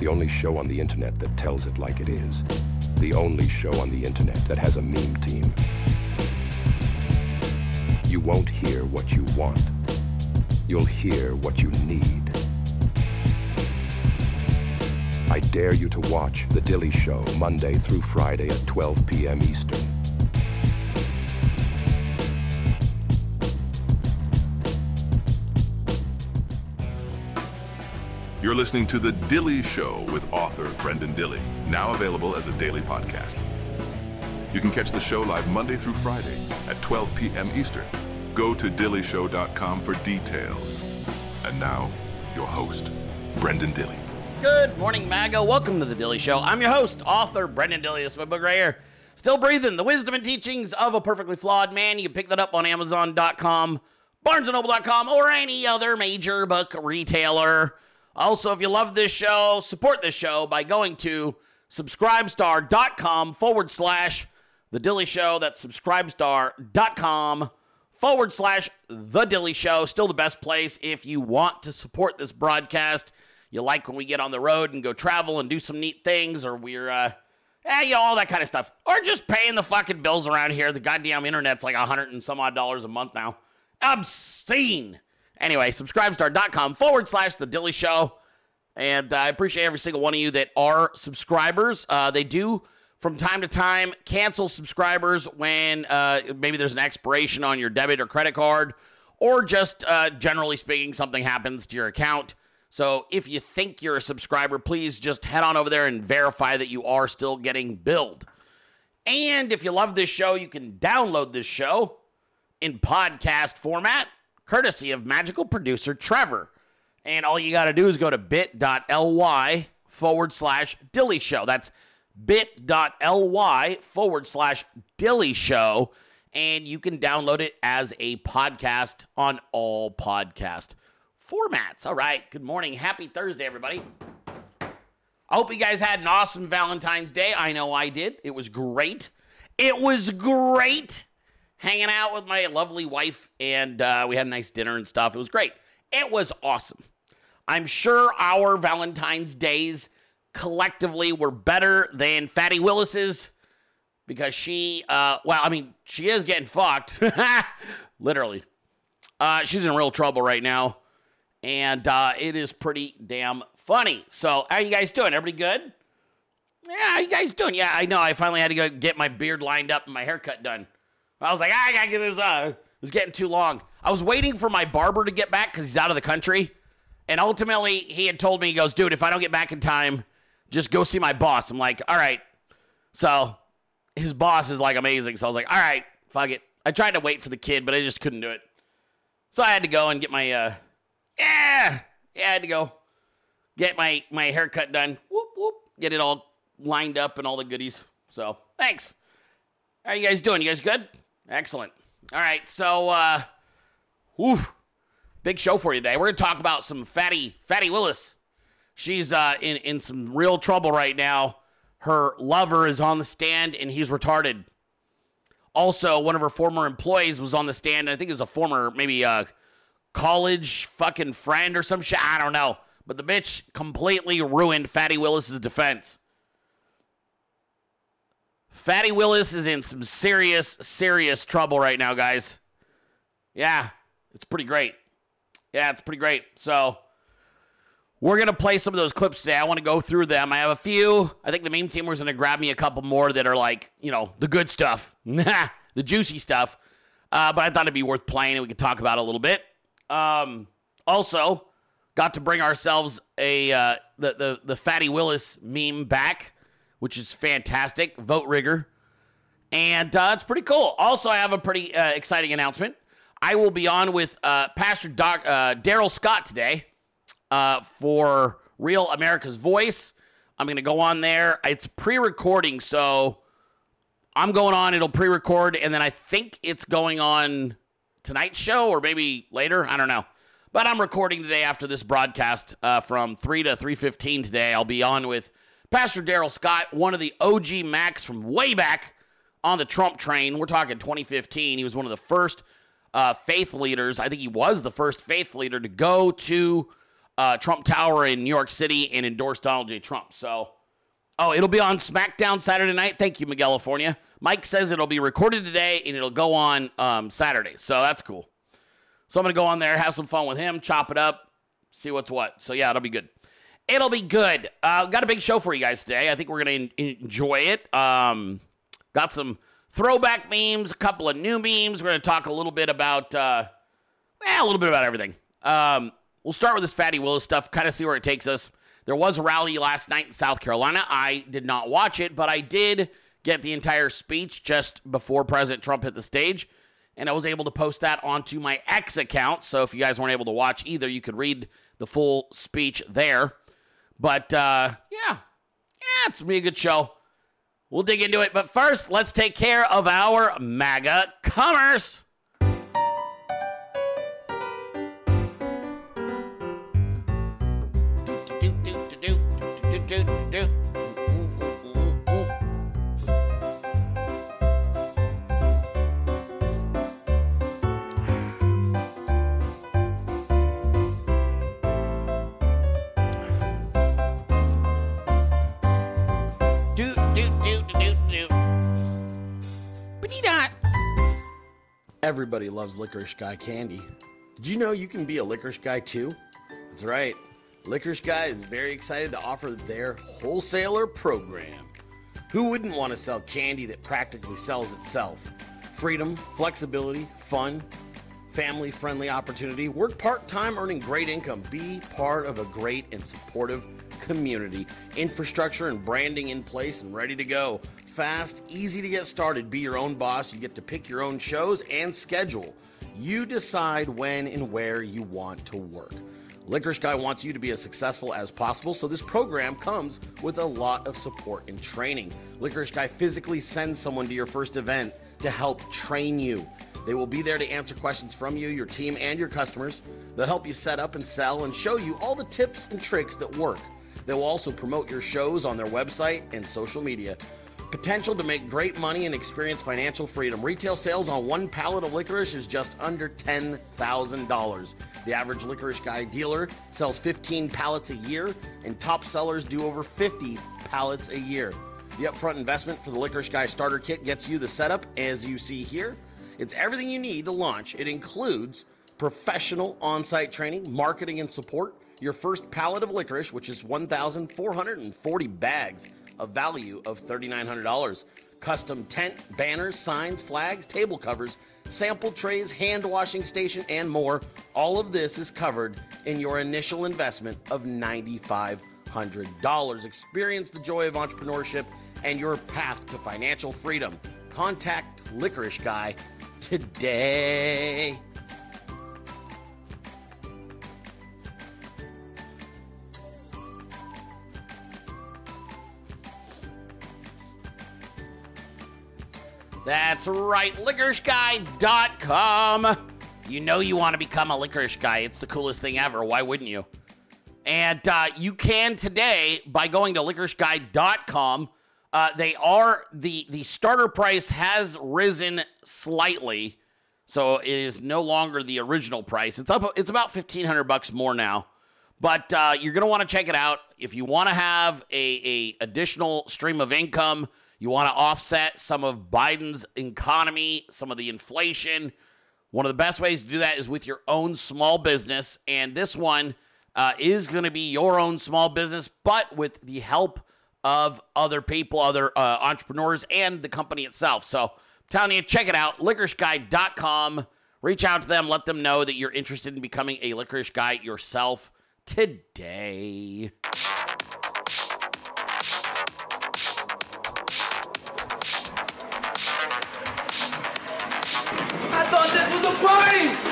The only show on the internet that tells it like it is. The only show on the internet that has a meme team. You won't hear what you want. You'll hear what you need. I dare you to watch The Dilley Show Monday through Friday at 12 p.m. Eastern. You're listening to The Dilley Show with author Brenden Dilley, now available as a daily podcast. You can catch the show live Monday through Friday at 12 p.m. Eastern. Go to dilleyshow.com for details. And now, your host, Brenden Dilley. Good morning, MAGA. Welcome to the Dilley Show. I'm your host, author Brenden Dilley. This is my book right here. Still breathing: The Wisdom and Teachings of a Perfectly Flawed Man. You can pick that up on Amazon.com, BarnesandNoble.com, or any other major book retailer. Also, if you love this show, support this show by going to subscribestar.com forward slash The Dilley Show. That's subscribestar.com forward slash The Dilley Show. Still the best place if you want to support this broadcast. You like when we get on the road and go travel and do some neat things, or we're, uh, eh, you know, all that kind of stuff. Or just paying the fucking bills around here. The goddamn internet's like a hundred and some odd dollars a month now. Obscene. Anyway, subscribestar.com forward slash The Dilley Show. And uh, I appreciate every single one of you that are subscribers. Uh, they do, from time to time, cancel subscribers when uh, maybe there's an expiration on your debit or credit card, or just uh, generally speaking, something happens to your account. So if you think you're a subscriber, please just head on over there and verify that you are still getting billed. And if you love this show, you can download this show in podcast format courtesy of magical producer Trevor. And all you got to do is go to bit.ly forward slash dilly show. That's bit.ly forward slash dilly show. And you can download it as a podcast on all podcast formats. All right. Good morning. Happy Thursday, everybody. I hope you guys had an awesome Valentine's Day. I know I did. It was great. It was great hanging out with my lovely wife, and uh, we had a nice dinner and stuff. It was great. It was awesome. I'm sure our Valentine's days collectively were better than Fatty Willis's because she, uh, well, I mean, she is getting fucked, literally. Uh, she's in real trouble right now, and uh, it is pretty damn funny. So, how you guys doing? Everybody good? Yeah, how you guys doing? Yeah, I know. I finally had to go get my beard lined up and my haircut done. I was like, I gotta get this. Uh, it was getting too long. I was waiting for my barber to get back because he's out of the country. And ultimately, he had told me, he goes, dude, if I don't get back in time, just go see my boss. I'm like, all right. So his boss is like amazing. So I was like, all right, fuck it. I tried to wait for the kid, but I just couldn't do it. So I had to go and get my, uh, yeah, yeah, I had to go get my, my haircut done. Whoop, whoop. Get it all lined up and all the goodies. So thanks. How you guys doing? You guys good? Excellent. All right, so uh oof, big show for you today. We're gonna talk about some fatty Fatty Willis. She's uh in, in some real trouble right now. Her lover is on the stand and he's retarded. Also, one of her former employees was on the stand, and I think it was a former maybe uh college fucking friend or some shit. I don't know. But the bitch completely ruined Fatty Willis's defense. Fatty Willis is in some serious, serious trouble right now, guys. Yeah, it's pretty great. Yeah, it's pretty great. So, we're to play some of those clips today. I want to go through them. I have a few. I think the meme team was to grab me a couple more that are like, you know, the good stuff, the juicy stuff. Uh, but I thought it'd be worth playing and we could talk about a little bit. Um, also, got to bring ourselves a uh, the, the the Fatty Willis meme back which is fantastic. Vote rigger. And uh, it's pretty cool. Also, I have a pretty uh, exciting announcement. I will be on with uh, Pastor Doc, uh, Darrell Scott today uh, for Real America's Voice. I'm going to go on there. It's pre recording, so I'm going on. It'll pre record, and then I think it's going on tonight's show or maybe later. I don't know. But I'm recording today after this broadcast uh, from 3 to 3.15 today. I'll be on with Pastor Darrell Scott, one of the OG Macs from way back on the Trump train. We're talking 2015. He was one of the first uh, faith leaders. I think he was the first faith leader to go to uh, Trump Tower in New York City and endorse Donald J. Trump. So, oh, it'll be on SmackDown Saturday night. Thank you, Miguel California. Mike says it'll be recorded today and it'll go on um, Saturday. So that's cool. So I'm going to go on there, have some fun with him, chop it up, see what's what. So yeah, it'll be good. It'll be good. Uh, got a big show for you guys today. I think we're to enjoy it. Um, got some throwback memes, a couple of new memes. We're to talk a little bit about, uh, well, a little bit about everything. Um, we'll start with this Fatty Willis stuff, kind of see where it takes us. There was a rally last night in South Carolina. I did not watch it, but I did get the entire speech just before President Trump hit the stage. And I was able to post that onto my X account. So if you guys weren't able to watch either, you could read the full speech there. But uh, yeah, yeah, it's gonna be a good show. We'll dig into it. But first, let's take care of our MAGA commerce. Everybody loves Licorice Guy candy. Did you know you can be a Licorice Guy too? That's right. Licorice Guy is very excited to offer their wholesaler program. Who wouldn't want to sell candy that practically sells itself? Freedom, flexibility, fun, family friendly opportunity. Work part time earning great income. Be part of a great and supportive community. Infrastructure and branding in place and ready to go fast, easy to get started. Be your own boss. You get to pick your own shows and schedule. You decide when and where you want to work. Licorice Guy wants you to be as successful as possible, so this program comes with a lot of support and training. Licorice Guy physically sends someone to your first event to help train you. They will be there to answer questions from you, your team, and your customers. They'll help you set up and sell and show you all the tips and tricks that work. They will also promote your shows on their website and social media. Potential to make great money and experience financial freedom. Retail sales on one pallet of licorice is just under $10,000. The average licorice guy dealer sells 15 pallets a year, and top sellers do over 50 pallets a year. The upfront investment for the Licorice Guy starter kit gets you the setup as you see here. It's everything you need to launch. It includes professional on site training, marketing and support, your first pallet of licorice, which is 1,440 bags a value of $3,900. Custom tent, banners, signs, flags, table covers, sample trays, hand washing station, and more. All of this is covered in your initial investment of $9,500. Experience the joy of entrepreneurship and your path to financial freedom. Contact Licorice Guy today. That's right, licoriceguy.com. You know you want to become a licorice guy. It's the coolest thing ever. Why wouldn't you? And uh, you can today by going to licoriceguy.com. Uh, they are the the starter price has risen slightly, so it is no longer the original price. It's up. It's about fifteen hundred bucks more now, but uh, you're gonna want to check it out if you want to have a, a additional stream of income. You want to offset some of Biden's economy, some of the inflation. One of the best ways to do that is with your own small business. And this one uh, is going to be your own small business, but with the help of other people, other uh, entrepreneurs, and the company itself. So I'm telling you, check it out, licoriceguy.com. Reach out to them, let them know that you're interested in becoming a licorice guy yourself today. party!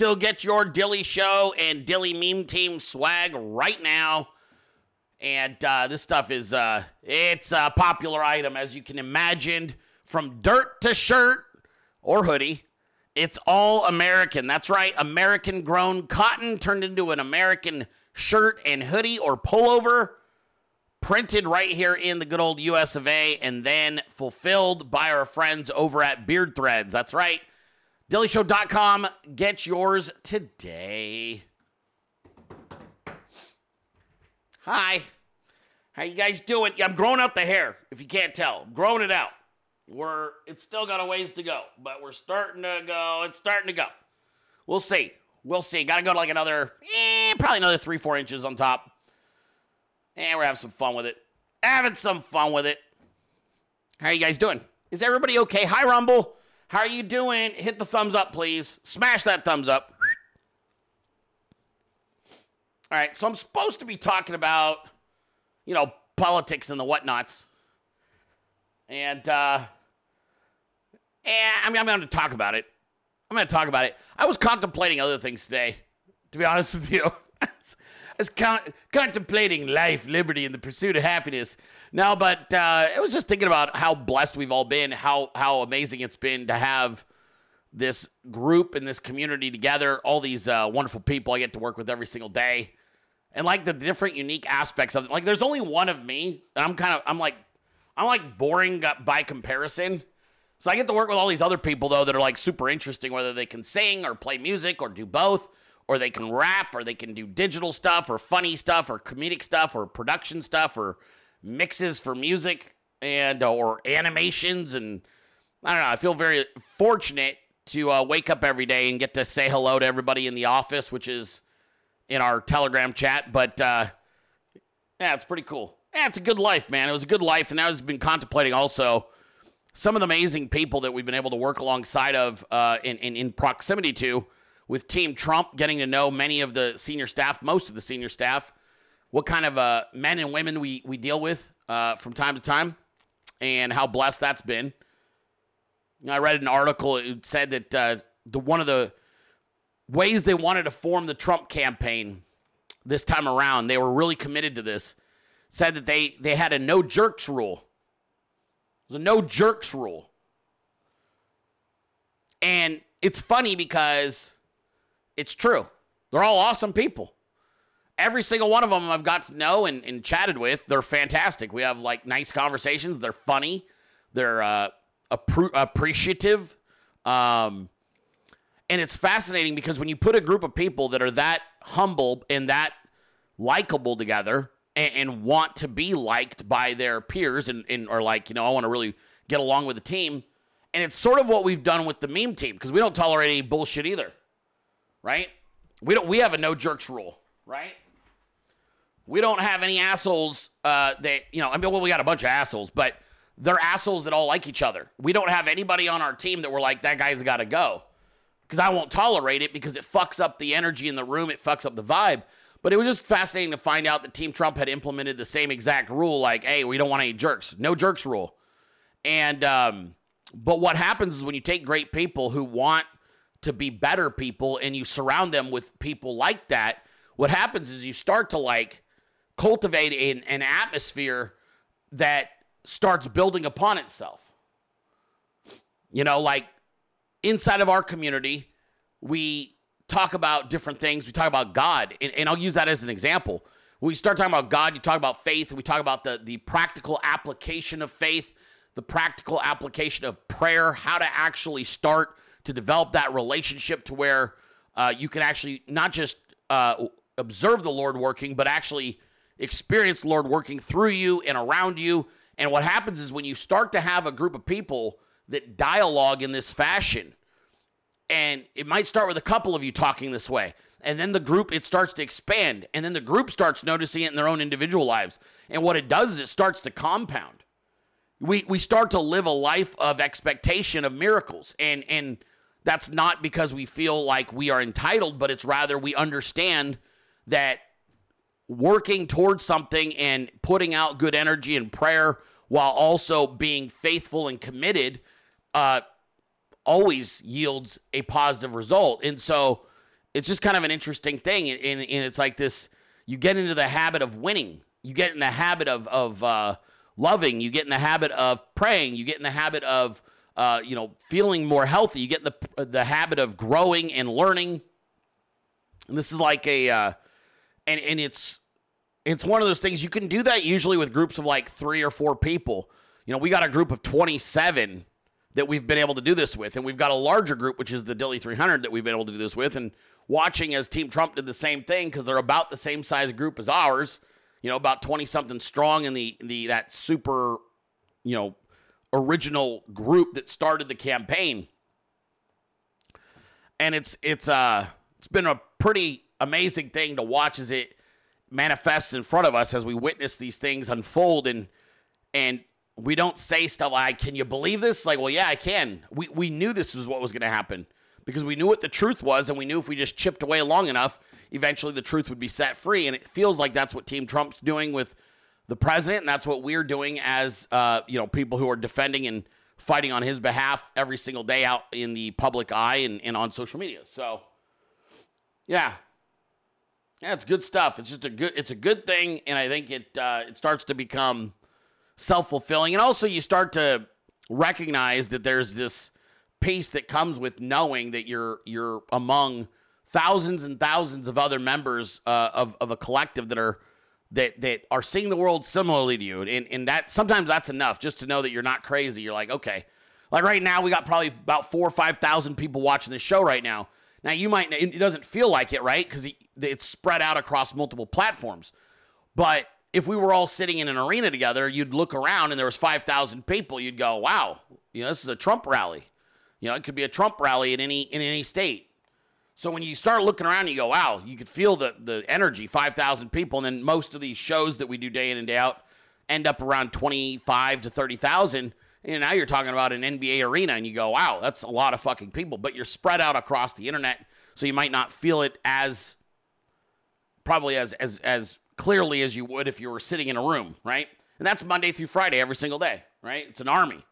Still get your Dilley Show and Dilley Meme Team swag right now. And uh, this stuff is uh, it's a popular item, as you can imagine, from dirt to shirt or hoodie. It's all American. That's right, American grown cotton turned into an American shirt and hoodie or pullover, printed right here in the good old US of A, and then fulfilled by our friends over at Beard Threads. That's right. DilleyShow.com. Get yours today. Hi. How you guys doing? Yeah, I'm growing out the hair, if you can't tell. I'm growing it out. We're it's still got a ways to go, but we're starting to go. It's starting to go. We'll see. We'll see. Gotta go to like another, eh, probably another three, four inches on top. And we're having some fun with it. Having some fun with it. How you guys doing? Is everybody okay? Hi, Rumble. How are you doing? Hit the thumbs up, please. Smash that thumbs up. All right, so I'm supposed to be talking about, you know, politics and the whatnots. And, uh, and I mean, I'm going to talk about it. I'm going to talk about it. I was contemplating other things today, to be honest with you. I was con- contemplating life, liberty, and the pursuit of happiness. No, but uh, I was just thinking about how blessed we've all been, how how amazing it's been to have this group and this community together. All these uh, wonderful people I get to work with every single day, and like the different unique aspects of it. Like, there's only one of me, and I'm kind of I'm like I'm like boring by comparison. So I get to work with all these other people though that are like super interesting, whether they can sing or play music or do both, or they can rap or they can do digital stuff or funny stuff or comedic stuff or production stuff or mixes for music and uh, or animations and I don't know. I feel very fortunate to uh, wake up every day and get to say hello to everybody in the office, which is in our Telegram chat. But uh, yeah, it's pretty cool. Yeah, it's a good life, man. It was a good life, and I was been contemplating also some of the amazing people that we've been able to work alongside of uh, in, in in proximity to with Team Trump, getting to know many of the senior staff, most of the senior staff, what kind of uh, men and women we, we deal with uh, from time to time and how blessed that's been. I read an article it said that uh, the one of the ways they wanted to form the Trump campaign this time around, they were really committed to this. Said that they they had a no jerks rule. It was a no jerks rule. And it's funny because it's true. They're all awesome people every single one of them I've got to know and, and chatted with. They're fantastic. We have like nice conversations. They're funny. They're uh, appreciative. Um, and it's fascinating because when you put a group of people that are that humble and that likable together and, and want to be liked by their peers and, and are like, you know, I want to really get along with the team. And it's sort of what we've done with the meme team because we don't tolerate any bullshit either, right? We don't. We have a no jerks rule, right? We don't have any assholes uh, that, you know, I mean, well, we got a bunch of assholes, but they're assholes that all like each other. We don't have anybody on our team that we're like, that guy's got to go. Because I won't tolerate it because it fucks up the energy in the room, it fucks up the vibe. But it was just fascinating to find out that Team Trump had implemented the same exact rule like, hey, we don't want any jerks. No jerks rule. And, um, but what happens is when you take great people who want to be better people and you surround them with people like that, what happens is you start to like, cultivate an, an atmosphere that starts building upon itself. You know, like inside of our community, we talk about different things. We talk about God, and, and, I'll use that as an example. When we start talking about God, you talk about faith, and we talk about the, the practical application of faith, the practical application of prayer, how to actually start to develop that relationship to where uh, you can actually not just uh, observe the Lord working, but actually experience Lord working through you and around you. And what happens is when you start to have a group of people that dialogue in this fashion, and it might start with a couple of you talking this way and then the group it starts to expand and then the group starts noticing it in their own individual lives. And what it does is it starts to compound. We we start to live a life of expectation of miracles. And and that's not because we feel like we are entitled but it's rather we understand that working towards something and putting out good energy and prayer while also being faithful and committed uh, always yields a positive result. And so it's just kind of an interesting thing. And, and, it's like this you get into the habit of winning, you get in the habit of, of uh, loving, you get in the habit of praying, you get in the habit of uh, you know, feeling more healthy. You get in the the habit of growing and learning. And this is like a, uh, and and it's it's one of those things you can do that usually with groups of like three or four people. You know, we got a group of twenty seven that we've been able to do this with, and we've got a larger group, which is the Dilly 300, that we've been able to do this with, and watching as Team Trump did the same thing because they're about the same size group as ours. You know, about twenty something strong in the the that super, you know, original group that started the campaign. And it's it's uh it's been a pretty amazing thing to watch as it manifests in front of us as we witness these things unfold and and we don't say stuff like can you believe this? Like well yeah i can. We we knew this was what was going to happen because we knew what the truth was and we knew if we just chipped away long enough eventually the truth would be set free. And it feels like that's what team trump's doing with the president, and that's what we're doing as uh, you know people who are defending and fighting on his behalf every single day out in the public eye and, and on social media. So, yeah, yeah, it's good stuff. It's just a good it's a good thing, and I think it uh, it starts to become self fulfilling, and also you start to recognize that there's this peace that comes with knowing that you're you're among thousands and thousands of other members uh, of of a collective that are that that are seeing the world similarly to you. And and that sometimes that's enough just to know that you're not crazy. You're like, okay. Like right now, we got probably about four or five thousand people watching this show right now. Now you might it doesn't feel like it, right? Because it's spread out across multiple platforms. But if we were all sitting in an arena together, you'd look around and there was five thousand people. You'd go, wow, you know, this is a Trump rally. You know, it could be a Trump rally in any in any state. So when you start looking around, you go, wow, you could feel the the energy, five thousand people, and then most of these shows that we do day in and day out end up around twenty five to thirty thousand. And now you're talking about an NBA arena, and you go, wow, that's a lot of fucking people. But you're spread out across the internet, so you might not feel it as probably as as as clearly as you would if you were sitting in a room, right? And that's Monday through Friday every single day, right? It's an army.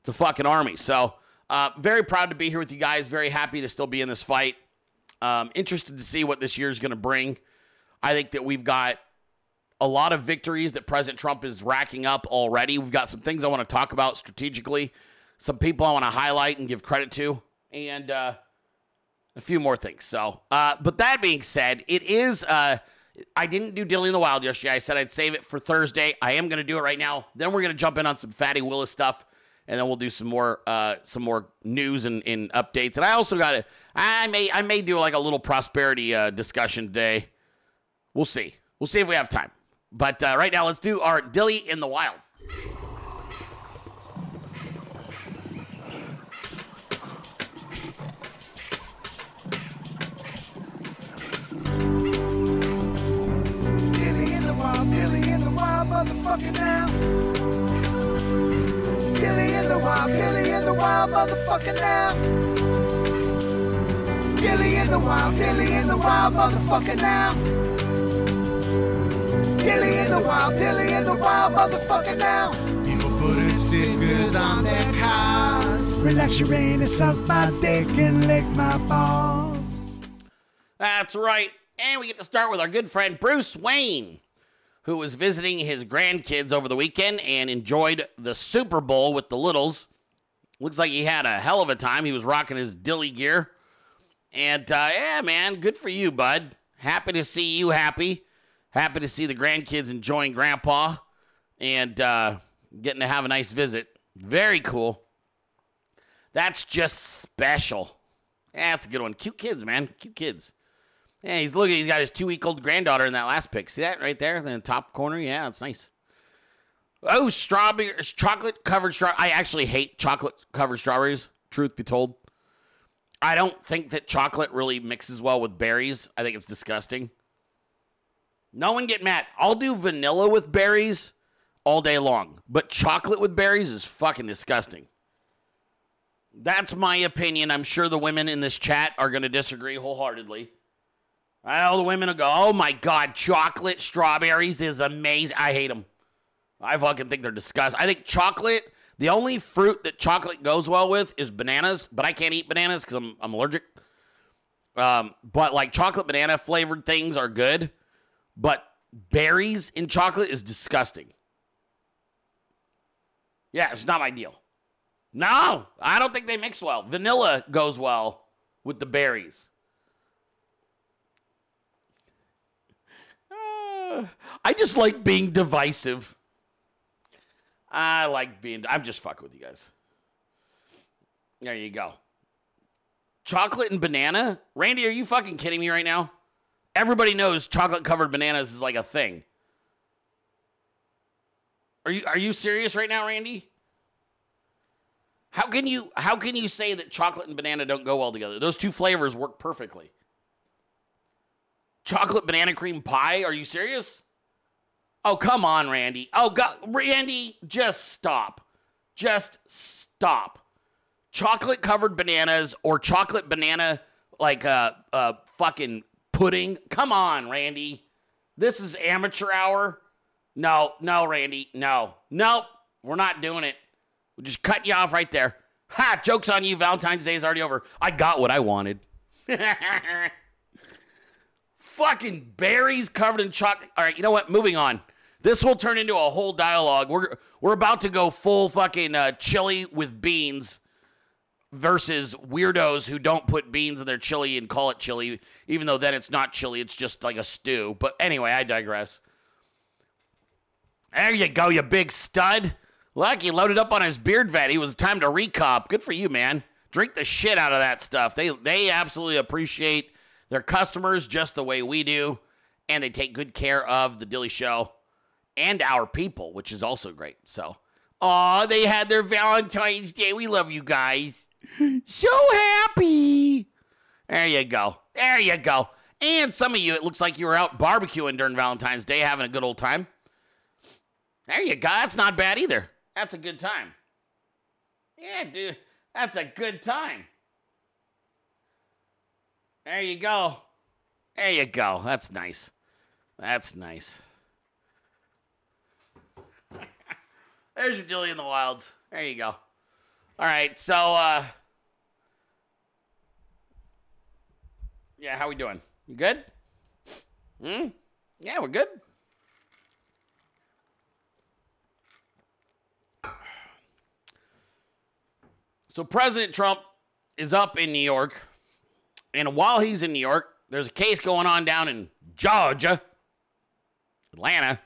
It's a fucking army. So, uh, very proud to be here with you guys. Very happy to still be in this fight. Um, interested to see what this year is going to bring. I think that we've got a lot of victories that President Trump is racking up already. We've got some things I want to talk about strategically, some people I want to highlight and give credit to, and uh, a few more things. So, uh, but that being said, it is. Uh, I didn't do Dilly in the Wild yesterday. I said I'd save it for Thursday. I am going to do it right now. Then we're going to jump in on some Fatty Willis stuff and then we'll do some more uh, some more news and, and updates. And I also got to I may I may do like a little prosperity uh, discussion today. We'll see. We'll see if we have time. But uh, right now, let's do our Dilly in the Wild. Dilly in the wild, Dilly in the wild, now. Dilly in the wild, Dilly in the wild, motherfucker now. Dilly in the wild, Dilly in the wild, motherfucker now. Dilly in the wild, Dilly in the wild, motherfucker now. People putting stickers on their cars. Relax your anus, suck my dick and lick my balls. That's right. And we get to start with our good friend Bruce Wayne, who was visiting his grandkids over the weekend and enjoyed the Super Bowl with the Littles. Looks like he had a hell of a time. He was rocking his dilly gear. And uh, yeah, man, good for you, bud. Happy to see you happy. Happy to see the grandkids enjoying grandpa and uh, getting to have a nice visit. Very cool. That's just special. Yeah, that's a good one. Cute kids, man. Cute kids. Yeah, he's looking. He's got his two-week-old granddaughter in that last pic. See that right there in the top corner? Yeah, it's nice. Oh, strawberry, chocolate covered straw. I actually hate chocolate covered strawberries. Truth be told, I don't think that chocolate really mixes well with berries. I think it's disgusting. No one get mad. I'll do vanilla with berries all day long, but chocolate with berries is fucking disgusting. That's my opinion. I'm sure the women in this chat are going to disagree wholeheartedly. All the women will go, oh my God, chocolate strawberries is amazing. I hate them. I fucking think they're disgusting. I think chocolate, the only fruit that chocolate goes well with is bananas, but I can't eat bananas because I'm, I'm allergic. Um, but like chocolate banana flavored things are good, but berries in chocolate is disgusting. Yeah, it's not my deal. No, I don't think they mix well. Vanilla goes well with the berries. Uh, I just like being divisive. I like being. I'm just fucking with you guys. There you go. Chocolate and banana? Randy, are you fucking kidding me right now? Everybody knows chocolate covered bananas is like a thing. Are you are you serious right now, Randy? How can you how can you say that chocolate and banana don't go well together? Those two flavors work perfectly. Chocolate banana cream pie? Are you serious? Oh, come on, Randy. Oh, God, Randy, just stop. Just stop. Chocolate covered bananas or chocolate banana like uh uh fucking pudding. Come on, Randy. This is amateur hour. No, no, Randy. No. Nope. We're not doing it. We'll just cut you off right there. Ha! Joke's on you. Valentine's Day is already over. I got what I wanted. Fucking berries covered in chocolate. All right, you know what? Moving on. This will turn into a whole dialogue. We're we're about to go full fucking uh, chili with beans versus weirdos who don't put beans in their chili and call it chili, even though then it's not chili. It's just like a stew. But anyway, I digress. There you go, you big stud. He loaded up on his beard vat. He was time to recop. Good for you, man. Drink the shit out of that stuff. They they absolutely appreciate their customers just the way we do, and they take good care of the Dilley Show and our people, which is also great. So, oh, they had their Valentine's Day. We love you guys. So happy. There you go. There you go. And some of you, it looks like you were out barbecuing during Valentine's Day, having a good old time. There you go. That's not bad either. That's a good time. Yeah, dude. That's a good time. There you go. There you go. That's nice. That's nice. There's your Dilly in the Wilds. There you go. All right, so uh Yeah, how we doing? You good? Hmm? Yeah, we're good. So President Trump is up in New York, and while he's in New York, there's a case going on down in Georgia, Atlanta,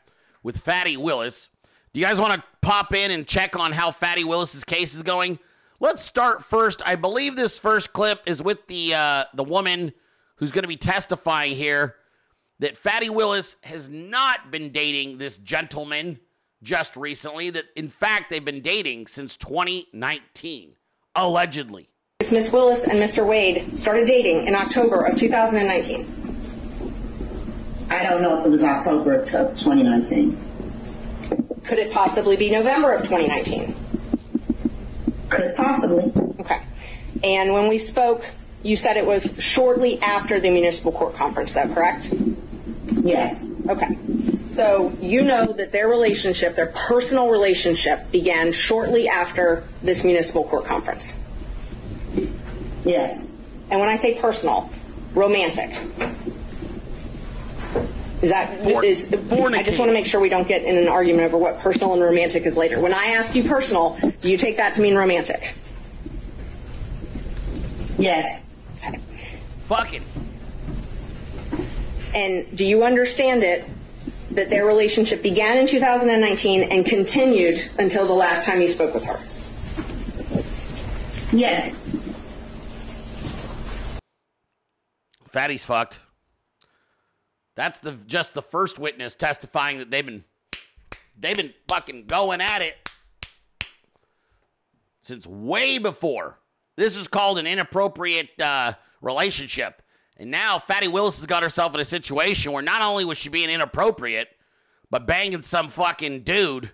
with Fatty Willis. Do you guys want to pop in and check on how Fatty Willis's case is going? Let's start first. I believe this first clip is with the uh, the woman who's going to be testifying here that Fatty Willis has not been dating this gentleman just recently. That in fact they've been dating since 2019, allegedly. If Miss Willis and Mr. Wade started dating in October of 2019. I don't know if it was October of 2019. Could it possibly be November of 2019? Could possibly. Okay. And when we spoke, you said it was shortly after the municipal court conference, though, correct? Yes. Okay. So you know that their relationship, their personal relationship, began shortly after this municipal court conference. Yes. And when I say personal, romantic. Is that For- is? I just want to make sure we don't get in an argument over what personal and romantic is later. When I ask you personal, do you take that to mean romantic? Yes. Okay. Fucking. And do you understand it that their relationship began in 2019 and continued until the last time you spoke with her? Yes. Fatty's fucked. That's the just the first witness testifying that they've been they've been fucking going at it since way before This is called an inappropriate uh, relationship. And now Fatty Willis has got herself in a situation where not only was she being inappropriate, but banging some fucking dude,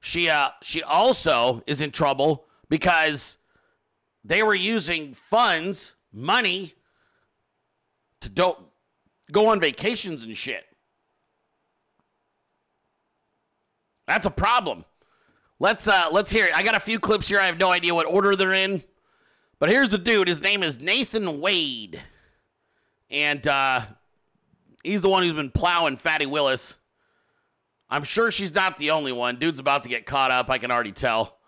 she uh she also is in trouble because they were using funds, money to do- go on vacations and shit. That's a problem. Let's uh let's hear it. I got a few clips here. I have no idea what order they're in. But here's the dude. His name is Nathan Wade. And uh he's the one who's been plowing Fatty Willis. I'm sure she's not the only one. Dude's about to get caught up, I can already tell.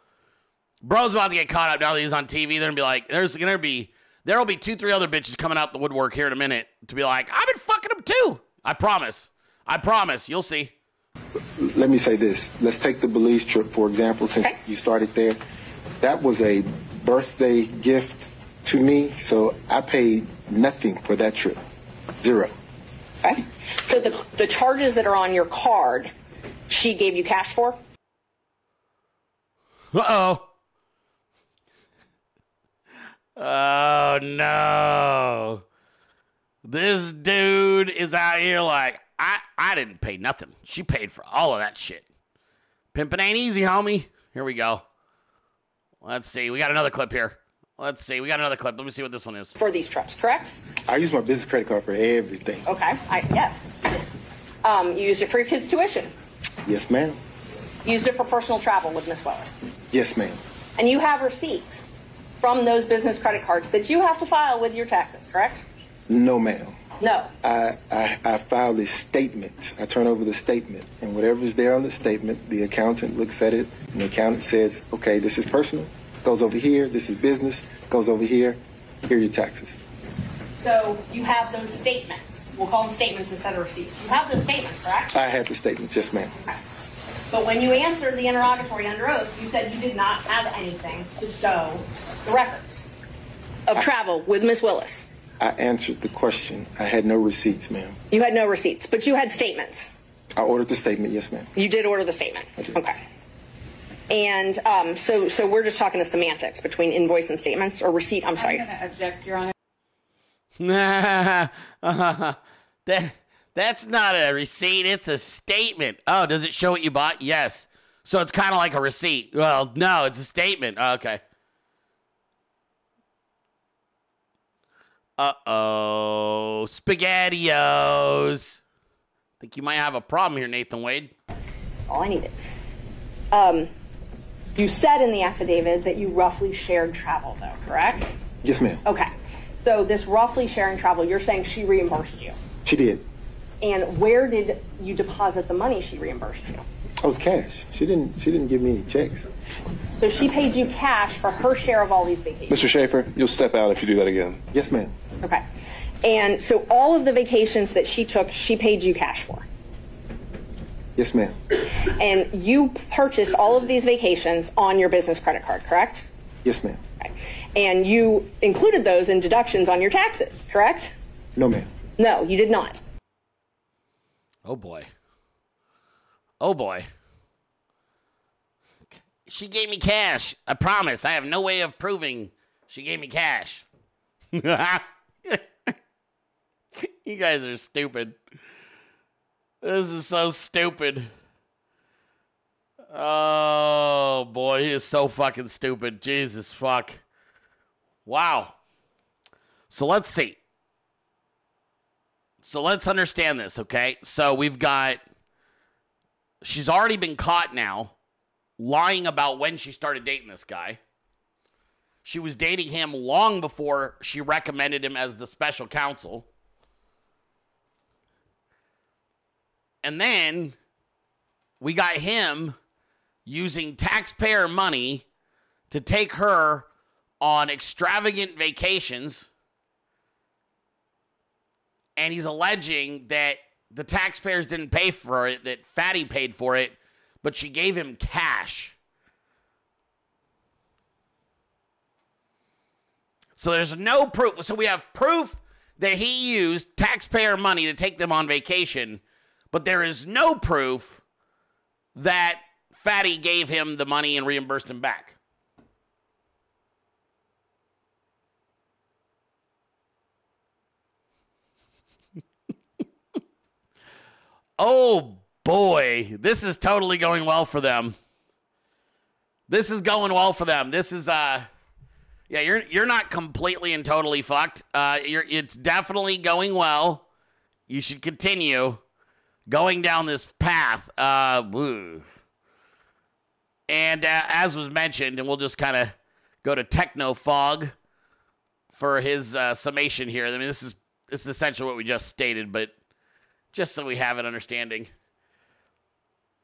Bro's about to get caught up now that he's on TV. They're gonna be like, there's gonna be there'll be two, three other bitches coming out the woodwork here in a minute to be like, I've been fucking them too. I promise. I promise. You'll see. let me say this. Let's take the Belize trip, for example, since Okay. you started there. That was a birthday gift to me, so I paid nothing for that trip. Zero. Okay. So the, the charges that are on your card, she gave you cash for? Uh oh. Oh no. This dude is out here like, I, I didn't pay nothing. She paid for all of that shit. Pimping ain't easy, homie. Here we go. Let's see. We got another clip here. Let's see. We got another clip. Let me see what this one is. For these trips, correct? I use my business credit card for everything. Okay. I, yes. Um, you used it for your kids' tuition. Yes, ma'am. You used it for personal travel with Miss Willis. Yes, ma'am. And you have receipts from those business credit cards that you have to file with your taxes, correct? No, ma'am. No. I, I, I file a statement. I turn over the statement, and whatever's there on the statement, the accountant looks at it, and the accountant says, okay, this is personal, goes over here, this is business, goes over here, here are your taxes. So you have those statements. We'll call them statements instead of receipts. You have those statements, correct? I have the statement, yes, ma'am. Okay. But when you answered the interrogatory under oath, you said you did not have anything to show the records of travel with Miss Willis. I answered the question. I had no receipts, ma'am. You had no receipts, but you had statements. I ordered the statement, yes, ma'am. You did order the statement. I did. Okay. And um, so, so we're just talking the semantics between invoice and statements, or receipt. I'm sorry. object, Your Honor. that that's not a receipt, it's a statement. Oh, does it show what you bought? Yes. So it's kind of like a receipt. Well, no, it's a statement. Oh, okay. Uh-oh. Spaghettios. Think you might have a problem here, Nathan Wade. All I needed. Um, you said in the affidavit that you roughly shared travel, though, correct? Yes, ma'am. Okay. So this roughly sharing travel, you're saying she reimbursed you. She did. And where did you deposit the money she reimbursed you? I was cash. She didn't. She didn't give me any checks. So she paid you cash for her share of all these vacations. Mr. Schaefer, you'll step out if you do that again. Yes, ma'am. Okay. And so all of the vacations that she took, she paid you cash for. Yes, ma'am. And you purchased all of these vacations on your business credit card, correct? Yes, ma'am. Okay. And you included those in deductions on your taxes, correct? No, ma'am. No, you did not. Oh boy. Oh boy. She gave me cash. I promise. I have no way of proving she gave me cash. you guys are stupid. This is so stupid. Oh boy, he is so fucking stupid. Jesus fuck. Wow. So let's see. So let's understand this, okay? So we've got she's already been caught now lying about when she started dating this guy. She was dating him long before she recommended him as the special counsel. And then we got him using taxpayer money to take her on extravagant vacations. And he's alleging that the taxpayers didn't pay for it, that Fatty paid for it, but she gave him cash. So there's no proof. So we have proof that he used taxpayer money to take them on vacation, but there is no proof that Fatty gave him the money and reimbursed him back. Oh boy, this is totally going well for them. This is going well for them. This is uh yeah, you're you're not completely and totally fucked. Uh you're it's definitely going well. You should continue going down this path. Uh woo. And uh, as was mentioned, and we'll just kind of go to Techno Fog for his uh, summation here. I mean, this is this is essentially what we just stated, but just so we have an understanding.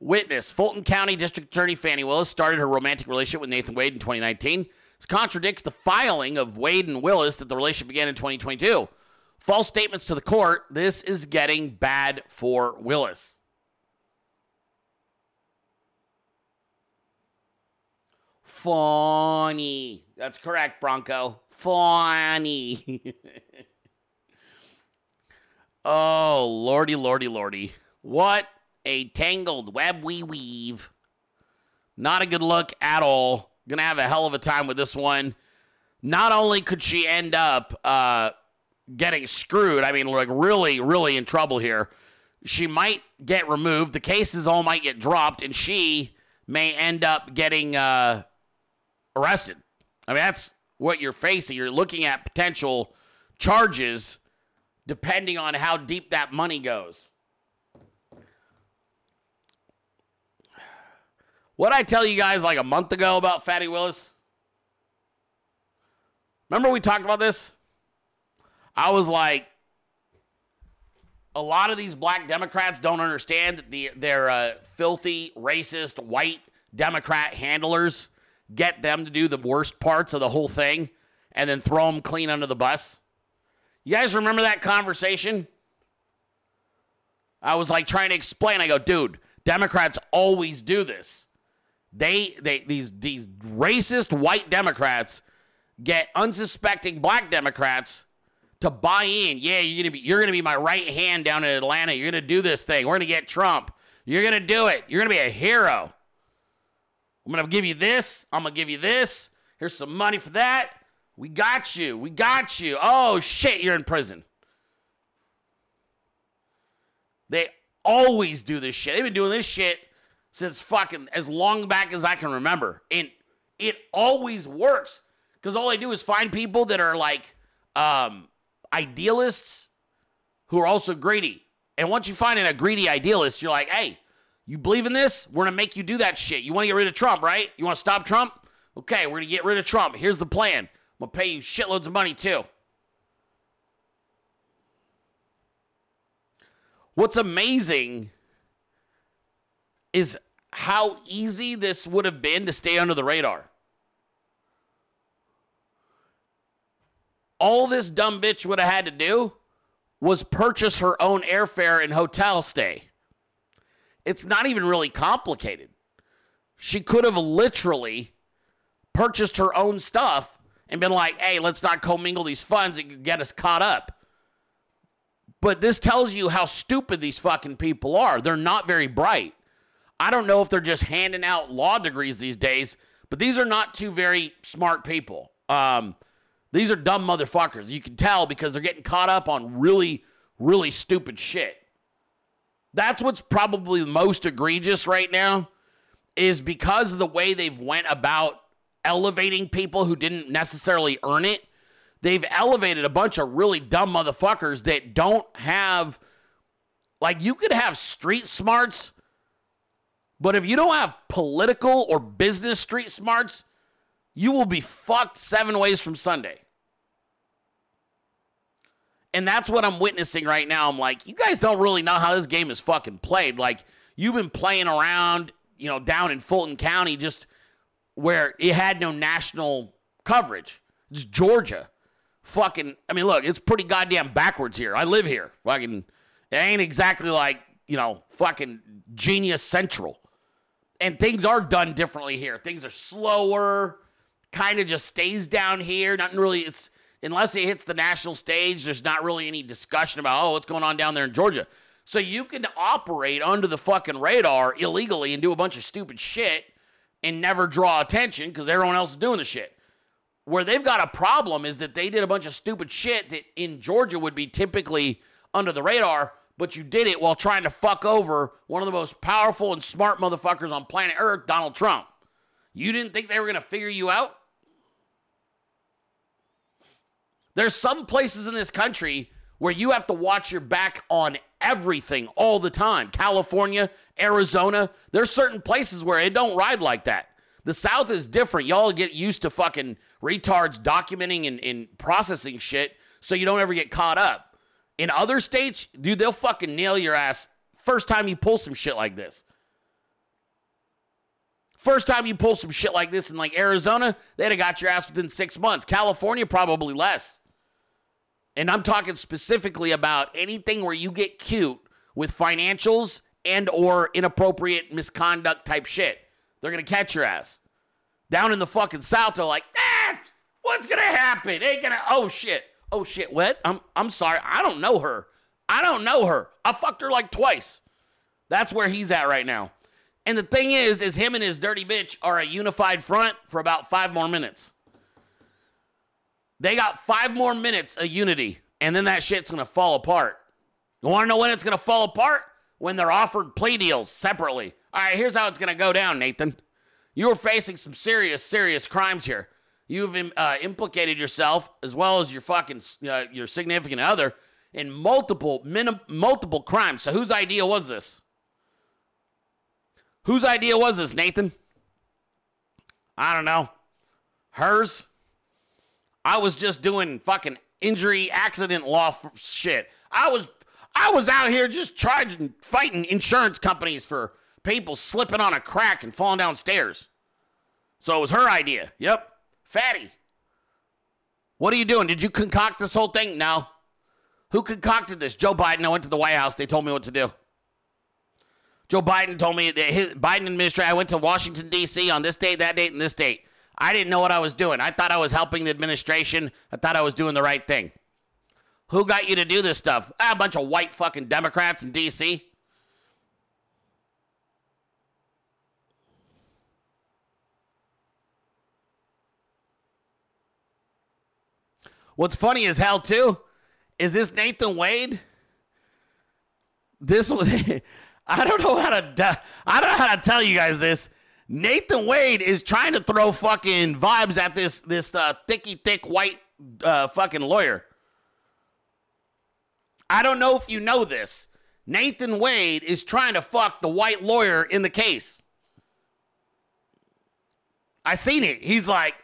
Witness Fulton County District Attorney Fani Willis started her romantic relationship with Nathan Wade in 2019. This contradicts the filing of Wade and Willis that the relationship began in 2022. False statements to the court. This is getting bad for Willis. Funny. That's correct, Bronco. Funny. oh, lordy, lordy, lordy. What a tangled web we weave. Not a good look at all. Gonna have a hell of a time with this one. Not only could she end up uh, getting screwed, I mean, like really, really in trouble here. She might get removed. The cases all might get dropped, and she may end up getting uh, arrested. I mean, that's what you're facing. You're looking at potential charges depending on how deep that money goes. What I tell you guys like a month ago about Fatty Willis? Remember we talked about this? I was like, a lot of these black Democrats don't understand that the, their uh, filthy, racist, white Democrat handlers get them to do the worst parts of the whole thing and then throw them clean under the bus. You guys remember that conversation? I was like trying to explain. I go, dude, Democrats always do this. They, they, these, these racist white Democrats get unsuspecting black Democrats to buy in. Yeah, you're gonna be, you're gonna be my right hand down in Atlanta. You're gonna do this thing. We're gonna get Trump. You're gonna do it. You're gonna be a hero. I'm to give you this. I'm to give you this. Here's some money for that. We got you. We got you. Oh, shit, you're in prison. They always do this shit. They've been doing this shit since fucking as long back as I can remember. And it always works because all they do is find people that are like um, idealists who are also greedy. And once you find a greedy idealist, you're like, hey, you believe in this? We're gonna make you do that shit. You want to get rid of Trump, right? You want to stop Trump? Okay, we're gonna get rid of Trump. Here's the plan. I'm gonna pay you shitloads of money too. What's amazing is how easy this would have been to stay under the radar. All this dumb bitch would have had to do was purchase her own airfare and hotel stay. It's not even really complicated. She could have literally purchased her own stuff and been like, hey, let's not commingle these funds It could get us caught up. But this tells you how stupid these fucking people are. They're not very bright. I don't know if they're just handing out law degrees these days, but these are not two very smart people. Um, these are dumb motherfuckers. You can tell because they're getting caught up on really, really stupid shit. That's what's probably the most egregious right now is because of the way they've went about elevating people who didn't necessarily earn it. They've elevated a bunch of really dumb motherfuckers that don't have like you could have street smarts, but if you don't have political or business street smarts, you will be fucked seven ways from Sunday. And that's what I'm witnessing right now. I'm like, you guys don't really know how this game is fucking played. Like, you've been playing around, you know, down in Fulton County, just where it had no national coverage. It's Georgia. Fucking, I mean, look, it's pretty goddamn backwards here. I live here. Fucking, it ain't exactly like, you know, fucking genius central. And things are done differently here. Things are slower, kind of just stays down here. Nothing really, it's, unless it hits the national stage, there's not really any discussion about, oh, what's going on down there in Georgia. So you can operate under the fucking radar illegally and do a bunch of stupid shit and never draw attention because everyone else is doing the shit. Where they've got a problem is that they did a bunch of stupid shit that in Georgia would be typically under the radar, but you did it while trying to fuck over one of the most powerful and smart motherfuckers on planet Earth, Donald Trump. You didn't think they were going to figure you out? There's some places in this country where you have to watch your back on everything all the time. California, Arizona, there's certain places where it don't ride like that. The South is different. Y'all get used to fucking retards documenting and, and processing shit so you don't ever get caught up. In other states, dude, they'll fucking nail your ass first time you pull some shit like this. First time you pull some shit like this in like Arizona, they'd have got your ass within six months. California, probably less. And I'm talking specifically about anything where you get cute with financials and or inappropriate misconduct type shit. They're gonna catch your ass. Down in the fucking south, they're like, ah, what's gonna happen? Ain't gonna. Oh shit. Oh shit. What? I'm I'm sorry. I don't know her. I don't know her. I fucked her like twice. That's where he's at right now. And the thing is, is him and his dirty bitch are a unified front for about five more minutes. They got five more minutes of unity, and then that shit's gonna fall apart. You wanna know when it's gonna fall apart? When they're offered plea deals separately. All right, here's how it's gonna go down, Nathan. You are facing some serious, serious crimes here. You've uh, implicated yourself as well as your fucking uh, your significant other in multiple minim- multiple crimes. So whose idea was this? Whose idea was this, Nathan? I don't know. Hers? I was just doing fucking injury accident law f- shit. I was I was out here just charging fighting insurance companies for people slipping on a crack and falling downstairs. So it was her idea. Yep. Fatty. What are you doing? Did you concoct this whole thing? No. Who concocted this? Joe Biden. I went to the White House. They told me what to do. Joe Biden told me that his Biden administration. I went to Washington D.C. on this date, that date, and this date. I didn't know what I was doing. I thought I was helping the administration. I thought I was doing the right thing. Who got you to do this stuff? Ah, a bunch of white fucking Democrats in D.C. What's funny as hell too is this Nathan Wade. This was I don't know how to I don't know how to tell you guys this. Nathan Wade is trying to throw fucking vibes at this this uh, thicky thick white uh, fucking lawyer. I don't know if you know this. Nathan Wade is trying to fuck the white lawyer in the case. I seen it. He's like,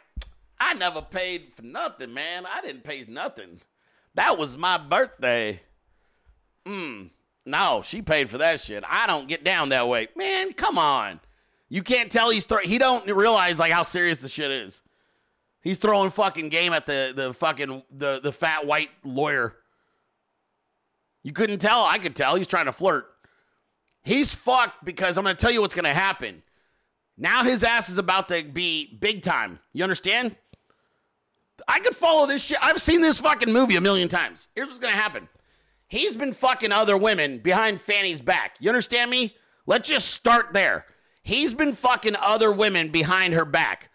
I never paid for nothing, man. I didn't pay nothing. That was my birthday. Hmm. No, she paid for that shit. I don't get down that way. Man, come on. You can't tell he's throwing. He don't realize like how serious the shit is. He's throwing fucking game at the the fucking the the fat white lawyer. You couldn't tell. I could tell. He's trying to flirt. He's fucked because I'm going to tell you what's going to happen. Now his ass is about to be big time. You understand? I could follow this shit. I've seen this fucking movie a million times. Here's what's going to happen. He's been fucking other women behind Fani's back. You understand me? Let's just start there. He's been fucking other women behind her back.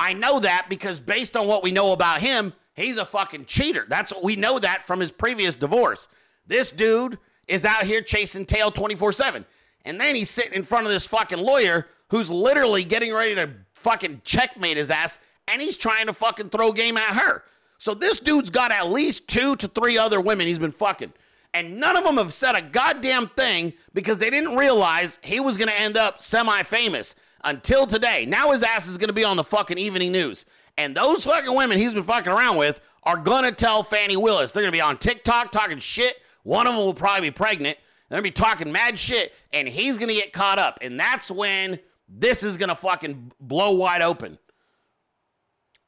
I know that because based on what we know about him, he's a fucking cheater. That's what we know that from his previous divorce. This dude is out here chasing tail 24 7. And then he's sitting in front of this fucking lawyer who's literally getting ready to fucking checkmate his ass and he's trying to fucking throw game at her. So this dude's got at least two to three other women he's been fucking. And none of them have said a goddamn thing because they didn't realize he was going to end up semi famous until today. Now his ass is going to be on the fucking evening news. And those fucking women he's been fucking around with are going to tell Fani Willis. They're going to be on TikTok talking shit. One of them will probably be pregnant. They're going to be talking mad shit. And he's going to get caught up. And that's when this is going to fucking blow wide open.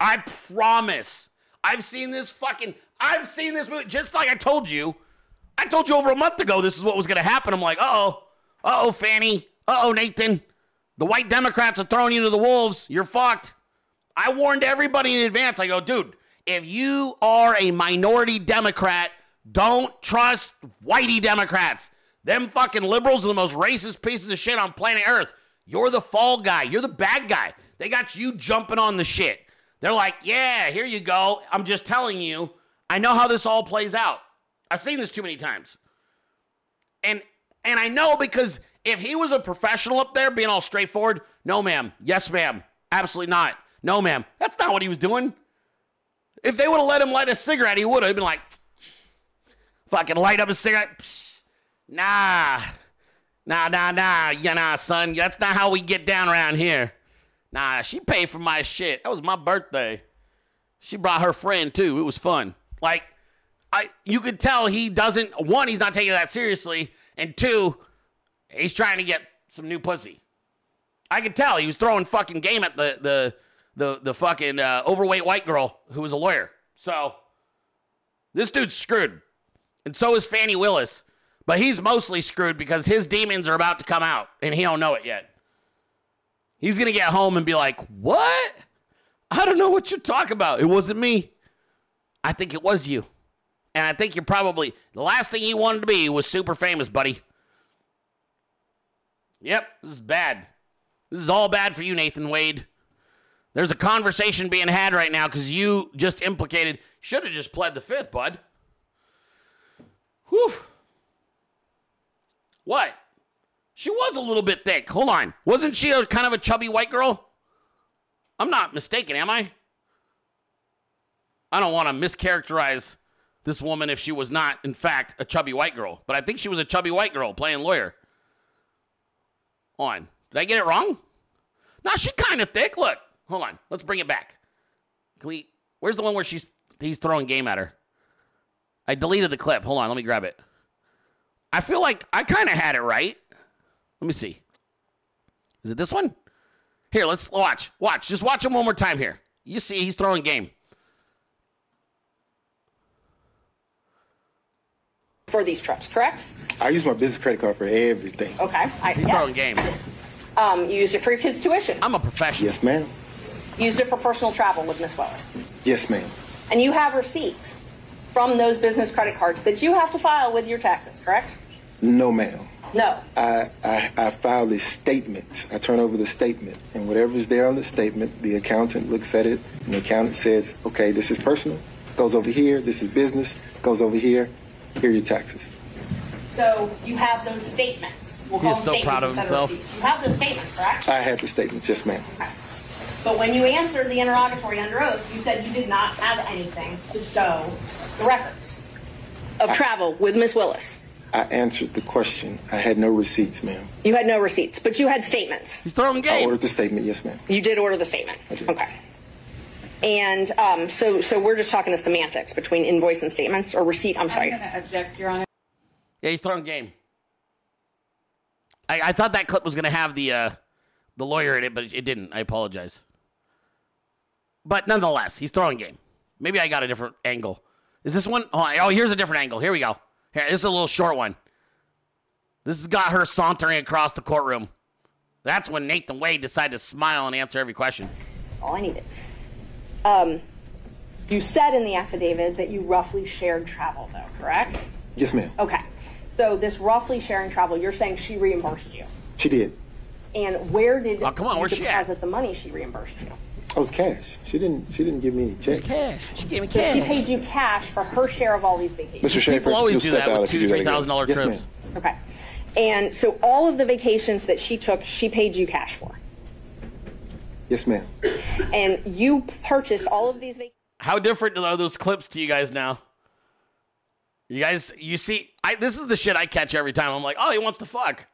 I promise. I've seen this fucking. I've seen this movie. Just like I told you. I told you over a month ago this is what was going to happen. I'm like, uh oh. Uh oh, Fani. Uh oh, Nathan. The white Democrats are throwing you to the wolves. You're fucked. I warned everybody in advance. I go, dude, if you are a minority Democrat, don't trust whitey Democrats. Them fucking liberals are the most racist pieces of shit on planet Earth. You're the fall guy. You're the bad guy. They got you jumping on the shit. They're like, yeah, here you go. I'm just telling you, I know how this all plays out. I've seen this too many times. And and I know because if he was a professional up there being all straightforward, no ma'am, yes ma'am, absolutely not. No ma'am. That's not what he was doing. If they would have let him light a cigarette, he would have been like fucking light up a cigarette. Psh, nah. Nah, nah, nah, yeah, nah, son. That's not how we get down around here. Nah, she paid for my shit. That was my birthday. She brought her friend too. It was fun. Like, I you could tell he doesn't one, he's not taking that seriously, and two, he's trying to get some new pussy. I could tell he was throwing fucking game at the the the the fucking uh, overweight white girl who was a lawyer. So this dude's screwed, and so is Fani Willis. But he's mostly screwed because his demons are about to come out, and he don't know it yet. He's gonna get home and be like, "What? I don't know what you're talking about. It wasn't me. I think it was you." And I think you're probably the last thing you wanted to be was super famous, buddy. Yep, this is bad. This is all bad for you, Nathan Wade. There's a conversation being had right now because you just implicated. Should have just pled the fifth, bud. Whew. What? She was a little bit thick. Hold on. Wasn't she a kind of a chubby white girl? I'm not mistaken, am I? I don't want to mischaracterize this woman if she was not, in fact, a chubby white girl. But I think she was a chubby white girl playing lawyer. On. Did I get it wrong? No, she kind of thick. Look. Hold on. Let's bring it back. Can we Where's the one where she's he's throwing game at her? I deleted the clip. Hold on, let me grab it. I feel like I kind of had it right. Let me see. Is it this one? Here, let's watch. Watch. Just watch him one more time here. You see, he's throwing game. For these trips, correct? I use my business credit card for everything. Okay. I, He's yes. throwing game. Um, you used it for your kids' tuition. I'm a professional. Yes, ma'am. Used it for personal travel with Miss Willis. Yes, ma'am. And you have receipts from those business credit cards that you have to file with your taxes, correct? No, ma'am. No. I, I, I file a statement. I turn over the statement, and whatever's there on the statement, the accountant looks at it, and the accountant says, okay, this is personal, goes over here, this is business, goes over here, here are your taxes. So you have those statements. We'll call He is them so statements proud of instead himself. receipts. You have those statements, correct? I had the statement, yes, ma'am. But when you answered the interrogatory under oath, you said you did not have anything to show the records of travel with Miss Willis. I answered the question. I had no receipts, ma'am. You had no receipts, but you had statements. He's throwing I game. ordered the statement, yes, ma'am. You did order the statement. I did. Okay. And um, so, so we're just talking to semantics between invoice and statements, or receipt. I'm sorry. I'm going to object, Your Honor. Yeah, he's throwing game. I, I thought that clip was gonna have the uh, the lawyer in it, but it didn't. I apologize. But nonetheless, he's throwing game. Maybe I got a different angle. Is this one? Oh, oh here's a different angle. Here we go. Here, this is a little short one. This has got her sauntering across the courtroom. That's when Nathan Wade decided to smile and answer every question. All I needed. Um, you said in the affidavit that you roughly shared travel, though, correct? Yes, ma'am. Okay. So this roughly sharing travel, you're saying she reimbursed you, She did. and where did Oh, come on, you where's she at? deposit the money she reimbursed you? I was cash. She didn't. She didn't give me any checks. Cash. She gave me So she paid you cash for her share of all these vacations. Mr. Schaefer, People always you'll do step that out with if you two, do that three again. thousand dollar Yes, trips. ma'am. Okay. And so all of the vacations that she took, she paid you cash for. Yes, ma'am. And you purchased all of these vacations. How different are those clips to you guys now? You guys, you see, I this is the shit I catch every time. I'm like, oh, he wants to fuck.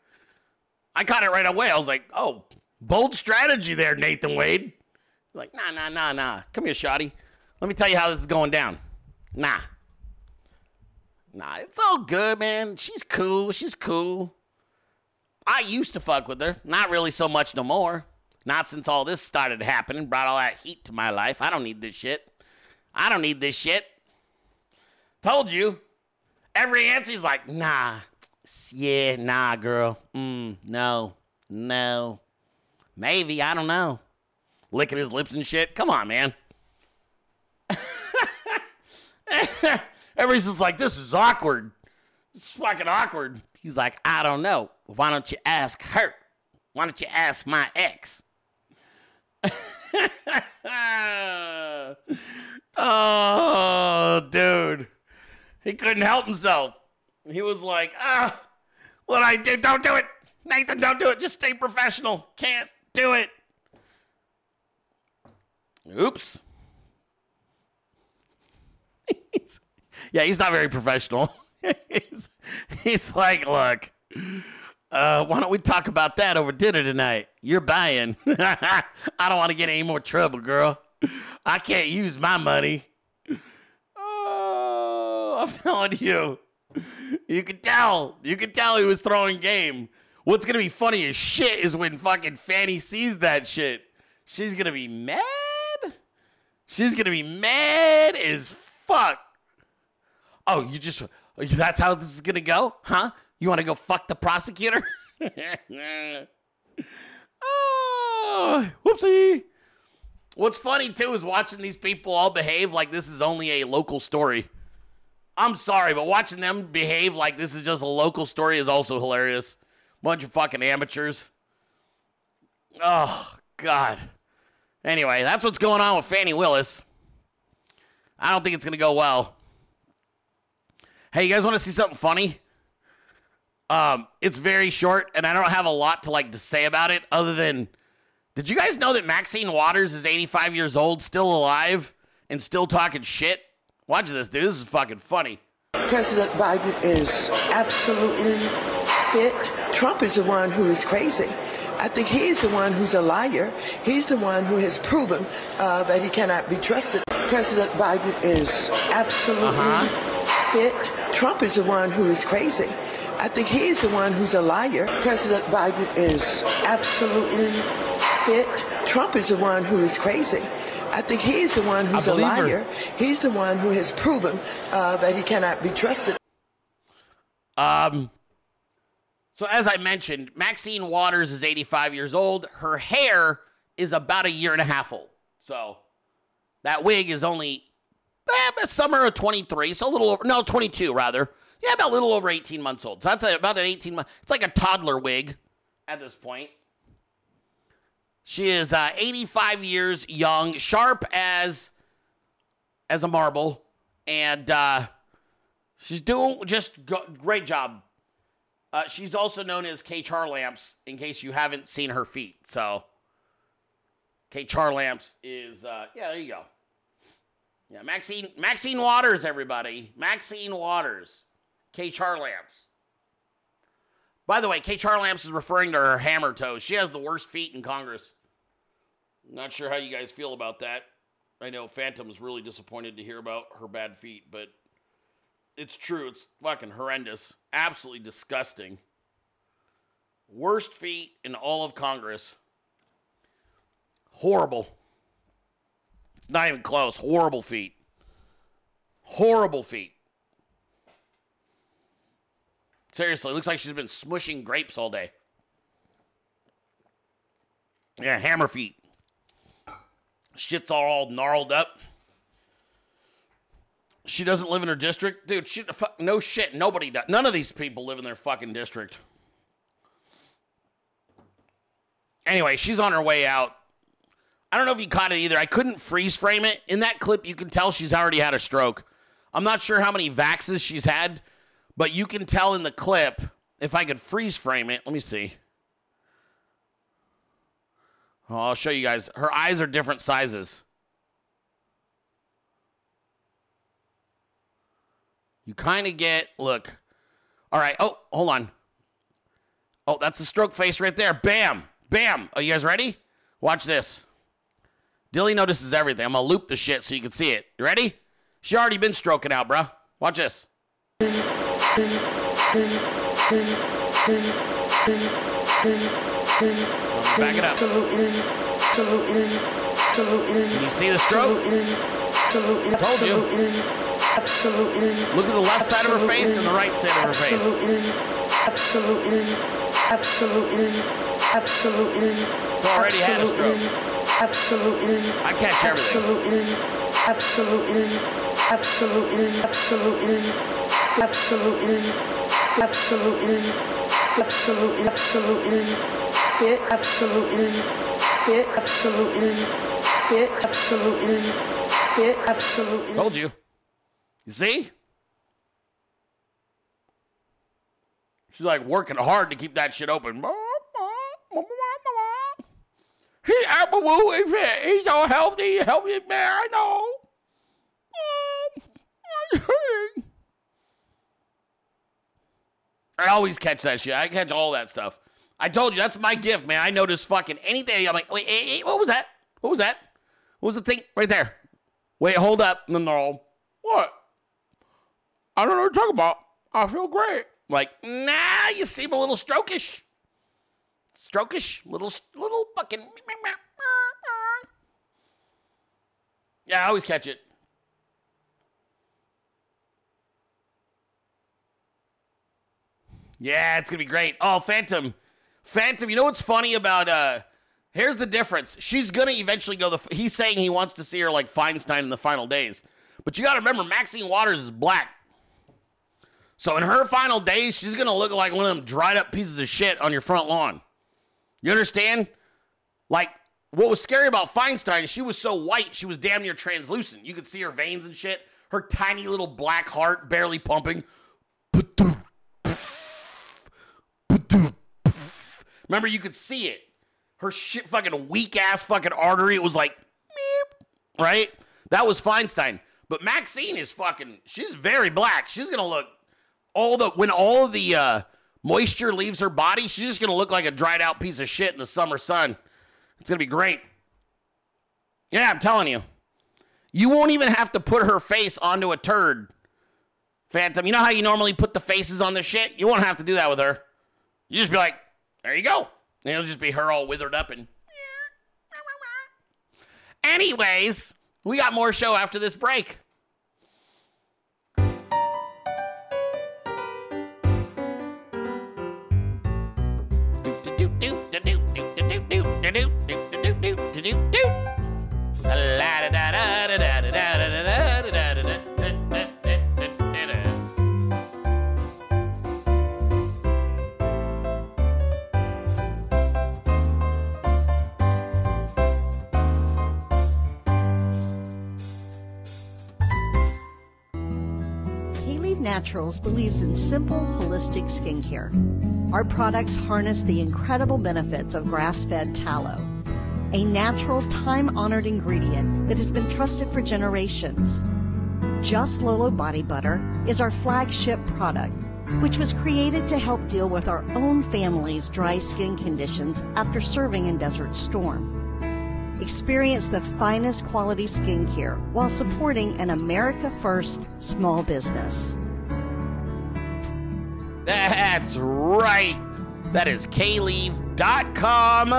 I caught it right away. I was like, oh, bold strategy there, Nathan Wade. Like, nah, nah, nah, nah. Come here, Shotty. Let me tell you how this is going down. Nah. Nah, it's all good, man. She's cool. She's cool. I used to fuck with her. Not really so much no more. Not since all this started happening, brought all that heat to my life. I don't need this shit. I don't need this shit. Told you. Every answer like, nah. Yeah, nah, girl. Mm, no. No. Maybe, I don't know. Licking his lips and shit. Come on, man. Everybody's just like, this is awkward. It's fucking awkward. He's like, I don't know. Why don't you ask her? Why don't you ask my ex? oh, dude. He couldn't help himself. He was like, ah, What I do? Don't do it, Nathan. Don't do it. Just stay professional. Can't do it. Oops. Yeah, he's not very professional. he's, he's like, look, uh, why don't we talk about that over dinner tonight? You're buying. I don't want to get any more trouble, girl. I can't use my money. Oh, I'm telling you. You could tell. You could tell he was throwing game. What's gonna be funny as shit is when fucking Fani sees that shit. She's gonna be mad. She's gonna be mad as fuck. Oh, you just that's how this is gonna go? Huh? You wanna go fuck the prosecutor? oh, whoopsie. What's funny too is watching these people all behave like this is only a local story. I'm sorry, but watching them behave like this is just a local story is also hilarious. Bunch of fucking amateurs. Oh, God. Anyway, that's what's going on with Fani Willis. I don't think it's going to go well. Hey, you guys want to see something funny? Um, it's very short, and I don't have a lot to like to say about it other than did you guys know that Maxine Waters is 85 years old, still alive, and still talking shit? Watch this, dude. This is fucking funny. President Biden is absolutely fit. Trump is the one who is crazy. I think he's the one who's a liar. He's the one who has proven uh, that he cannot be trusted. President Biden is absolutely fit. Trump is the one who is crazy. I think he's the one who's a liar. President Biden is absolutely fit. Trump is the one who is crazy. I think he's the one who's a believe her. liar. He's the one who has proven uh, that he cannot be trusted. Um, so as I mentioned, Maxine Waters is 85 years old. Her hair is about a year and a half old. So that wig is only eh, summer of 23, so a little over, no, 22 rather. Yeah, about a little over 18 months old. So that's about an 18 month. It's like a toddler wig at this point. She is uh, 85 years young, sharp as as a marble, and uh, she's doing just go- great job. Uh, she's also known as K Charlamps, in case you haven't seen her feet. So, K Charlamps is uh, yeah, there you go. Yeah, Maxine Maxine Waters, everybody, Maxine Waters, K Charlamps. By the way, K Charlamps is referring to her hammer toes. She has the worst feet in Congress. Not sure how you guys feel about that. I know Phantom's really disappointed to hear about her bad feet, but it's true. It's fucking horrendous. Absolutely disgusting. Worst feet in all of Congress. Horrible. It's not even close. Horrible feet. Horrible feet. Seriously, looks like she's been smushing grapes all day. Yeah, hammer feet. Shit's all gnarled up. She doesn't live in her district, dude. She, fuck, no shit. Nobody does. None of these people live in their fucking district. Anyway, she's on her way out. I don't know if you caught it either. I couldn't freeze frame it. In that clip, you can tell she's already had a stroke. I'm not sure how many vaxes she's had, but you can tell in the clip. If I could freeze frame it, let me see. Oh, I'll show you guys. Her eyes are different sizes. You kind of get, look. All right. Oh, hold on. Oh, that's a stroke face right there. Bam. Bam. Are you guys ready? Watch this. Dilley notices everything. I'm going to loop the shit so you can see it. You ready? She already been stroking out, bro. Watch this. Back it up. Can you see the stroke? Told you. absolutely. Look at the left side of her face and the right side of her face. Absolutely, absolutely, absolutely, absolutely. It's already had a stroke. Absolutely. I catch everything. Absolutely, absolutely, absolutely, absolutely, absolutely, absolutely, absolutely, absolutely, it absolutely, it absolutely, it absolutely, it absolutely. Told you. You see? She's like working hard to keep that shit open. He Applewoo is it? He's so healthy, healthy man. I know. I always catch that shit. I catch all that stuff. I told you that's my gift, man. I notice fucking anything. I'm like, wait, what was that? What was that? What was the thing right there? Wait, hold up. And then they're all, What? I don't know what you're talking about. I feel great. Like, nah, you seem a little strokish. Strokish, little, little fucking. Yeah, I always catch it. Yeah, it's gonna be great. Oh, Phantom, Phantom. You know what's funny about? uh Here's the difference. She's gonna eventually go. The he's saying he wants to see her like Feinstein in the final days, but you got to remember Maxine Waters is black. So in her final days, she's gonna look like one of them dried up pieces of shit on your front lawn. You understand? Like what was scary about Feinstein, she was so white, she was damn near translucent. You could see her veins and shit. Her tiny little black heart barely pumping. Remember, you could see it. Her shit fucking weak ass fucking artery. It was like, meep, right? That was Feinstein. But Maxine is fucking, she's very black. She's gonna look all the when all the uh, moisture leaves her body, she's just gonna look like a dried out piece of shit in the summer sun. It's gonna be great. Yeah, I'm telling you. You won't even have to put her face onto a turd. Phantom, you know how you normally put the faces on the shit? You won't have to do that with her. You just be like, there you go. It'll just be her all withered up and. Anyways, we got more show after this break. K-Leave Naturals believes in simple, holistic skincare. Our products harness the incredible benefits of grass-fed tallow, a natural, time-honored ingredient that has been trusted for generations. Just Lolo Body Butter is our flagship product, which was created to help deal with our own family's dry skin conditions after serving in Desert Storm. Experience the finest quality skincare while supporting an America First small business. That's right. That is kleave.com.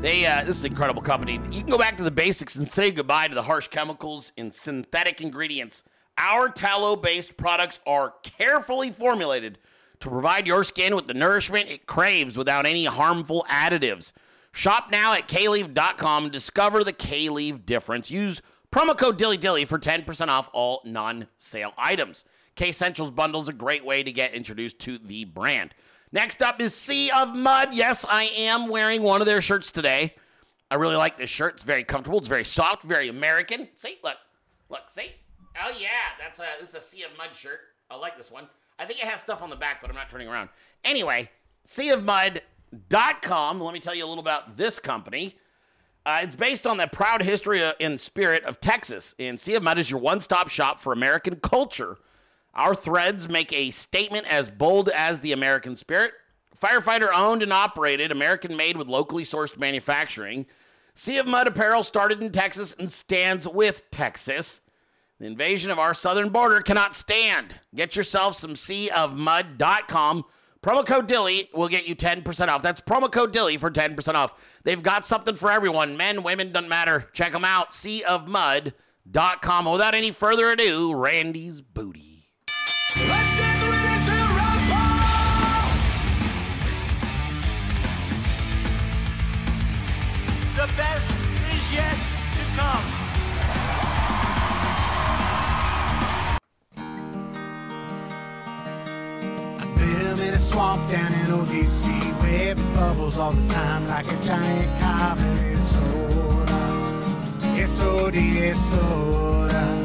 They uh, this is an incredible company. You can go back to the basics and say goodbye to the harsh chemicals and synthetic ingredients. Our tallow-based products are carefully formulated to provide your skin with the nourishment it craves without any harmful additives. Shop now at kleave.com and discover the K-Leave difference. Use promo code DillyDilly for 10% off all non-sale items. K Essentials bundle is a great way to get introduced to the brand. Next up is Sea of Mud. Yes, I am wearing one of their shirts today. I really like this shirt. It's very comfortable. It's very soft, very American. See, look, look, see. Oh yeah, that's a this is a Sea of Mud shirt. I like this one. I think it has stuff on the back, but I'm not turning around. Anyway, SeaOfMud.com. Let me tell you a little about this company. Uh, it's based on the proud history uh, and spirit of Texas. And Sea of Mud is your one-stop shop for American culture. Our threads make a statement as bold as the American spirit. Firefighter owned and operated, American made with locally sourced manufacturing. Sea of Mud apparel started in Texas and stands with Texas. The invasion of our southern border cannot stand. Get yourself some seaofmud.com. Promo code Dilly will get you 10% off. That's promo code Dilly for 10% off. They've got something for everyone. Men, women, doesn't matter. Check them out. Seaofmud.com. Without any further ado, Randy's Booty. Let's get ready to rumble! The best is yet to come. I live in a swamp down in ODC where it bubbles all the time like a giant carbonated soda. S-O-D, S-Soda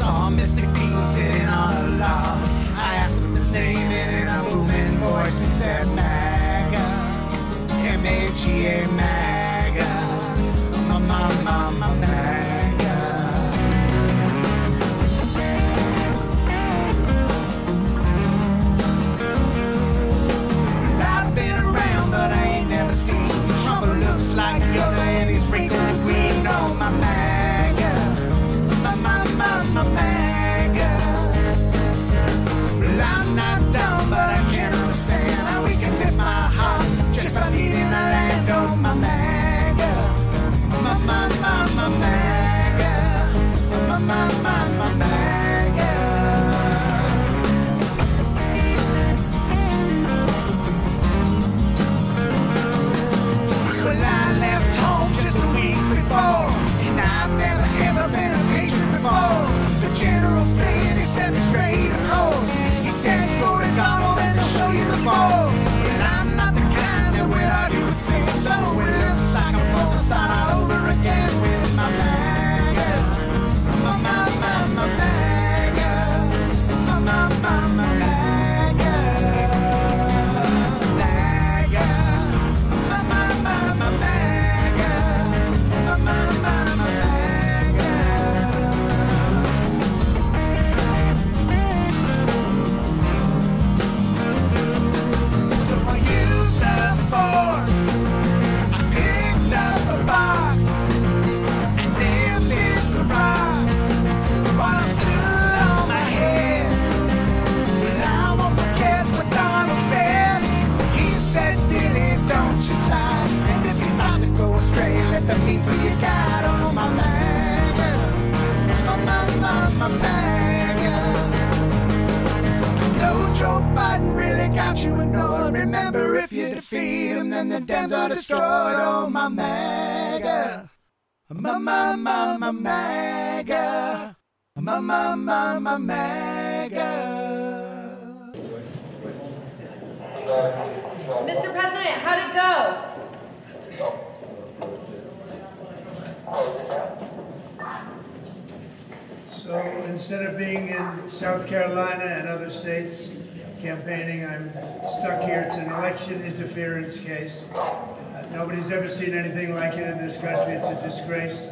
saw Mr. Bean sitting on a log. I asked him his name and in a booming voice. He said, MAGA, M-A-G-A, MAGA, ma, ma, ma, ma, MAGA. Defeat him, then the Dems are destroyed. Oh, my MAGA. My, my, my, my MAGA. My, my, my, my MAGA. Mr. President, how'd it go? So instead of being in South Carolina and other states campaigning, I'm stuck here. It's an election interference case. Uh, Nobody's ever seen anything like it in this country. It's a disgrace.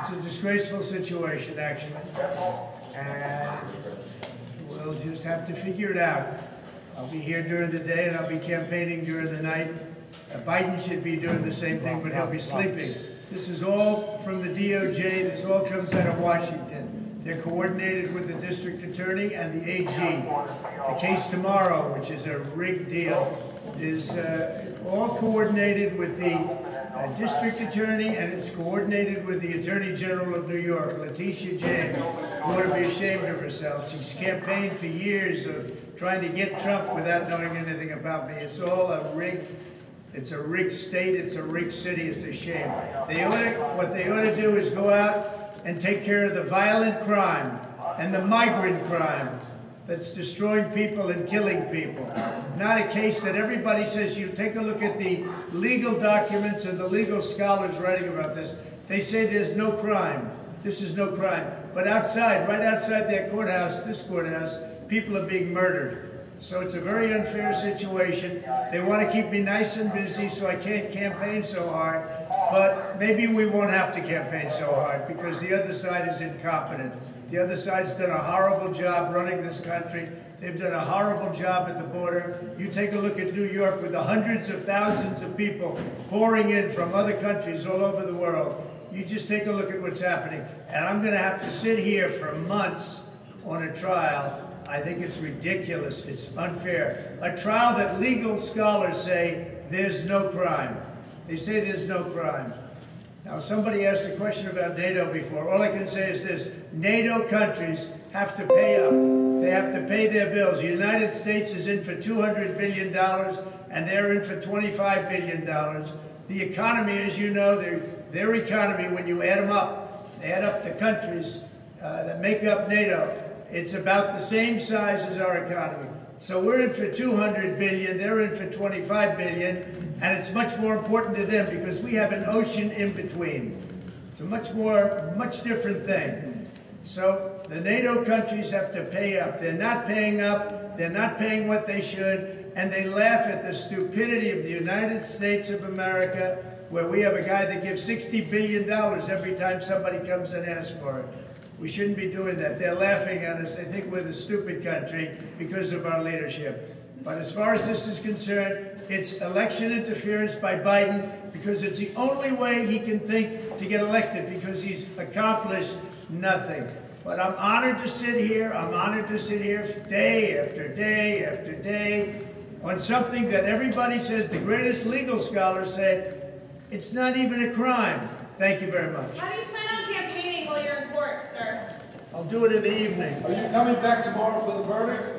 It's a disgraceful situation, actually. And we'll just have to figure it out. I'll be here during the day and I'll be campaigning during the night. Uh, Biden should be doing the same thing, but he'll be sleeping. This is all from the DOJ. This all comes out of Washington. They're coordinated with the district attorney and the AG. The case tomorrow, which is a rigged deal, is uh, all coordinated with the uh, district attorney and it's coordinated with the attorney general of New York, Letitia James, who ought to be ashamed of herself. She's campaigned for years of trying to get Trump without knowing anything about me. It's all a rigged it's a rigged state. It's a rigged city. It's a shame. They ought to, what they ought to do is go out and take care of the violent crime and the migrant crime that's destroying people and killing people. Not a case that everybody says you take a look at the legal documents and the legal scholars writing about this. They say there's no crime. This is no crime. But outside, right outside their courthouse, this courthouse, people are being murdered. So it's a very unfair situation. They want to keep me nice and busy so I can't campaign so hard. But maybe we won't have to campaign so hard because the other side is incompetent. The other side's done a horrible job running this country. They've done a horrible job at the border. You take a look at New York with the hundreds of thousands of people pouring in from other countries all over the world. You just take a look at what's happening. And I'm going to have to sit here for months on a trial I think it's ridiculous. It's unfair. A trial that legal scholars say there's no crime. They say there's no crime. Now, somebody asked a question about NATO before. All I can say is this NATO countries have to pay up. They have to pay their bills. The United States is in for $200 billion, and they're in for $25 billion. The economy, as you know, their, their economy, when you add them up, add up the countries uh, that make up NATO, it's about the same size as our economy. So we're in for 200 billion, they're in for 25 billion, and it's much more important to them because we have an ocean in between. It's a much more, much different thing. So the NATO countries have to pay up. They're not paying up, they're not paying what they should, and they laugh at the stupidity of the United States of America, where we have a guy that gives $60 billion every time somebody comes and asks for it. We shouldn't be doing that. They're laughing at us. They think we're the stupid country because of our leadership. But as far as this is concerned, it's election interference by Biden because it's the only way he can think to get elected because he's accomplished nothing. But I'm honored to sit here. I'm honored to sit here day after day after day on something that everybody says, the greatest legal scholars say, it's not even a crime. Thank you very much. Court, sir? I'll do it in the evening. Are you coming back tomorrow for the verdict?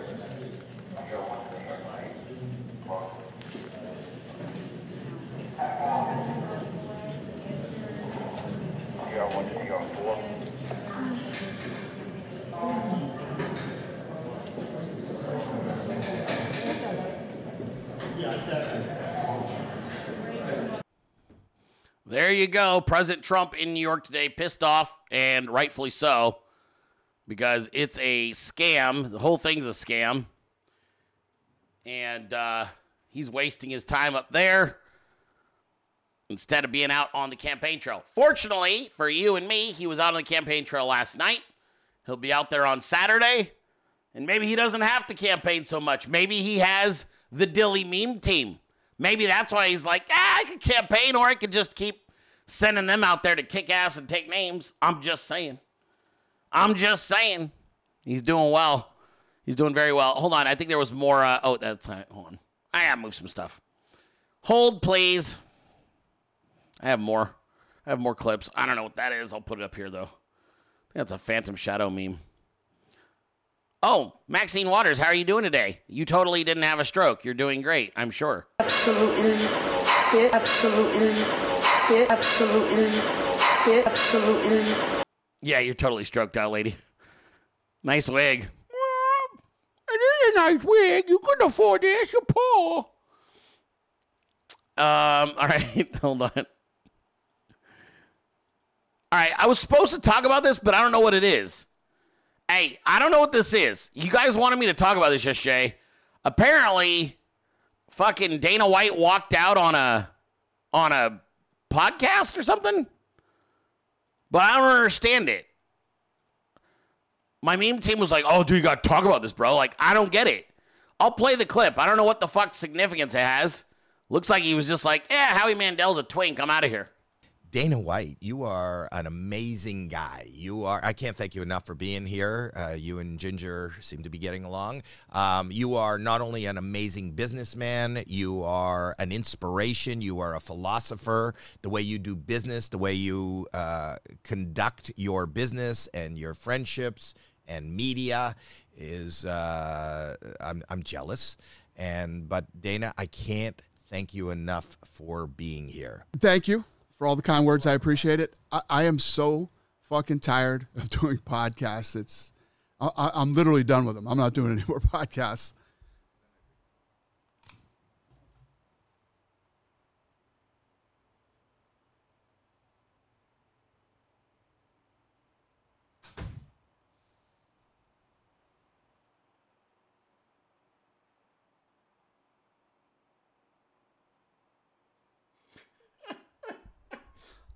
There you go. President Trump in New York today, pissed off, and rightfully so, because it's a scam. The whole thing's a scam. And uh, he's wasting his time up there instead of being out on the campaign trail. Fortunately for you and me, he was out on the campaign trail last night. He'll be out there on Saturday. And maybe he doesn't have to campaign so much. Maybe he has the Dilley meme team. Maybe that's why he's like, ah, I could campaign or I could just keep sending them out there to kick ass and take names. I'm just saying. I'm just saying. He's doing well. He's doing very well. Hold on. I think there was more. Uh, oh, that's uh, hold on. I gotta move some stuff. Hold, please. I have more. I have more clips. I don't know what that is. I'll put it up here though. That's a Phantom Shadow meme. Oh, Maxine Waters, how are you doing today? You totally didn't have a stroke. You're doing great, I'm sure. Absolutely. Absolutely fit. Absolutely fit. Absolutely. Yeah, you're totally stroked out, lady. Nice wig. It is a nice wig. You couldn't afford this. You're poor. Um, all right, hold on. All right, I was supposed to talk about this, but I don't know what it is. Hey, I don't know what this is. You guys wanted me to talk about this yesterday. Apparently, fucking Dana White walked out on a on a podcast or something. But I don't understand it. My meme team was like, "Oh, dude, you got to talk about this, bro." Like, I don't get it. I'll play the clip. I don't know what the fuck significance it has. Looks like he was just like, "Yeah, Howie Mandel's a twink. I'm out of here." Dana White, you are an amazing guy. You are, I can't thank you enough for being here. Uh, you and Ginger seem to be getting along. Um, you are not only an amazing businessman, you are an inspiration, you are a philosopher. The way you do business, the way you uh, conduct your business and your friendships and media is, uh, I'm, I'm jealous. And, but Dana, I can't thank you enough for being here. Thank you for all the kind words. I appreciate it. I, I am so fucking tired of doing podcasts. It's I, I'm literally done with them. I'm not doing any more podcasts.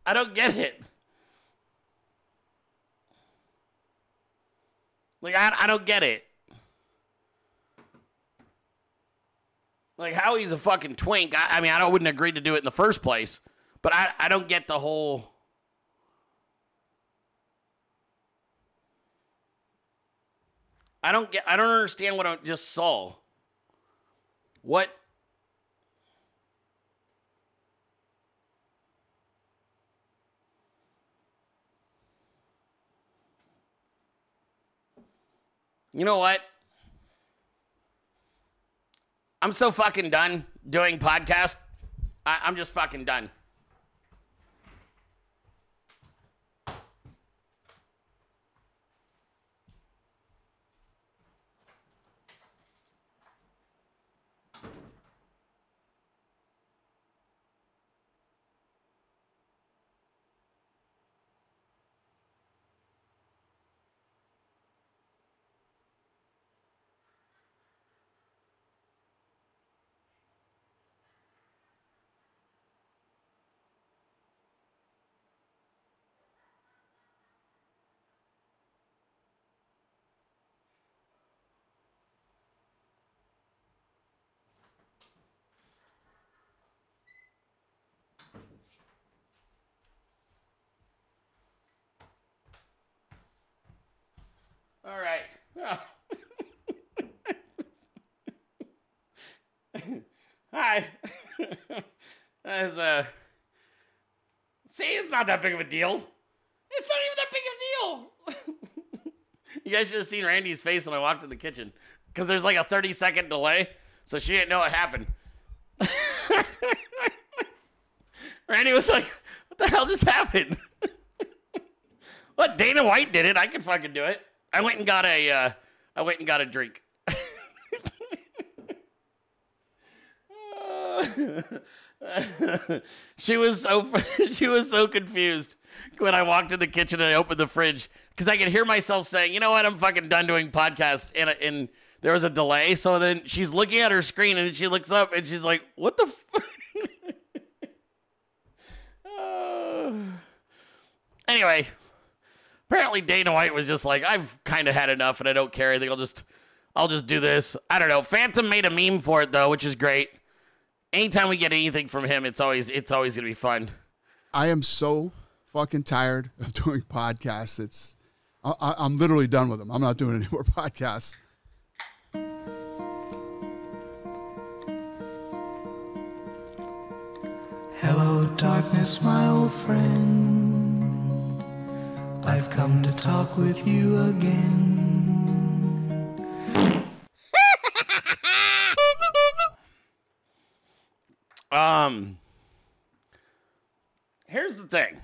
I don't get it. Like I, I don't get it. Like how he's a fucking twink. I, I mean, I don't, wouldn't agree to do it in the first place, but I, I don't get the whole. I don't get. I don't understand what I just saw. What? You know what? I'm so fucking done doing podcast. I, I'm just fucking done. All right. Hi. As uh See, it's not that big of a deal. It's not even that big of a deal. you guys should have seen Randy's face when I walked in the kitchen. Because there's like a 30 second delay. So she didn't know what happened. Randy was like, what the hell just happened? what Dana White did it. I could fucking do it. I went and got a uh I went and got a drink. she was so she was so confused when I walked in the kitchen and I opened the fridge because I could hear myself saying, "You know what? I'm fucking done doing podcast." And and there was a delay, so then she's looking at her screen and she looks up and she's like, "What the?" F-? Anyway, apparently Dana White was just like, "I've kind of had enough, and I don't care. I think I'll just I'll just do this." I don't know. Phantom made a meme for it though, which is great anytime we get anything from him, it's always it's always gonna be fun. I am so fucking tired of doing podcasts. It's I, I, I'm literally done with them. I'm not doing any more podcasts. Hello, darkness, my old friend. I've come to talk with you again. Um, here's the thing.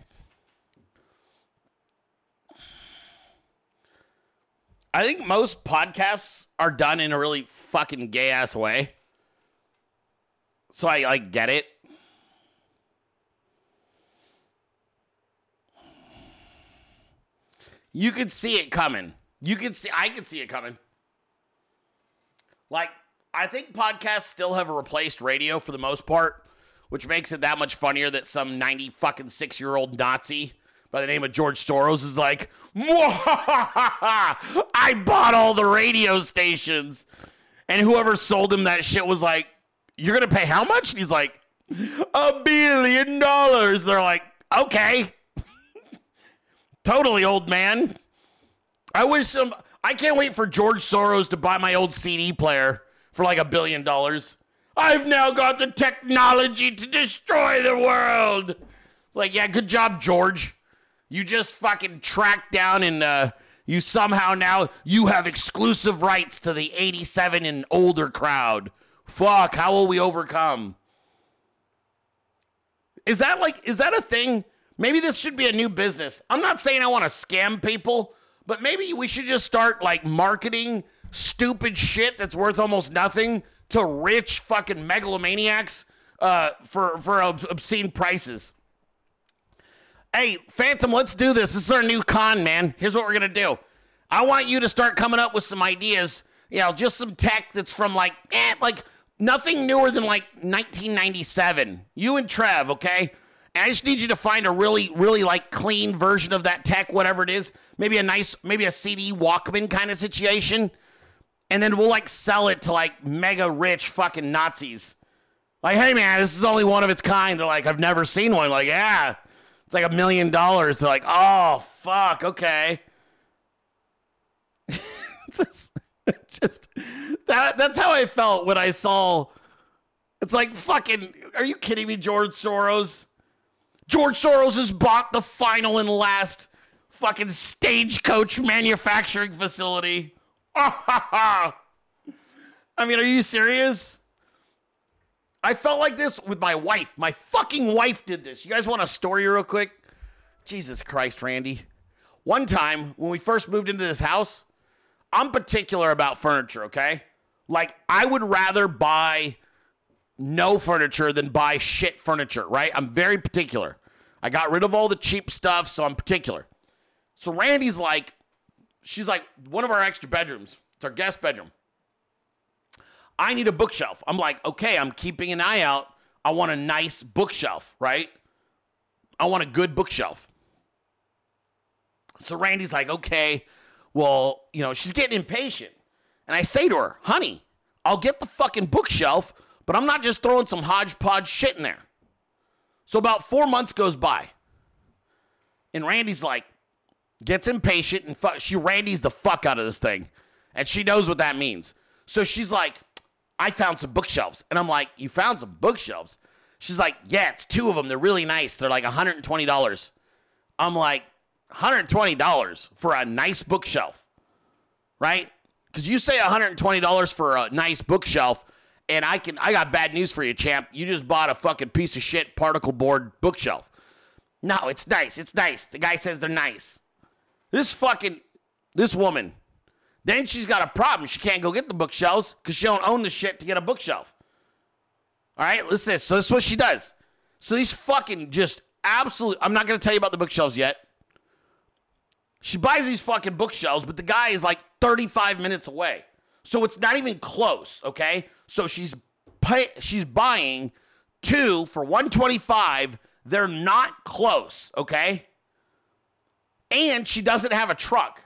I think most podcasts are done in a really fucking gay ass way. So I like get it. You could see it coming. You could see I could see it coming. Like I think podcasts still have replaced radio for the most part, which makes it that much funnier that some 90 fucking 6-year-old Nazi by the name of George Soros is like, I bought all the radio stations. And whoever sold him that shit was like, You're going to pay how much? And he's like, A billion dollars. They're like, Okay. Totally, old man. I wish some. I can't wait for George Soros to buy my old CD player for like a billion dollars. I've now got the technology to destroy the world. It's like, yeah, good job, George. You just fucking tracked down and uh, you somehow now you have exclusive rights to the 87 and older crowd. Fuck, how will we overcome? Is that like is that a thing? Maybe this should be a new business. I'm not saying I want to scam people, but maybe we should just start like marketing stupid shit that's worth almost nothing to rich fucking megalomaniacs uh, for for ob- obscene prices. Hey, Phantom, let's do this. This is our new con, man. Here's what we're gonna do. I want you to start coming up with some ideas. You know, just some tech that's from like, eh, like nothing newer than like 1997. You and Trev, okay? I just need you to find a really, really like clean version of that tech, whatever it is. Maybe a nice, maybe a CD Walkman kind of situation. And then we'll like sell it to like mega rich fucking Nazis. Like, hey man, this is only one of its kind. They're like, I've never seen one. Like, yeah, it's like a million dollars. They're like, oh fuck, okay. just, just that that's how I felt when I saw it's like fucking are you kidding me, George Soros? George Soros has bought the final and last fucking stagecoach manufacturing facility. I mean, are you serious? I felt like this with my wife. My fucking wife did this. You guys want a story real quick? Jesus Christ, Randy. One time when we first moved into this house, I'm particular about furniture, okay? Like, I would rather buy no furniture than buy shit furniture, right? I'm very particular. I got rid of all the cheap stuff, so I'm particular. So Randy's like, she's like, one of our extra bedrooms, it's our guest bedroom. I need a bookshelf. I'm like, okay, I'm keeping an eye out. I want a nice bookshelf, right? I want a good bookshelf. So Randy's like, okay, well, you know, she's getting impatient. And I say to her, honey, I'll get the fucking bookshelf, but I'm not just throwing some hodgepodge shit in there. So about four months goes by. And Randy's like, gets impatient and fu- she Randy's the fuck out of this thing. And she knows what that means. So she's like, I found some bookshelves. And I'm like, You found some bookshelves? She's like, Yeah, it's two of them. They're really nice. They're like $120. I'm like, $120 for a nice bookshelf, right? Because you say $120 for a nice bookshelf, and I can I got bad news for you, champ. You just bought a fucking piece of shit particle board bookshelf. No, it's nice. It's nice. The guy says they're nice. This fucking this woman. Then she's got a problem. She can't go get the bookshelves because she don't own the shit to get a bookshelf. All right, listen this. So this is what she does. So these fucking just absolute. I'm not gonna tell you about the bookshelves yet. She buys these fucking bookshelves, but the guy is like 35 minutes away. So it's not even close, okay? So she's pay, she's buying two for 125. They're not close, okay? And she doesn't have a truck.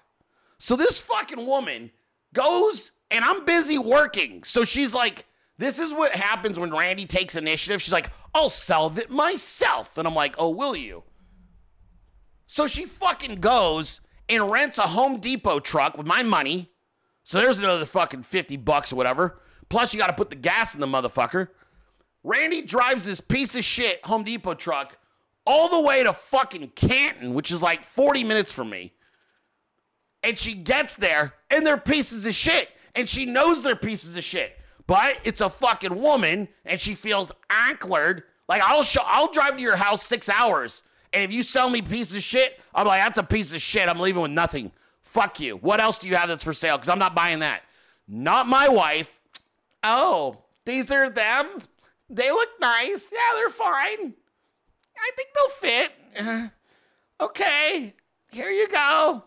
So this fucking woman goes and I'm busy working. So she's like, this is what happens when Randy takes initiative. She's like, I'll sell it myself. And I'm like, oh, will you? So she fucking goes and rents a Home Depot truck with my money. So there's another fucking 50 bucks or whatever. Plus, you got to put the gas in the motherfucker. Randy drives this piece of shit Home Depot truck all the way to fucking Canton, which is like 40 minutes from me. And she gets there and they're pieces of shit. And she knows they're pieces of shit. But it's a fucking woman and she feels awkward. Like I'll I'll drive to your house six hours. And if you sell me pieces of shit, I'm like, that's a piece of shit. I'm leaving with nothing. Fuck you. What else do you have that's for sale? Because I'm not buying that. Not my wife. Oh, these are them. They look nice. Yeah, they're fine. I think they'll fit. Okay, here you go.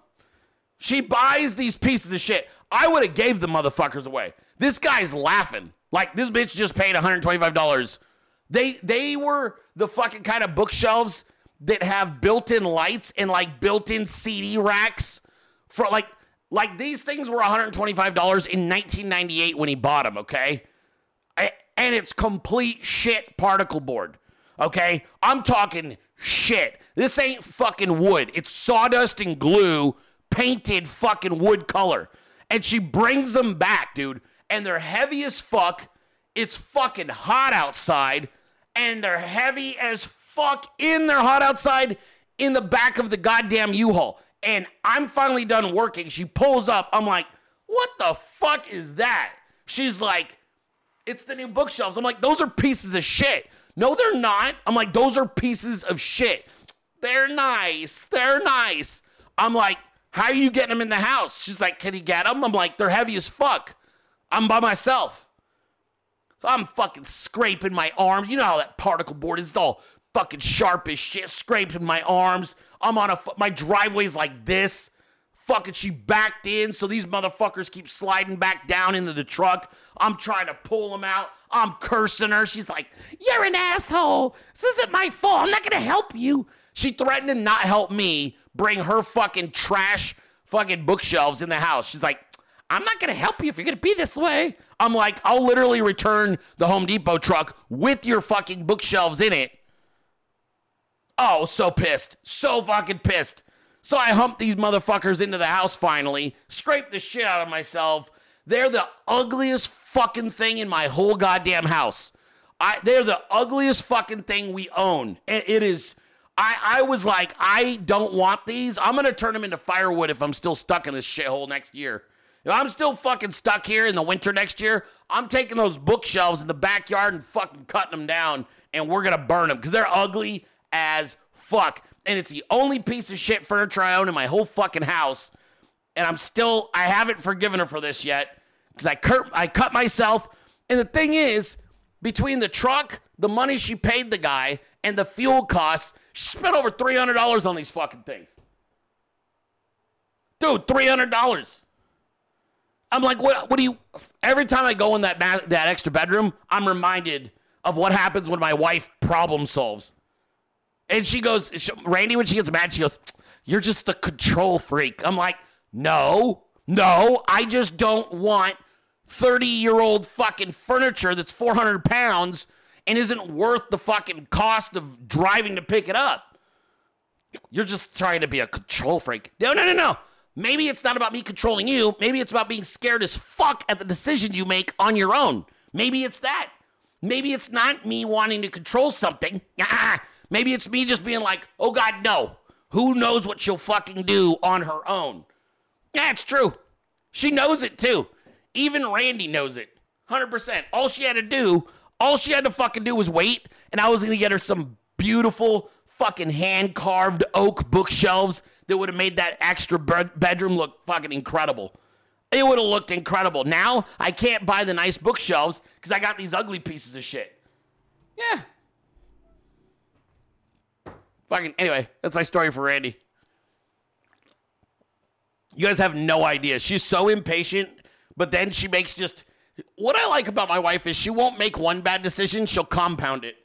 She buys these pieces of shit. I would have gave the motherfuckers away. This guy's laughing. Like this bitch just paid $125. They they were the fucking kind of bookshelves that have built-in lights and like built-in CD racks for like like these things were $125 in 1998 when he bought them, okay? And it's complete shit particle board. Okay? I'm talking shit. This ain't fucking wood. It's sawdust and glue painted fucking wood color. And she brings them back, dude. And they're heavy as fuck. It's fucking hot outside. And they're heavy as fuck in They're hot outside in the back of the goddamn U-Haul. And I'm finally done working. She pulls up. I'm like, what the fuck is that? She's like, it's the new bookshelves. I'm like, those are pieces of shit. No, they're not. I'm like, those are pieces of shit. They're nice. They're nice. I'm like, how are you getting them in the house? She's like, can he get them? I'm like, they're heavy as fuck. I'm by myself. So I'm fucking scraping my arms. You know how that particle board is all fucking sharp as shit, scraping my arms. I'm on a, my driveway's like this. Fucking, she backed in, so these motherfuckers keep sliding back down into the truck. I'm trying to pull them out. I'm cursing her. She's like, You're an asshole. This isn't my fault. I'm not gonna help you. She threatened to not help me bring her fucking trash fucking bookshelves in the house. She's like, I'm not gonna help you if you're gonna be this way. I'm like, I'll literally return the Home Depot truck with your fucking bookshelves in it. Oh, so pissed. So fucking pissed. So I humped these motherfuckers into the house finally, scraped the shit out of myself. They're the ugliest fucking thing in my whole goddamn house. I they're the ugliest fucking thing we own. It, it is I I was like, I don't want these. I'm gonna turn them into firewood if I'm still stuck in this shithole next year. If I'm still fucking stuck here in the winter next year, I'm taking those bookshelves in the backyard and fucking cutting them down, and we're gonna burn them because they're ugly as fuck. And it's the only piece of shit furniture I own in my whole fucking house. And I'm still, I haven't forgiven her for this yet because I, cur- I cut myself. And the thing is, between the truck, the money she paid the guy, and the fuel costs, she spent over $300 on these fucking things. Dude, $300. I'm like, what, what do you, every time I go in that, ma- that extra bedroom, I'm reminded of what happens when my wife problem solves. And she goes, she, Randy, when she gets mad, she goes, You're just the control freak. I'm like, No, no, I just don't want 30 year old fucking furniture that's 400 pounds and isn't worth the fucking cost of driving to pick it up. You're just trying to be a control freak. No, no, no, no. Maybe it's not about me controlling you. Maybe it's about being scared as fuck at the decisions you make on your own. Maybe it's that. Maybe it's not me wanting to control something. Ah, Maybe it's me just being like, oh God, no. Who knows what she'll fucking do on her own? Yeah, it's true. She knows it too. Even Randy knows it. 100%. All she had to do, all she had to fucking do was wait, and I was gonna get her some beautiful fucking hand carved oak bookshelves that would have made that extra bedroom look fucking incredible. It would have looked incredible. Now I can't buy the nice bookshelves because I got these ugly pieces of shit. Yeah. Fucking anyway, that's my story for Randy. You guys have no idea. She's so impatient, but then she makes just what I like about my wife is she won't make one bad decision, she'll compound it.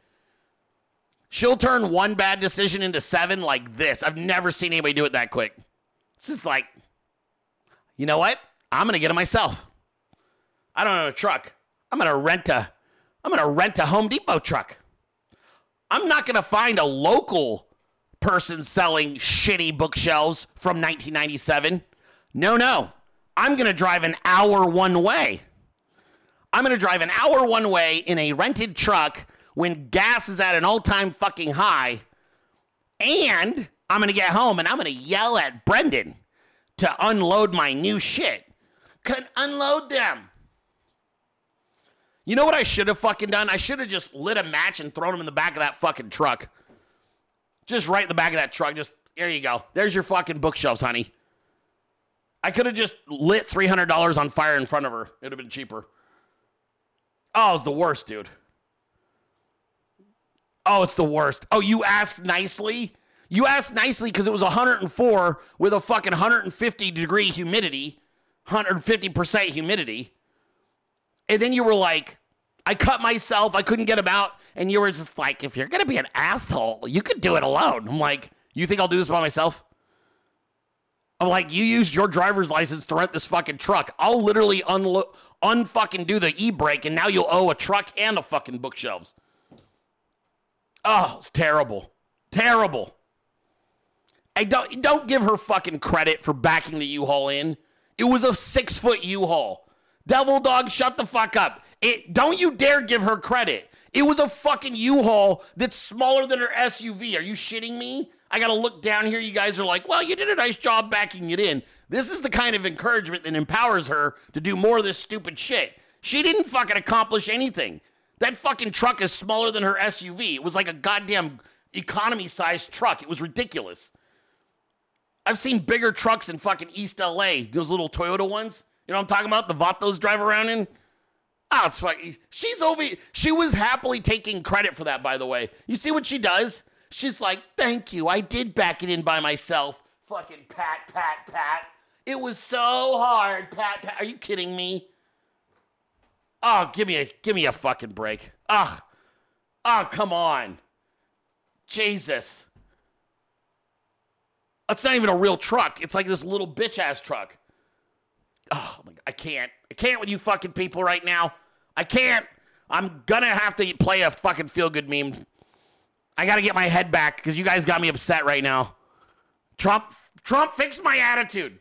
She'll turn one bad decision into seven like this. I've never seen anybody do it that quick. It's just like, you know what? I'm gonna get it myself. I don't own a truck. I'm gonna rent a I'm gonna rent a Home Depot truck. I'm not gonna find a local person selling shitty bookshelves from 1997. No, no. I'm gonna drive an hour one way. I'm gonna drive an hour one way in a rented truck when gas is at an all-time fucking high. And I'm gonna get home and I'm gonna yell at Brenden to unload my new shit. Could unload them. You know what I should have fucking done? I should have just lit a match and thrown them in the back of that fucking truck. Just right in the back of that truck. Just there you go. There's your fucking bookshelves, honey. I could have just lit $300 on fire in front of her. It would have been cheaper. Oh, it's the worst, dude. Oh, it's the worst. Oh, you asked nicely? You asked nicely because it was 104 with a fucking 150 degree humidity, 150% humidity. And then you were like, I cut myself, I couldn't get him out. And you were just like, if you're going to be an asshole, you could do it alone. I'm like, you think I'll do this by myself? I'm like, you used your driver's license to rent this fucking truck. I'll literally unlo- unfucking do the e brake, and now you'll owe a truck and a fucking bookshelves. Oh, it's terrible. Terrible. I don't don't give her fucking credit for backing the U-Haul in. It was a six foot U-Haul. Devil dog, shut the fuck up. It don't you dare give her credit. It was a fucking U-Haul that's smaller than her SUV. Are you shitting me? I gotta look down here. You guys are like, well, you did a nice job backing it in. This is the kind of encouragement that empowers her to do more of this stupid shit. She didn't fucking accomplish anything. That fucking truck is smaller than her SUV. It was like a goddamn economy sized truck. It was ridiculous. I've seen bigger trucks in fucking East LA, those little Toyota ones. You know what I'm talking about? The Vatos drive around in. Oh, it's fucking. She's over. She was happily taking credit for that, by the way. You see what she does? She's like, thank you. I did back it in by myself. Fucking pat, pat, pat. It was so hard. Pat, pat. Are you kidding me? Oh, give me a give me a fucking break. Ah. Oh, come on. Jesus. That's not even a real truck. It's like this little bitch ass truck. Oh my I can't. I can't with you fucking people right now. I can't. I'm gonna have to play a fucking feel good meme. I gotta get my head back because you guys got me upset right now. Trump Trump fixed my attitude.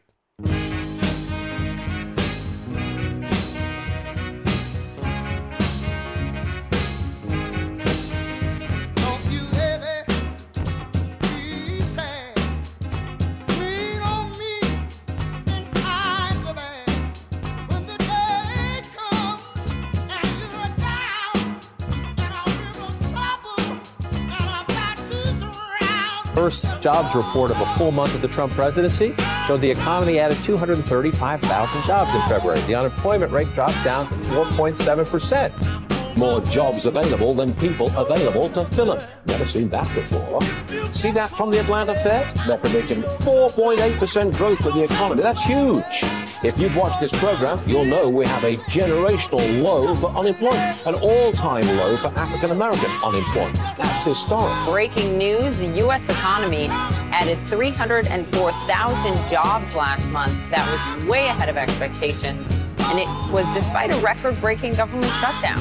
First jobs report of a full month of the Trump presidency showed the economy added 235,000 jobs in February. The unemployment rate dropped down to 4.7%. More jobs available than people available to fill them. Never seen that before. See that from the Atlanta Fed? They're predicting 4.8% growth for the economy. That's huge. If you've watched this program, you'll know we have a generational low for unemployment, an all-time low for African American unemployment. That's historic. Breaking news the U.S. economy added 304,000 jobs last month. That was way ahead of expectations. And it was despite a record breaking government shutdown.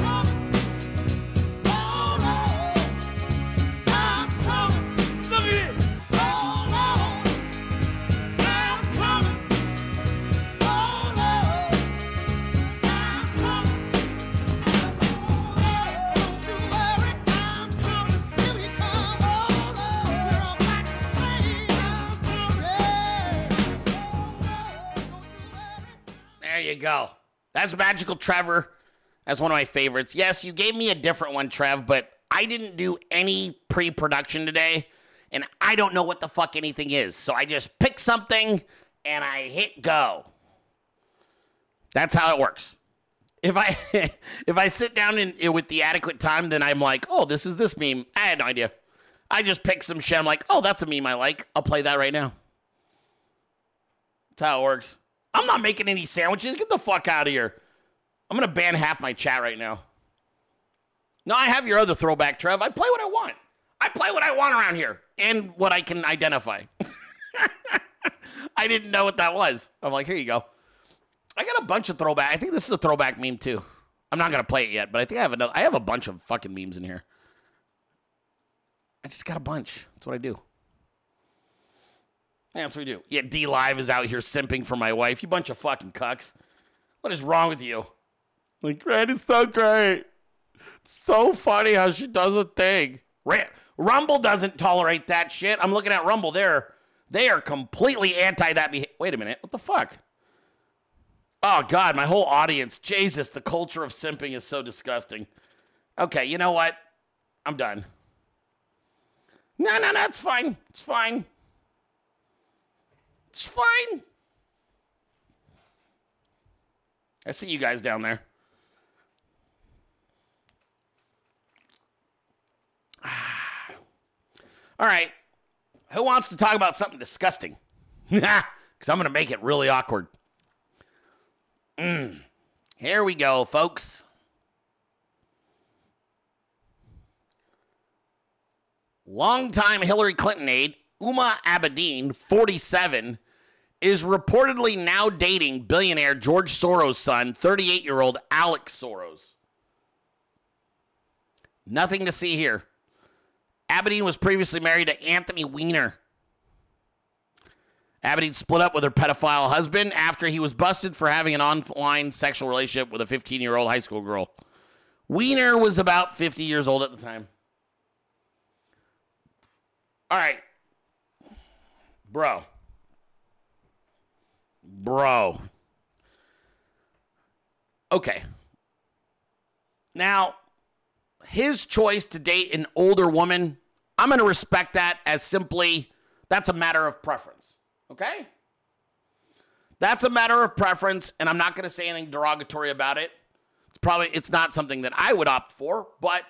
Go. That's Magical Trevor. That's one of my favorites. Yes, you gave me a different one, Trev, but I didn't do any pre production today, and I don't know what the fuck anything is. So I just pick something and I hit go. That's how it works. If I if I sit down in, with the adequate time, then I'm like, oh, this is this meme. I had no idea. I just pick some shit. I'm like, oh, that's a meme I like. I'll play that right now. That's how it works. I'm not making any sandwiches. Get the fuck out of here. I'm gonna ban half my chat right now. No, I have your other throwback, Trev. I play what I want. I play what I want around here and what I can identify. I didn't know what that was. I'm like, here you go. I got a bunch of throwback. I think this is a throwback meme too. I'm not gonna play it yet, but I think I have another. I have a bunch of fucking memes in here. I just got a bunch. That's what I do. Yeah, that's what we do. Yeah, DLive is out here simping for my wife. You bunch of fucking cucks. What is wrong with you? Like, Red is so great. It's so funny how she does a thing. Ra- Rumble doesn't tolerate that shit. I'm looking at Rumble. They're they are completely anti that behavior. Wait a minute. What the fuck? Oh God, my whole audience. Jesus, the culture of simping is so disgusting. Okay, you know what? I'm done. No, no, no, it's fine. It's fine. It's fine. I see you guys down there. All right. Who wants to talk about something disgusting? Because I'm going to make it really awkward. Mm. Here we go, folks. Longtime Hillary Clinton aide Huma Abedin, 47, is reportedly now dating billionaire George Soros' son, 38 year old Alex Soros. Nothing to see here. Abedin was previously married to Anthony Weiner. Abedin split up with her pedophile husband after he was busted for having an online sexual relationship with a 15 year old high school girl. Weiner was about 50 years old at the time. All right. Bro. Bro. Okay. Now, his choice to date an older woman, I'm going to respect that as simply that's a matter of preference. Okay? That's a matter of preference, and I'm not going to say anything derogatory about it. It's probably it's not something that I would opt for, but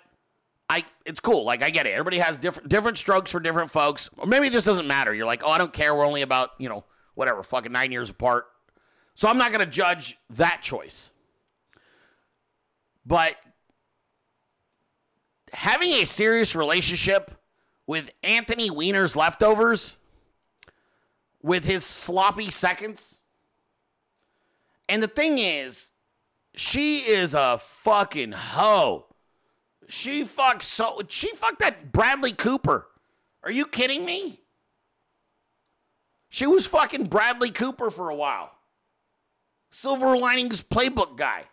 I it's cool. Like I get it. Everybody has different different strokes for different folks. Or maybe it just doesn't matter. You're like, oh, I don't care. We're only about you know whatever, fucking nine years apart. So I'm not to judge that choice. But having a serious relationship with Anthony Weiner's leftovers, with his sloppy seconds. And the thing is, she is a fucking hoe. She fucked so she fucked that Bradley Cooper. Are you kidding me? She was fucking Bradley Cooper for a while. Silver Linings playbook guy.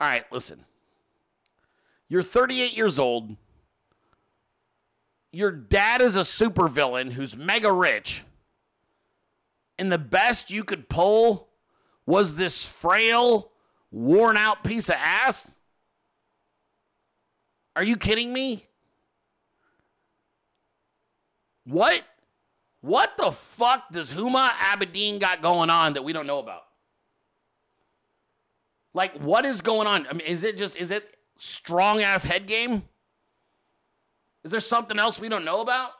All right, listen. You're 38 years old. Your dad is a supervillain who's mega rich. And the best you could pull was this frail, worn out piece of ass? Are you kidding me? What? What the fuck does Huma Abedin got going on that we don't know about? Like, what is going on? I mean, is it just, is it strong ass head game? Is there something else we don't know about?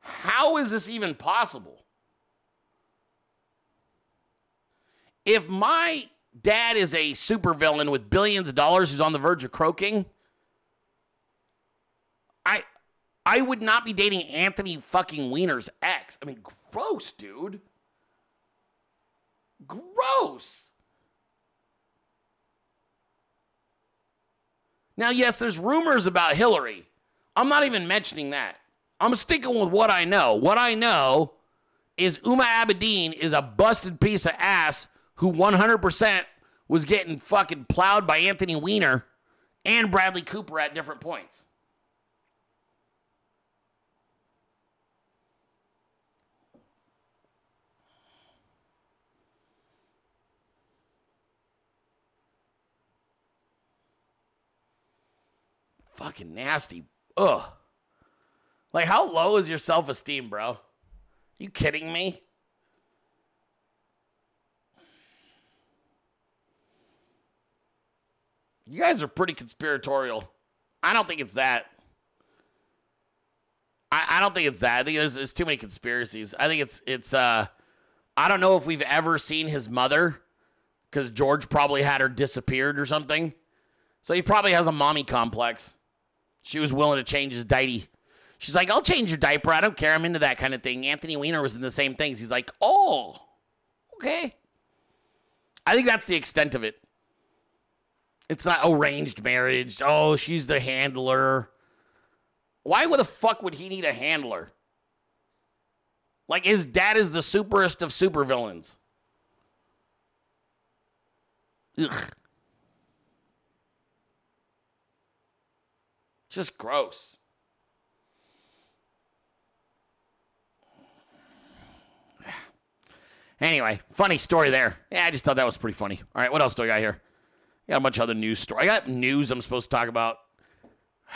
How is this even possible? If my dad is a supervillain with billions of dollars who's on the verge of croaking, I I would not be dating Anthony fucking Weiner's ex. I mean, gross, dude. Gross. Now, yes, there's rumors about Hillary. I'm not even mentioning that. I'm sticking with what I know. What I know is Huma Abedin is a busted piece of ass who 100% was getting fucking plowed by Anthony Weiner and Bradley Cooper at different points. Fucking nasty. Ugh. Like, how low is your self esteem, bro? You kidding me? You guys are pretty conspiratorial. I don't think it's that. I, I don't think it's that. I think there's, there's too many conspiracies. I think it's it's uh I don't know if we've ever seen his mother because George probably had her disappeared or something. So he probably has a mommy complex. She was willing to change his diaper. She's like, I'll change your diaper. I don't care. I'm into that kind of thing. Anthony Weiner was in the same things. He's like, oh, okay. I think that's the extent of it. It's not arranged marriage. Oh, she's the handler. Why the fuck would he need a handler? Like his dad is the superest of supervillains. Ugh. Just gross. Anyway, funny story there. Yeah, I just thought that was pretty funny. All right, what else do I got here? I got a bunch of other news story. I got news I'm supposed to talk about.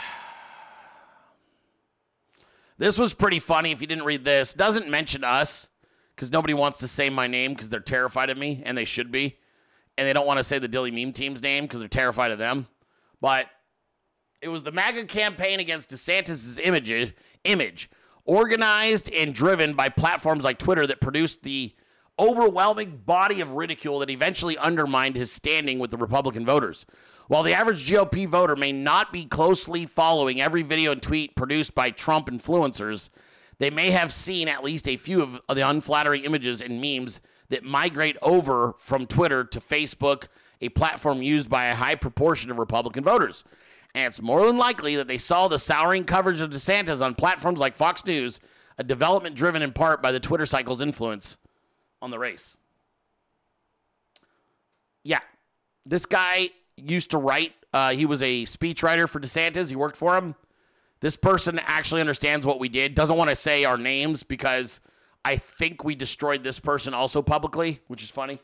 This was pretty funny. If you didn't read this, doesn't mention us because nobody wants to say my name because they're terrified of me, and they should be, and they don't want to say the Dilley Meme Team's name because they're terrified of them. But it was the MAGA campaign against DeSantis' image, image, organized and driven by platforms like Twitter that produced the overwhelming body of ridicule that eventually undermined his standing with the Republican voters. While the average GOP voter may not be closely following every video and tweet produced by Trump influencers, they may have seen at least a few of the unflattering images and memes that migrate over from Twitter to Facebook, a platform used by a high proportion of Republican voters. And it's more than likely that they saw the souring coverage of DeSantis on platforms like Fox News, a development driven in part by the Twitter cycle's influence on the race. Yeah, this guy used to write. Uh, he was a speechwriter for DeSantis. He worked for him. This person actually understands what we did. Doesn't want to say our names because I think we destroyed this person also publicly, which is funny.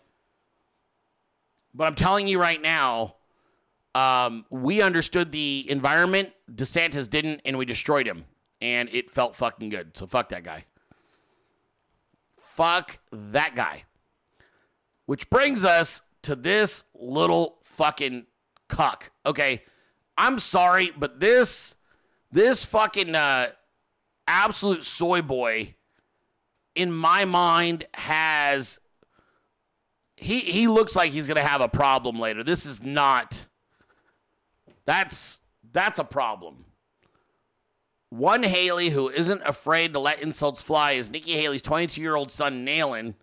But I'm telling you right now, um, we understood the environment. DeSantis didn't, and we destroyed him. And it felt fucking good. So fuck that guy. Fuck that guy. Which brings us to this little fucking cuck. Okay. I'm sorry, but this this fucking uh, absolute soy boy in my mind has he he looks like he's gonna have a problem later. This is not that's that's a problem. One Haley who isn't afraid to let insults fly is Nikki Haley's 22 year old son, Nalin.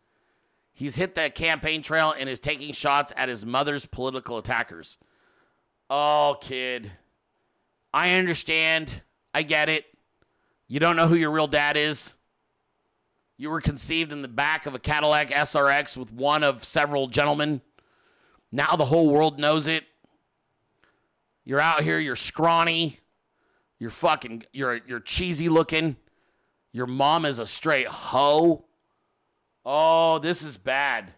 He's hit the campaign trail and is taking shots at his mother's political attackers. Oh, kid. I understand. I get it. You don't know who your real dad is. You were conceived in the back of a Cadillac SRX with one of several gentlemen. Now the whole world knows it. You're out here, you're scrawny. You're fucking you're you're cheesy looking. Your mom is a straight hoe. Oh, this is bad.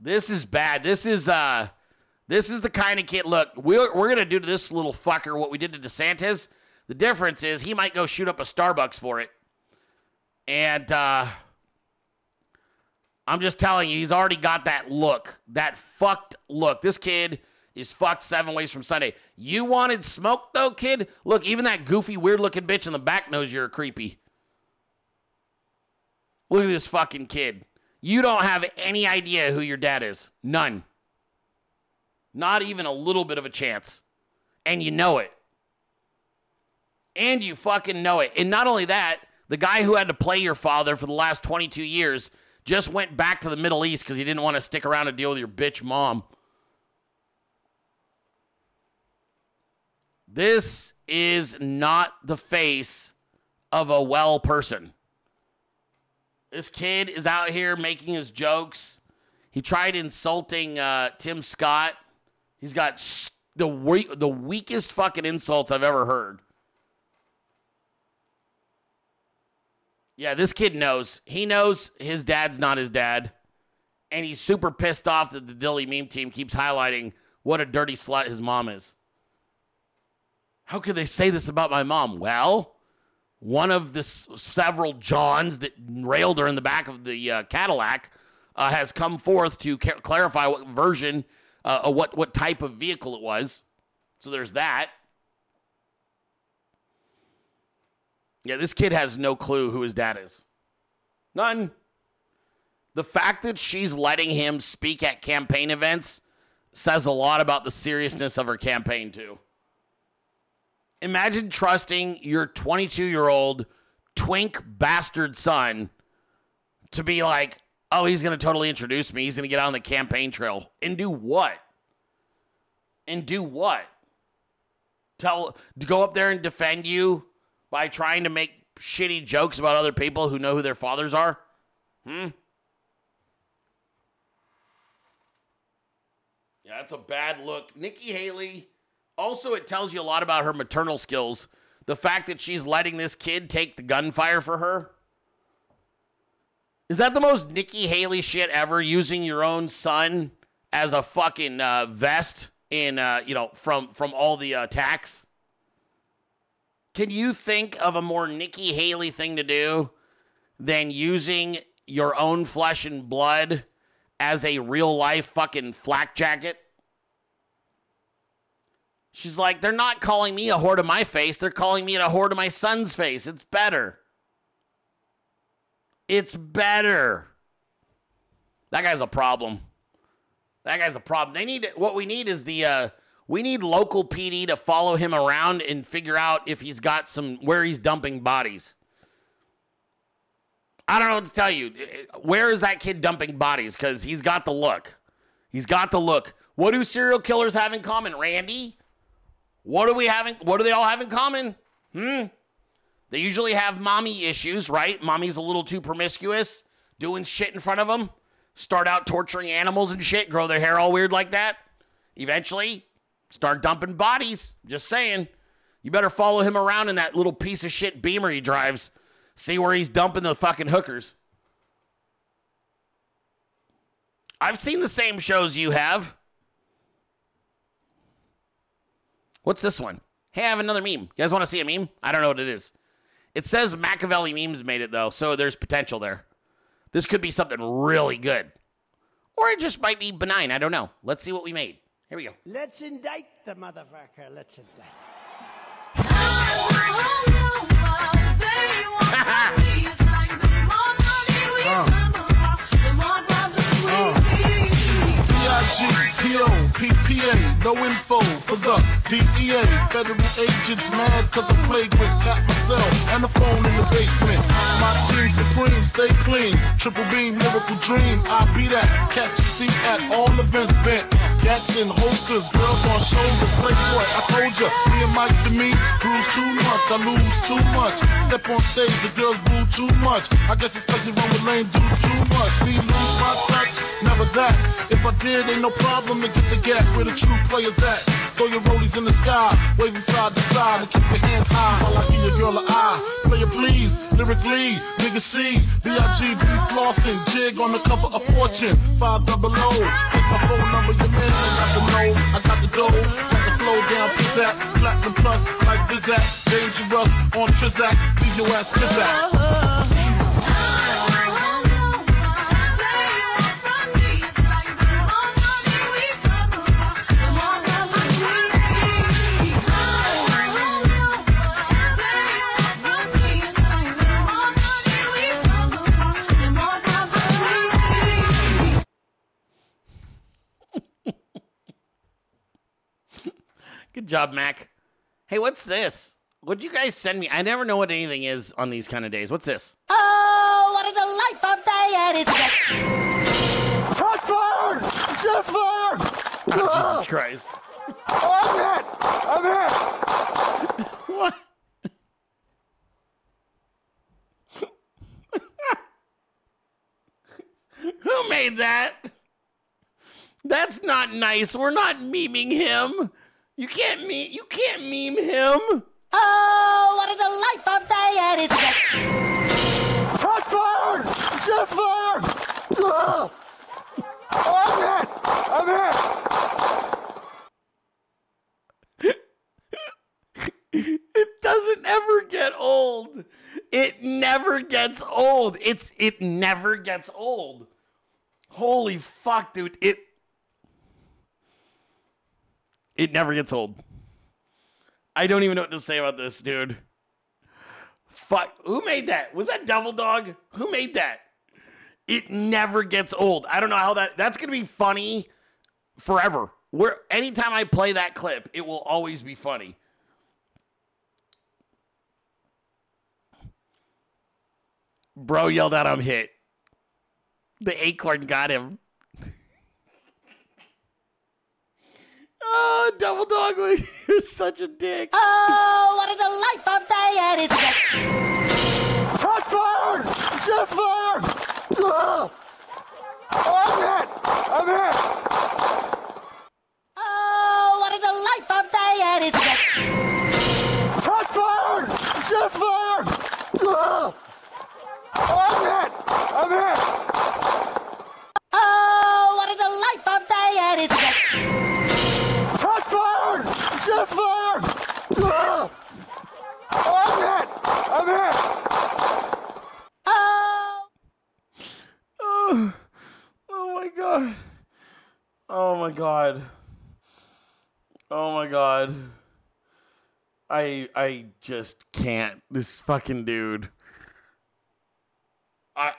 This is bad. This is uh this is the kind of kid. Look, we're we're gonna do to this little fucker what we did to DeSantis. The difference is he might go shoot up a Starbucks for it. And uh I'm just telling you, he's already got that look, that fucked look. This kid is fucked seven ways from Sunday. You wanted smoke though, kid? Look, even that goofy, weird looking bitch in the back knows you're a creepy. Look at this fucking kid. You don't have any idea who your dad is. None. Not even a little bit of a chance. And you know it. And you fucking know it. And not only that, the guy who had to play your father for the last 22 years just went back to the Middle East because he didn't want to stick around and deal with your bitch mom. This is not the face of a well person. This kid is out here making his jokes. He tried insulting uh, Tim Scott. He's got the we- the weakest fucking insults I've ever heard. Yeah, this kid knows. He knows his dad's not his dad. And he's super pissed off that the Dilley meme team keeps highlighting what a dirty slut his mom is. How could they say this about my mom? Well, one of the s- several Johns that railed her in the back of the uh, Cadillac uh, has come forth to ca- clarify what version, uh, what what type of vehicle it was. So there's that. Yeah, this kid has no clue who his dad is. None. The fact that she's letting him speak at campaign events says a lot about the seriousness of her campaign, too. Imagine trusting your 22 year old twink bastard son to be like, oh, he's going to totally introduce me. He's going to get on the campaign trail. And do what? And do what? Tell, to go up there and defend you by trying to make shitty jokes about other people who know who their fathers are? Hmm? Yeah, that's a bad look. Nikki Haley, also, it tells you a lot about her maternal skills. The fact that she's letting this kid take the gunfire for her. Is that the most Nikki Haley shit ever? Using your own son as a fucking uh, vest in, uh, you know, from from all the attacks. Can you think of a more Nikki Haley thing to do than using your own flesh and blood as a real life fucking flak jacket? She's like, they're not calling me a whore to my face. They're calling me a whore to my son's face. It's better. It's better. That guy's a problem. That guy's a problem. They need what we need is the uh we need local PD to follow him around and figure out if he's got some where he's dumping bodies. I don't know what to tell you. Where is that kid dumping bodies? Because he's got the look. He's got the look. What do serial killers have in common, Randy? What do we having? What do they all have in common? Hmm. They usually have mommy issues, right? Mommy's a little too promiscuous, doing shit in front of them. Start out torturing animals and shit, grow their hair all weird like that. Eventually, start dumping bodies. Just saying. You better follow him around in that little piece of shit beamer he drives. See where he's dumping the fucking hookers. I've seen the same shows you have. What's this one? Hey, I have another meme. You guys want to see a meme? I don't know what it is. It says Machiavelli Memes made it, though, so there's potential there. This could be something really good. Or it just might be benign. I don't know. Let's see what we made. Here we go. Let's indict the motherfucker. Let's indict. B-I-G-P-O, PPA, no info for the DEA. Federal agents mad cause I'm flagrant tap myself and the phone in the basement. My team supreme, stay clean. Triple beam, miracle dream. I be that. Catch a seat at all events bent. Gats in holsters, girls on shoulders. Playboy, I told ya, me and Mike to me, bruise too much, I lose too much. Step on stage, the girls boo too much. I guess it's cause run with lame dudes too much. Me lose my touch, never that. If I did, ain't no problem to get the gap where the true players at. Throw your rollies in the sky, waving side to side, and keep your hands high while I give your girl an eye. Player please, lyrically, nigga C, B-I-G-B flossing, jig on the cover of Fortune, five double O. It's my phone number, your man got the know. I got the dough, got the flow down, pizzazz, platinum plus, like Zizak, dangerous on Trizak, leave your ass pizzazz. Good job, Mac. Hey, what's this? What'd you guys send me? I never know what anything is on these kind of days. What's this? Oh, what a delightful day it is today. Hot fire! Jet fire! Oh, Jesus Christ. Oh, I'm hit! I'm hit! what? Who made that? That's not nice. We're not memeing him. You can't meme. You can't meme him. Oh, what a delightful day it is today. Hot fire! Jet fire! Ugh. Oh, I'm hit! I'm hit! It doesn't ever get old. It never gets old. It's it never gets old. Holy fuck, dude. It it never gets old. I don't even know what to say about this, dude. Fuck. Who made that? Was that Devil Dog? Who made that? It never gets old. I don't know how that that's gonna be funny forever. Where anytime I play that clip, it will always be funny. Bro yelled out, I'm hit. The acorn got him. Oh, Double Dog, you're such a dick. Oh, what a delightful day and it's Hot fire! Jet fire! Ugh. I'm hit! I'm hit! Oh, what a delightful day and it's Hot fire! Jet fire! Ugh. I'm hit! I'm hit! Oh, what a delightful day and it's Hot fire! Fire! Ugh. I'm hit! I'm hit! Oh! Oh, oh my god. Oh my god. Oh my god. I I just can't. This fucking dude. I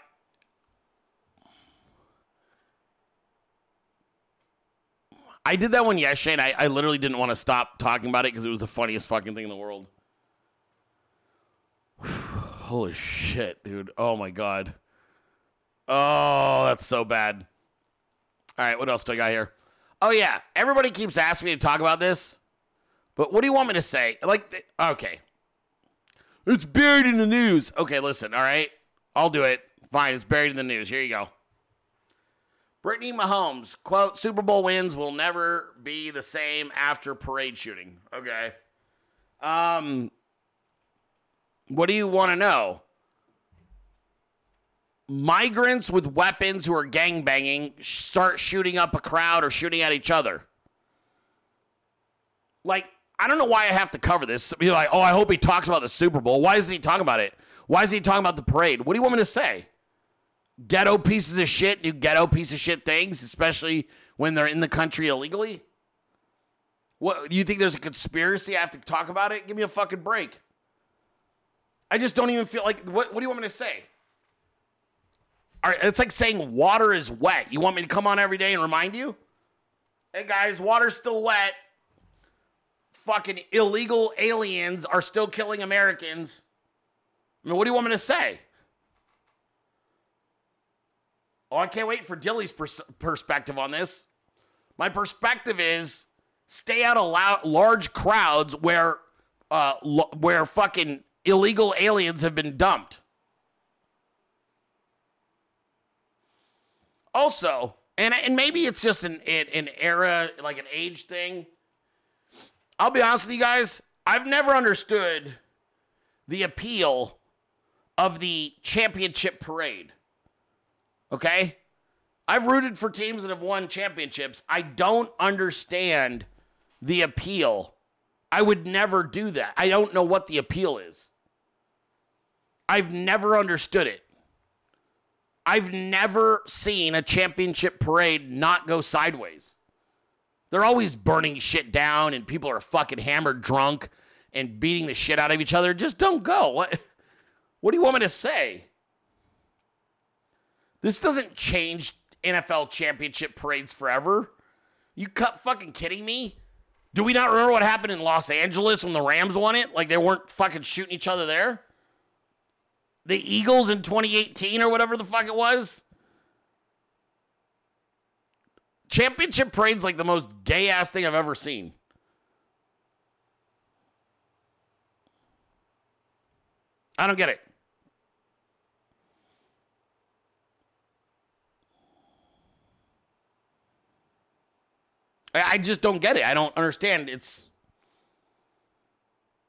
I did that one yesterday, and I, I literally didn't want to stop talking about it because it was the funniest fucking thing in the world. Holy shit, dude. Oh my god. Oh, that's so bad. All right, what else do I got here? Oh yeah, everybody keeps asking me to talk about this, but what do you want me to say? Like, okay, it's buried in the news. Okay, listen. All right, I'll do it. Fine, it's buried in the news. Here you go. Brittany Mahomes quote: Super Bowl wins will never be the same after parade shooting. Okay. Um, what do you want to know? migrants with weapons who are gangbanging start shooting up a crowd or shooting at each other. Like, I don't know why I have to cover this. Be like, oh, I hope he talks about the Super Bowl. Why isn't he talking about it? Why is he talking about the parade? What do you want me to say? Ghetto pieces of shit do ghetto piece of shit things, especially when they're in the country illegally. What you think there's a conspiracy? I have to talk about it. Give me a fucking break. I just don't even feel like. What What do you want me to say? All right, it's like saying water is wet. You want me to come on every day and remind you? Hey guys, water's still wet. Fucking illegal aliens are still killing Americans. I mean, what do you want me to say? Oh, I can't wait for Dilley's pers- perspective on this. My perspective is stay out of lou- large crowds where uh, lo- where fucking illegal aliens have been dumped. Also, and and maybe it's just an an, an era like an age thing. I'll be honest with you guys. I've never understood the appeal of the championship parade. Okay? I've rooted for teams that have won championships. I don't understand the appeal. I would never do that. I don't know what the appeal is. I've never understood it. I've never seen a championship parade not go sideways. They're always burning shit down and people are fucking hammered drunk and beating the shit out of each other. Just don't go. What what do you want me to say? This doesn't change NFL championship parades forever. You cut fucking kidding me? Do we not remember what happened in Los Angeles when the Rams won it? Like they weren't fucking shooting each other there? The Eagles in 2018 or whatever the fuck it was? Championship parade's like the most gay ass thing I've ever seen. I don't get it. I I just don't get it. I don't understand. It's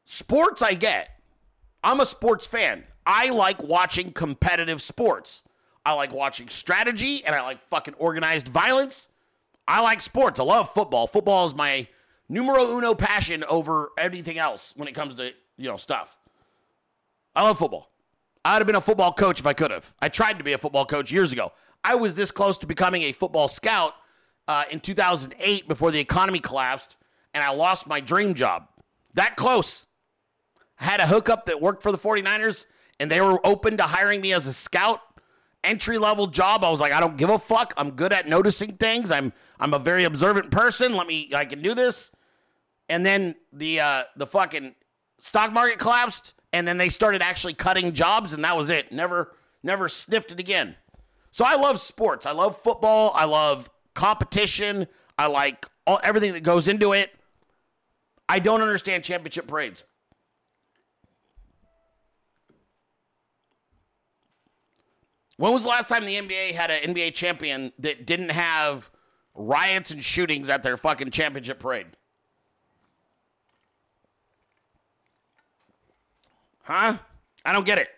sports, I get. I'm a sports fan. I like watching competitive sports. I like watching strategy and I like fucking organized violence. I like sports. I love football. Football is my numero uno passion over anything else when it comes to, you know, stuff. I love football. I'd have been a football coach if I could have. I tried to be a football coach years ago. I was this close to becoming a football scout uh, in 2008 before the economy collapsed and I lost my dream job. That close. I had a hookup that worked for the 49ers and they were open to hiring me as a scout entry level job. I was like, I don't give a fuck. I'm good at noticing things. I'm I'm a very observant person. Let me I can do this. And then the uh the fucking stock market collapsed and then they started actually cutting jobs and that was it. Never never sniffed it again. So I love sports. I love football. I love competition. I like all, everything that goes into it. I don't understand championship parades. When was the last time the NBA had an NBA champion that didn't have riots and shootings at their fucking championship parade? Huh? I don't get it.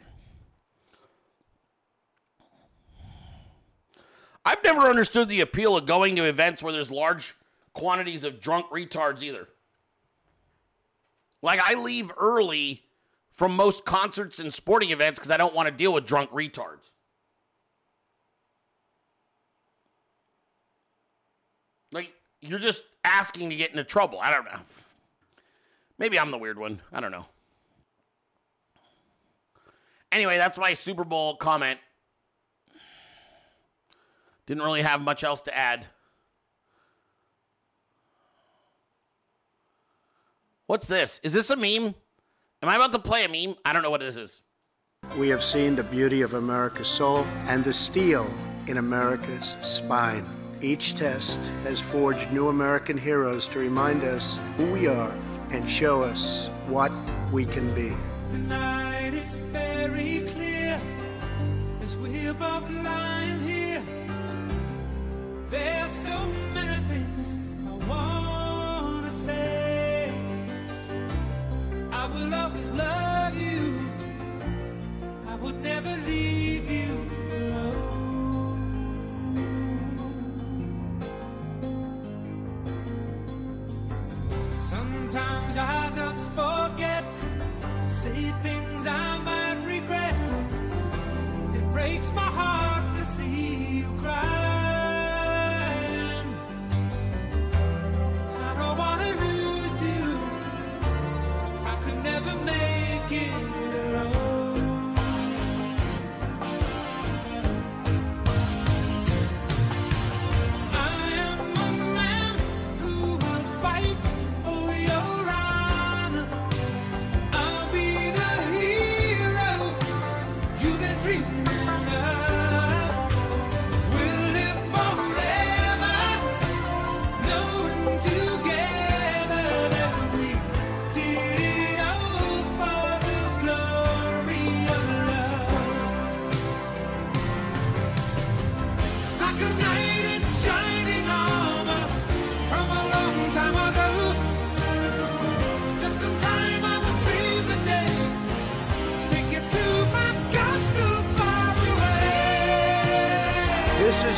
I've never understood the appeal of going to events where there's large quantities of drunk retards either. Like, I leave early from most concerts and sporting events because I don't want to deal with drunk retards. Like, you're just asking to get into trouble. I don't know. Maybe I'm the weird one. I don't know. Anyway, that's my Super Bowl comment. Didn't really have much else to add. What's this? Is this a meme? Am I about to play a meme? I don't know what this is. We have seen the beauty of America's soul and the steel in America's spine. Each test has forged new American heroes to remind us who we are and show us what we can be. Tonight it's very clear as we're both lying here. There's so many things I wanna say. I will always love you. I would never leave you alone. Sometimes I just forget, say things I might regret. It breaks my heart to see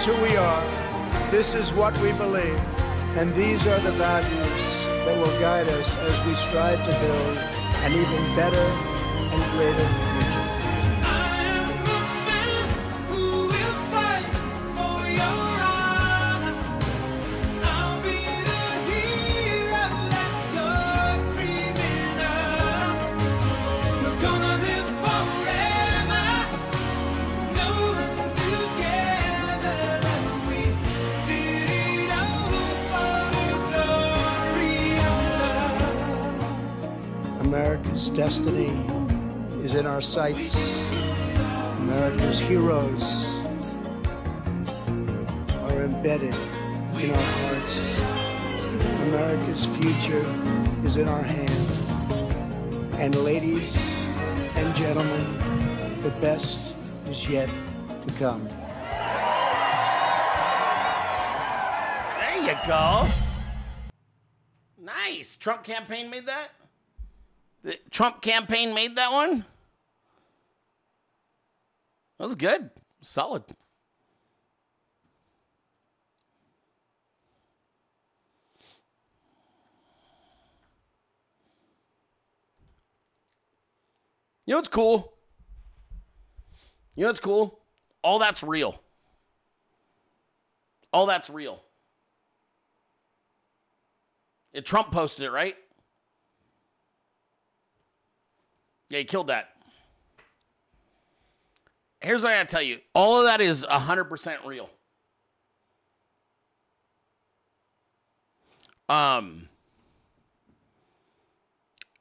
who we are. This is what we believe. And these are the values that will guide us as we strive to build an even better and greater destiny is in our sights. America's heroes are embedded in our hearts. America's future is in our hands. And ladies and gentlemen, the best is yet to come. There you go. Nice. Trump campaign made that? The Trump campaign made that one? That was good. Solid. You know what's cool? You know what's cool? All that's real. All that's real. Yeah, Trump posted it, right? Yeah, he killed that. Here's what I gotta tell you all of that is 100% real. Um,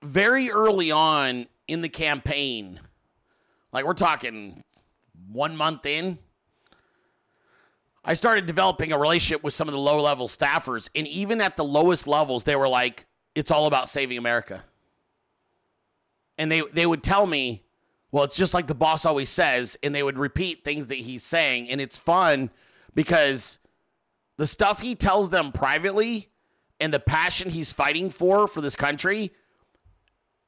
very early on in the campaign, like we're talking one month in, I started developing a relationship with some of the low level staffers. And even at the lowest levels, they were like, it's all about saving America. And they, they would tell me, well, it's just like the boss always says. And they would repeat things that he's saying. And it's fun because the stuff he tells them privately and the passion he's fighting for for this country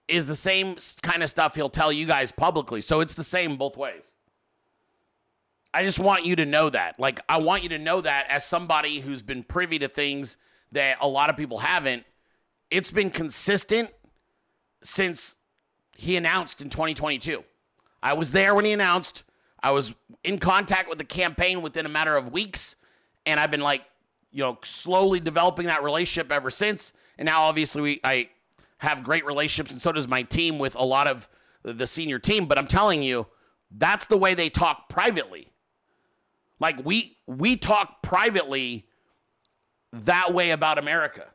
is the same kind of stuff he'll tell you guys publicly. So it's the same both ways. I just want you to know that. Like, I want you to know that as somebody who's been privy to things that a lot of people haven't. It's been consistent since he announced in 2022. I was there when he announced. I was in contact with the campaign within a matter of weeks. And I've been like, you know, slowly developing that relationship ever since. And now, obviously, we I have great relationships, and so does my team with a lot of the senior team. But I'm telling you, that's the way they talk privately. Like we we talk privately that way about America.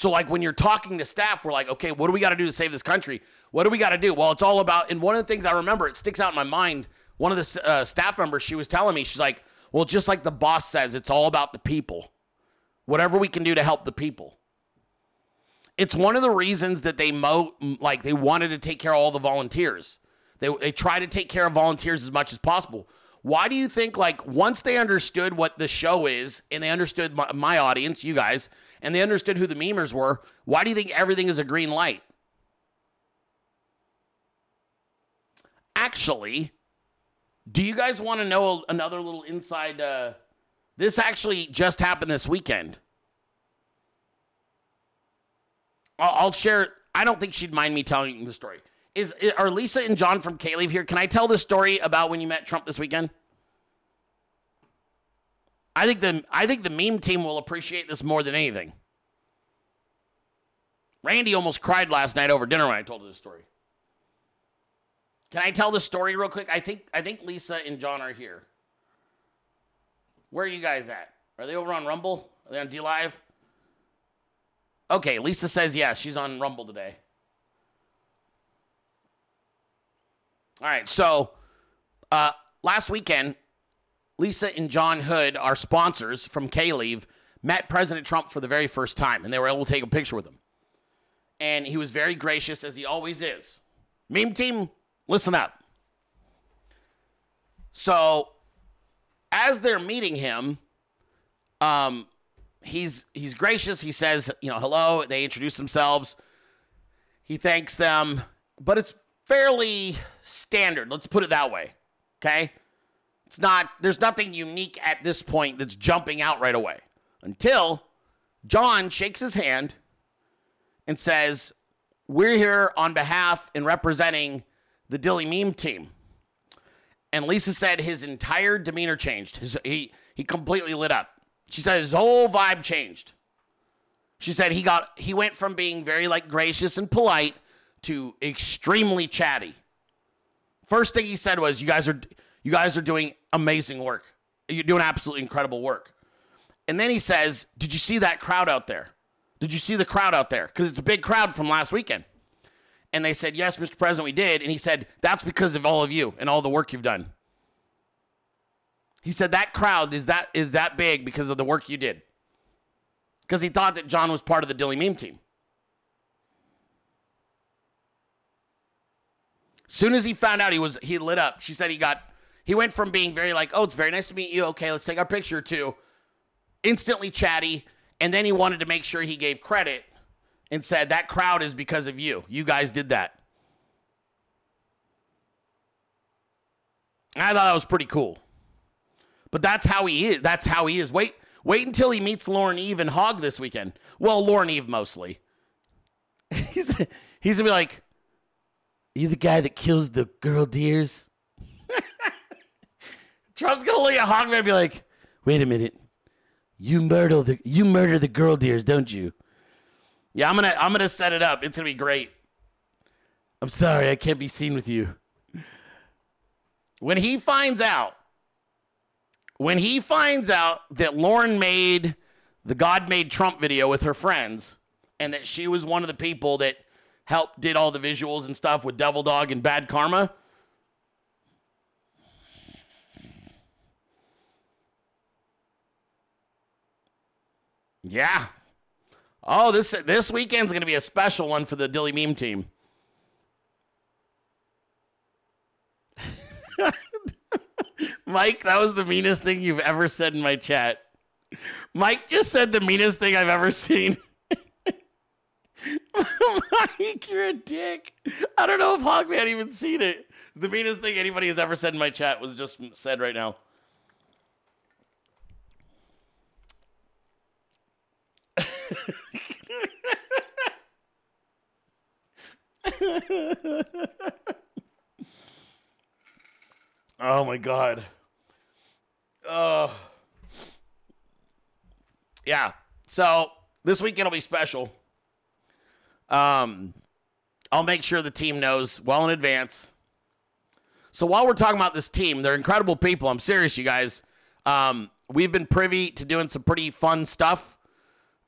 So like when you're talking to staff, we're like, okay, what do we got to do to save this country? What do we got to do? Well, it's all about. And one of the things I remember, it sticks out in my mind. One of the uh, staff members, she was telling me, she's like, well, just like the boss says, it's all about the people. Whatever we can do to help the people. It's one of the reasons that they mo like they wanted to take care of all the volunteers. They they try to take care of volunteers as much as possible. Why do you think, like, once they understood what the show is and they understood my, my, audience, you guys, and they understood who the memers were, why do you think everything is a green light? Actually, do you guys want to know another little inside? Uh, this actually just happened this weekend. I'll, I'll share. I don't think she'd mind me telling the story. Is are Lisa and John from K-Leave here? Can I tell the story about when you met Trump this weekend? I think the I think the meme team will appreciate this more than anything. Randy almost cried last night over dinner when I told her this story. Can I tell the story real quick? I think I think Lisa and John are here. Where are you guys at? Are they over on Rumble? Are they on DLive? Okay, Lisa says yes, she's on Rumble today. All right, so uh, last weekend, Lisa and John Hood, our sponsors from K Leave, met President Trump for the very first time, and they were able to take a picture with him. And he was very gracious, as he always is. Meme team, listen up. So, as they're meeting him, um, he's he's gracious. He says, you know, hello. They introduce themselves. He thanks them, but it's fairly standard. Let's put it that way. Okay? It's not there's nothing unique at this point that's jumping out right away. Until John shakes his hand and says, "We're here on behalf and representing the Dilley Meme team." And Lisa said his entire demeanor changed. His, he he completely lit up. She said his whole vibe changed. She said he got he went from being very like gracious and polite to extremely chatty. First thing he said was, "You guys are you guys are doing amazing work. You're doing absolutely incredible work." And then he says, "Did you see that crowd out there? Did you see the crowd out there? Because it's a big crowd from last weekend." And they said, "Yes, Mr. President, we did." And he said, "That's because of all of you and all the work you've done." He said that crowd is that is that big because of the work you did. Because he thought that John was part of the Dilley Meme team. Soon as he found out he was he lit up. She said he got he went from being very like, "Oh, it's very nice to meet you. Okay, let's take our picture too." Instantly chatty, and then he wanted to make sure he gave credit and said that crowd is because of you. You guys did that. I thought that was pretty cool. But that's how he is. That's how he is. Wait, wait until he meets Lauren Eve and Hog this weekend. Well, Lauren Eve mostly. he's he's gonna be like, You the guy that kills the girl deers? Trump's gonna look at Hogman and be like, wait a minute. You murder the you murder the girl deers, don't you? Yeah, I'm gonna I'm gonna set it up. It's gonna be great. I'm sorry, I can't be seen with you. When he finds out, when he finds out that Lauren made the God made Trump video with her friends, and that she was one of the people that helped did all the visuals and stuff with Devil Dog and Bad Karma. Yeah. Oh, this this weekend's gonna be a special one for the Dilley Meme team. Mike, that was the meanest thing you've ever said in my chat. Mike just said the meanest thing I've ever seen. Mike, you're a dick. I don't know if Hogman even seen it. The meanest thing anybody has ever said in my chat was just said right now. Oh my god. Oh. Yeah. So this weekend will be special. Um, I'll make sure the team knows well in advance. So while we're talking about this team, they're incredible people. I'm serious, you guys. Um, we've been privy to doing some pretty fun stuff,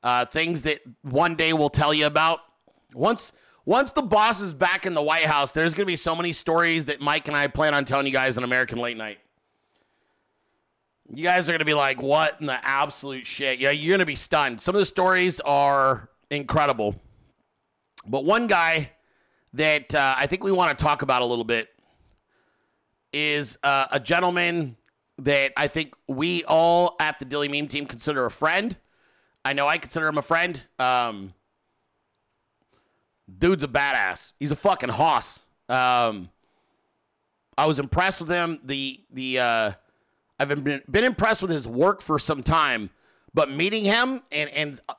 uh, things that one day we'll tell you about. Once once the boss is back in the White House, there's going to be so many stories that Mike and I plan on telling you guys on American Late Night. You guys are going to be like, what in the absolute shit? Yeah, you're going to be stunned. Some of the stories are incredible. But one guy that uh, I think we want to talk about a little bit is uh, a gentleman that I think we all at the Dilley Meme team consider a friend. I know I consider him a friend. Um, dude's a badass. He's a fucking hoss. Um, I was impressed with him. The the uh, I've been been impressed with his work for some time, but meeting him and and uh,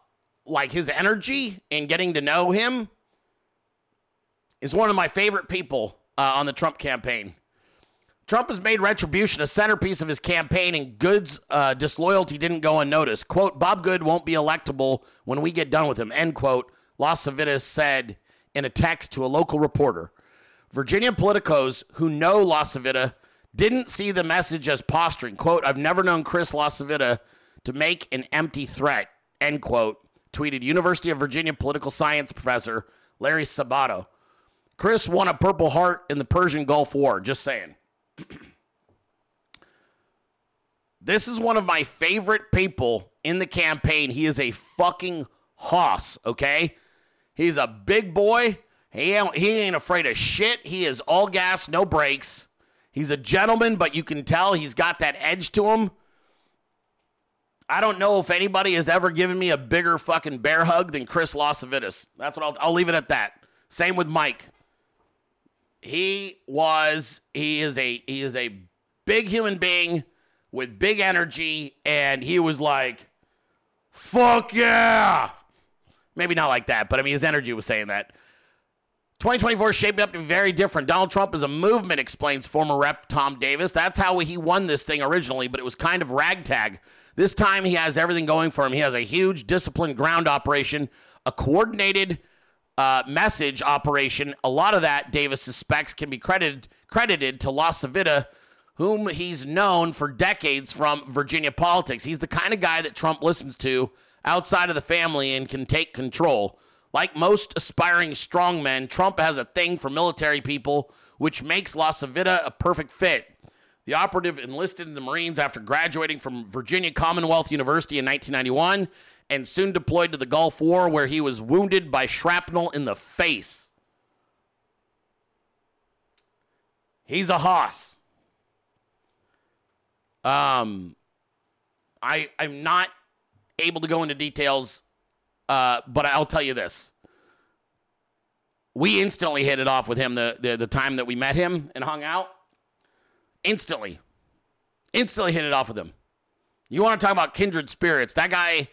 like his energy and getting to know him is one of my favorite people uh, on the Trump campaign. Trump has made retribution a centerpiece of his campaign, and Good's uh, disloyalty didn't go unnoticed. Quote, Bob Good won't be electable when we get done with him, end quote. Las Civitas said in a text to a local reporter. Virginia politicos who know Las Civitas didn't see the message as posturing. Quote, I've never known Chris Las Civitas to make an empty threat, end quote, tweeted University of Virginia political science professor Larry Sabato. Chris won a Purple Heart in the Persian Gulf War, just saying. This is one of my favorite people in the campaign. He is a fucking hoss, okay? He's a big boy. He ain't, he ain't afraid of shit. He is all gas, no brakes. He's a gentleman, but you can tell he's got that edge to him. I don't know if anybody has ever given me a bigger fucking bear hug than Chris Losavitas. That's what I'll, I'll leave it at that. Same with Mike. He was he is a he is a big human being with big energy, and he was like, "Fuck yeah!" Maybe not like that, but I mean his energy was saying that. 2024 is shaping up to be very different. Donald Trump is a movement, explains former rep Tom Davis. That's how he won this thing originally, but it was kind of ragtag. This time he has everything going for him. He has a huge disciplined ground operation, a coordinated uh, message operation. A lot of that, Davis suspects, can be credited credited to LaCivita, whom he's known for decades from Virginia politics. He's the kind of guy that Trump listens to outside of the family and can take control. Like most aspiring strongmen, Trump has a thing for military people, which makes LaCivita a perfect fit. The operative enlisted in the Marines after graduating from Virginia Commonwealth University in 1991 and soon deployed to the Gulf War, where he was wounded by shrapnel in the face. He's a hoss. Um, I I'm not able to go into details, uh, but I'll tell you this. We instantly hit it off with him the, the the time that we met him and hung out. Instantly, instantly hit it off with him. You want to talk about kindred spirits? That guy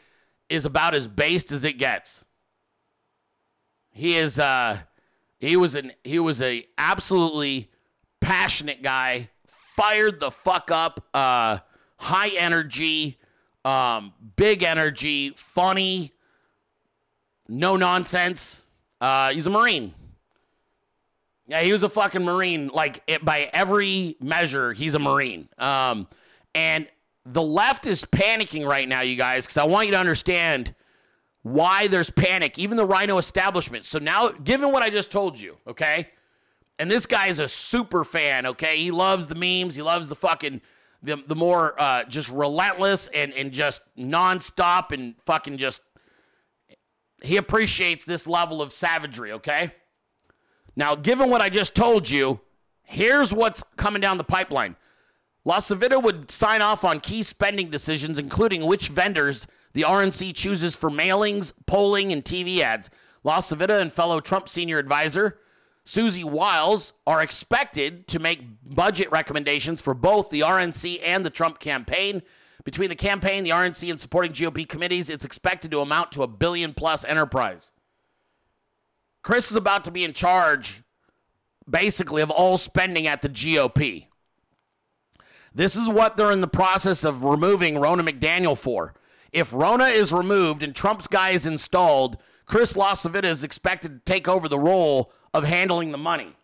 is about as based as it gets. He is uh He was an he was a absolutely passionate guy, fired the fuck up, uh, high energy, um, big energy, funny, no nonsense. Uh, he's a Marine. Yeah, he was a fucking Marine. Like it, by every measure, he's a Marine. Um, and the left is panicking right now, you guys, because I want you to understand why there's panic, even the Rhino establishment. So now, given what I just told you, okay, and this guy is a super fan, okay, he loves the memes, he loves the fucking the the more uh, just relentless and and just nonstop and fucking just he appreciates this level of savagery, okay? Now, given what I just told you, here's what's coming down the pipeline. LaCivita would sign off on key spending decisions, including which vendors the RNC chooses for mailings, polling, and TV ads. LaCivita and fellow Trump senior advisor Susie Wiles are expected to make budget recommendations for both the RNC and the Trump campaign. Between the campaign, the RNC, and supporting GOP committees, it's expected to amount to a billion plus enterprise. Chris is about to be in charge, basically, of all spending at the GOP. This is what they're in the process of removing Ronna McDaniel for. If Ronna is removed and Trump's guy is installed, Chris LaCivita is expected to take over the role of handling the money.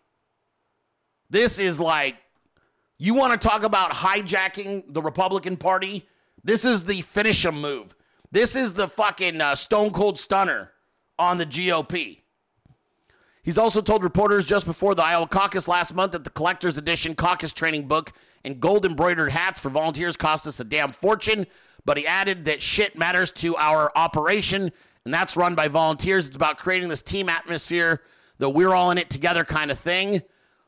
This is like, you want to talk about hijacking the Republican Party? This is the finish 'em move. This is the fucking uh, stone cold stunner on the GOP. He's also told reporters just before the Iowa caucus last month that the collector's edition caucus training book and gold embroidered hats for volunteers cost us a damn fortune. But he added that shit matters to our operation, and that's run by volunteers. It's about creating this team atmosphere, the we're all in it together kind of thing.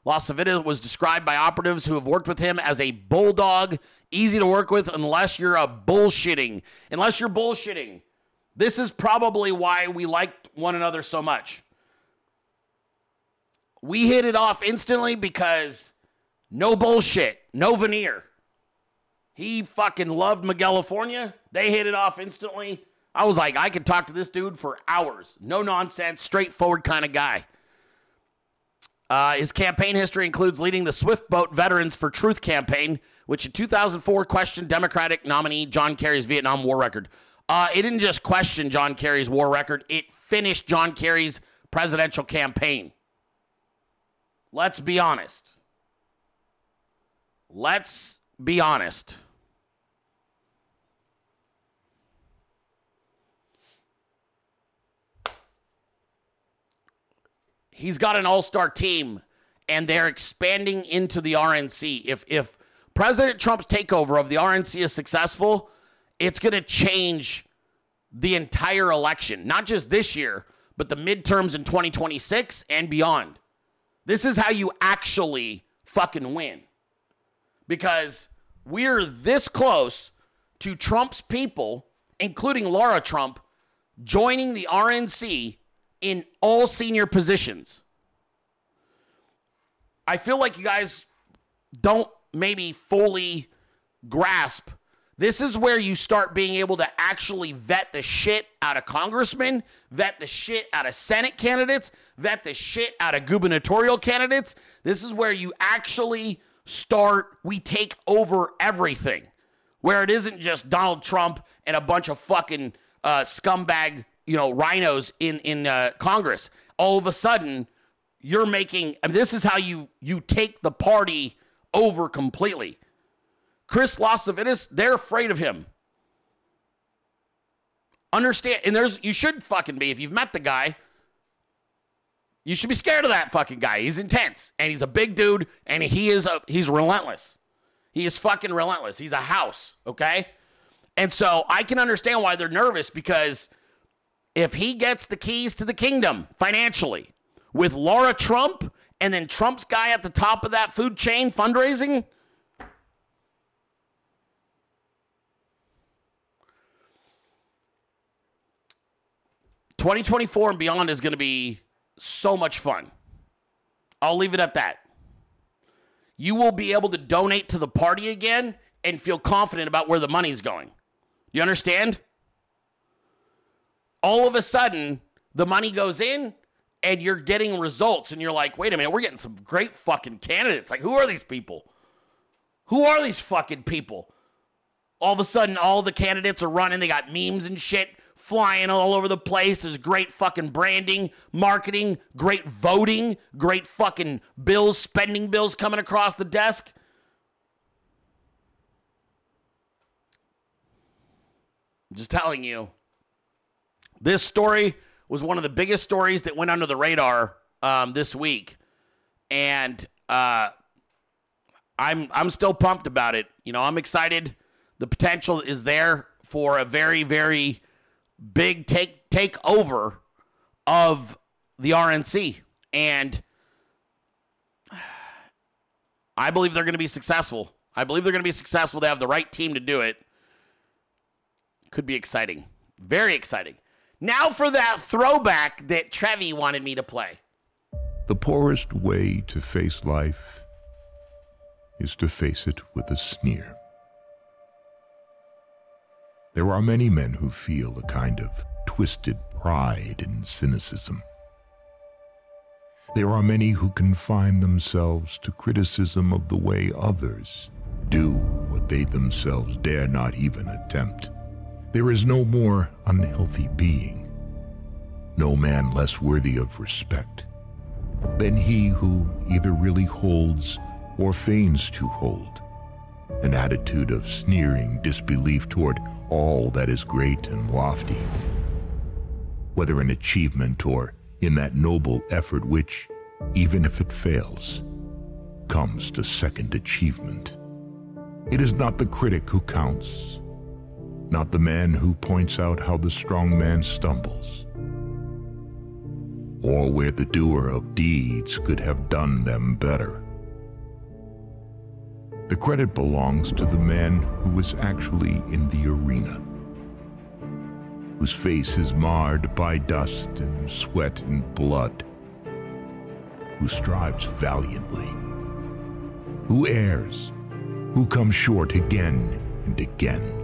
LaCivita was described by operatives who have worked with him as a bulldog, easy to work with unless you're a bullshitting. Unless you're bullshitting. This is probably why we liked one another so much. We hit it off instantly because no bullshit, no veneer. He fucking loved California. They hit it off instantly. I was like, I could talk to this dude for hours. No nonsense, straightforward kind of guy. Uh, his campaign history includes leading the Swift Boat Veterans for Truth campaign, which in 2004 questioned Democratic nominee John Kerry's Vietnam War record. Uh, it didn't just question John Kerry's war record, it finished John Kerry's presidential campaign. Let's be honest. Let's be honest. He's got an all-star team and they're expanding into the RNC. If if President Trump's takeover of the RNC is successful, it's going to change the entire election, not just this year, but the midterms in 2026 and beyond. This is how you actually fucking win. Because we're this close to Trump's people, including Laura Trump, joining the RNC in all senior positions. I feel like you guys don't maybe fully grasp. This is where you start being able to actually vet the shit out of congressmen, vet the shit out of Senate candidates, vet the shit out of gubernatorial candidates. This is where you actually start, we take over everything. Where it isn't just Donald Trump and a bunch of fucking uh, scumbag, you know, rhinos in in uh, Congress. All of a sudden, you're making. I mean, this is how you you take the party over completely. Chris Lasavitis, they're afraid of him. Understand, and there's you should fucking be if you've met the guy. You should be scared of that fucking guy. He's intense and he's a big dude and he is a he's relentless. He is fucking relentless. He's a house, okay? And so I can understand why they're nervous because if he gets the keys to the kingdom financially with Laura Trump and then Trump's guy at the top of that food chain fundraising, 2024 and beyond is going to be so much fun. I'll leave it at that. You will be able to donate to the party again and feel confident about where the money's going. You understand? All of a sudden, the money goes in and you're getting results and you're like, wait a minute, we're getting some great fucking candidates. Like, who are these people? Who are these fucking people? All of a sudden, all the candidates are running. They got memes and shit flying all over the place. There's great fucking branding, marketing, great voting, great fucking bills, spending bills coming across the desk. I'm just telling you. This story was one of the biggest stories that went under the radar um, this week, and uh, I'm I'm still pumped about it. You know, I'm excited. The potential is there for a very very big take takeover of the RNC, and I believe they're going to be successful. I believe they're going to be successful. They have the right team to do it. Could be exciting, very exciting. Now for that throwback that Trevi wanted me to play. The poorest way to face life is to face it with a sneer. There are many men who feel a kind of twisted pride in cynicism. There are many who confine themselves to criticism of the way others do what they themselves dare not even attempt. There is no more unhealthy being, no man less worthy of respect than he who either really holds or feigns to hold an attitude of sneering disbelief toward all that is great and lofty, whether in achievement or in that noble effort which, even if it fails, comes to second achievement. It is not the critic who counts, not the man who points out how the strong man stumbles, or where the doer of deeds could have done them better. The credit belongs to the man who is actually in the arena, whose face is marred by dust and sweat and blood, who strives valiantly, who errs, who comes short again and again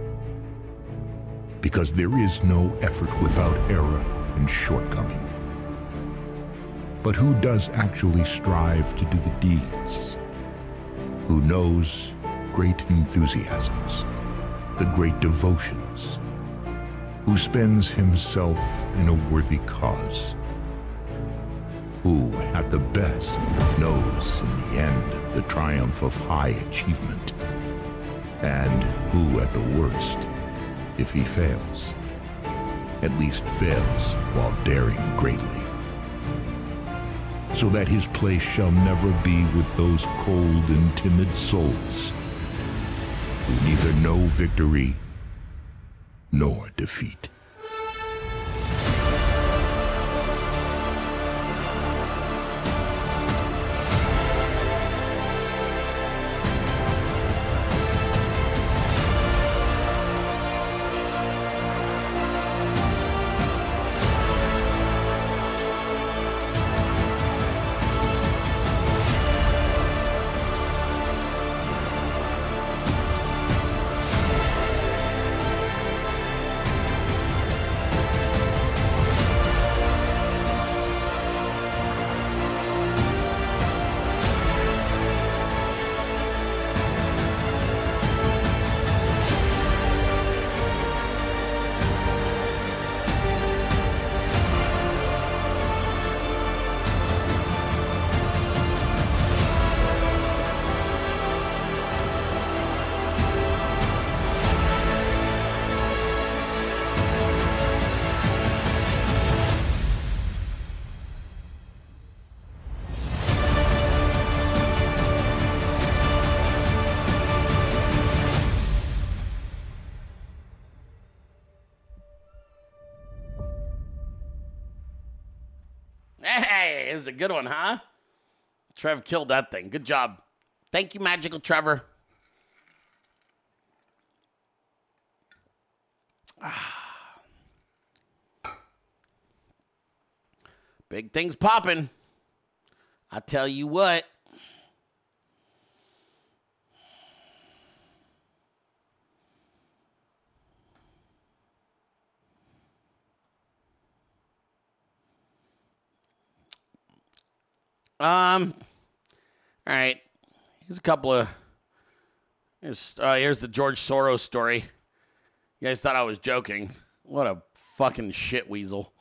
because there is no effort without error and shortcoming. But who does actually strive to do the deeds? Who knows great enthusiasms, the great devotions? Who spends himself in a worthy cause? Who, at the best, knows in the end the triumph of high achievement? And who, at the worst, if he fails. At least fails while daring greatly. So that his place shall never be with those cold and timid souls who neither know victory nor defeat. Good one, huh? Trev killed that thing. Good job. Thank you, Magical Trevor. Ah. Big things popping. I tell you what. Um. All right. Here's a couple of. Here's uh, here's the George Soros story. You guys thought I was joking. What a fucking shit weasel.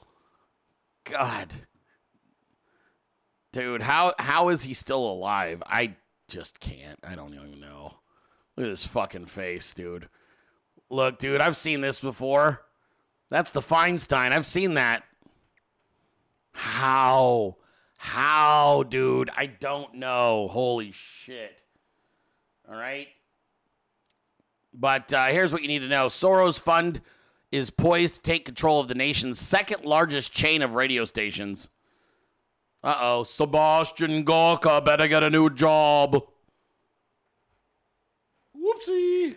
God. Dude, how how is he still alive? I just can't. I don't even know. Look at his fucking face, dude. Look, dude, I've seen this before. That's the Feinstein. I've seen that. How? How, dude? I don't know. Holy shit. All right. But uh, here's what you need to know Soros Fund is poised to take control of the nation's second largest chain of radio stations. Uh oh. Sebastian Gorka better get a new job. Whoopsie.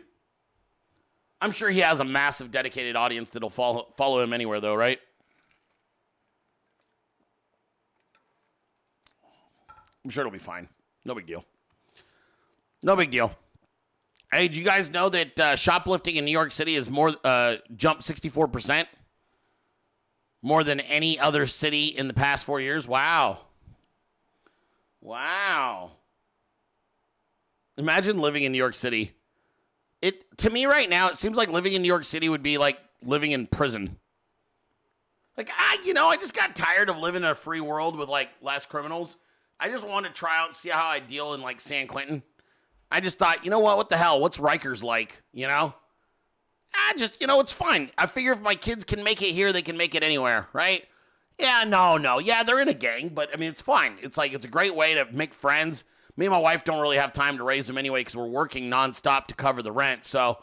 I'm sure he has a massive dedicated audience that'll follow, follow him anywhere, though, right? I'm sure it'll be fine. No big deal. No big deal. Hey, do you guys know that uh, shoplifting in New York City is more uh, jumped 64%? More than any other city in the past four years? Wow. Wow. Imagine living in New York City. It to me right now, it seems like living in New York City would be like living in prison. Like I, you know, I just got tired of living in a free world with like less criminals. I just wanted to try out and see how I deal in like San Quentin. I just thought, you know what? What the hell? What's Rikers like? You know? I just, you know, it's fine. I figure if my kids can make it here, they can make it anywhere, right? Yeah, no, no. Yeah, they're in a gang, but I mean, it's fine. It's like, it's a great way to make friends. Me and my wife don't really have time to raise them anyway because we're working nonstop to cover the rent. So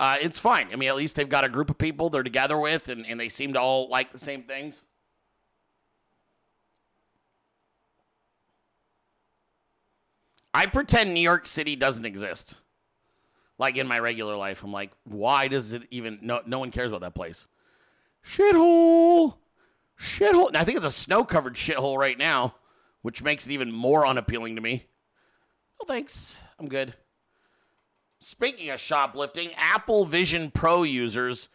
uh, it's fine. I mean, at least they've got a group of people they're together with and, and they seem to all like the same things. I pretend New York City doesn't exist. Like in my regular life, I'm like, why does it even? No, no one cares about that place. Shithole, shithole. And I think it's a snow-covered shithole right now, which makes it even more unappealing to me. No thanks, I'm good. Speaking of shoplifting, Apple Vision Pro users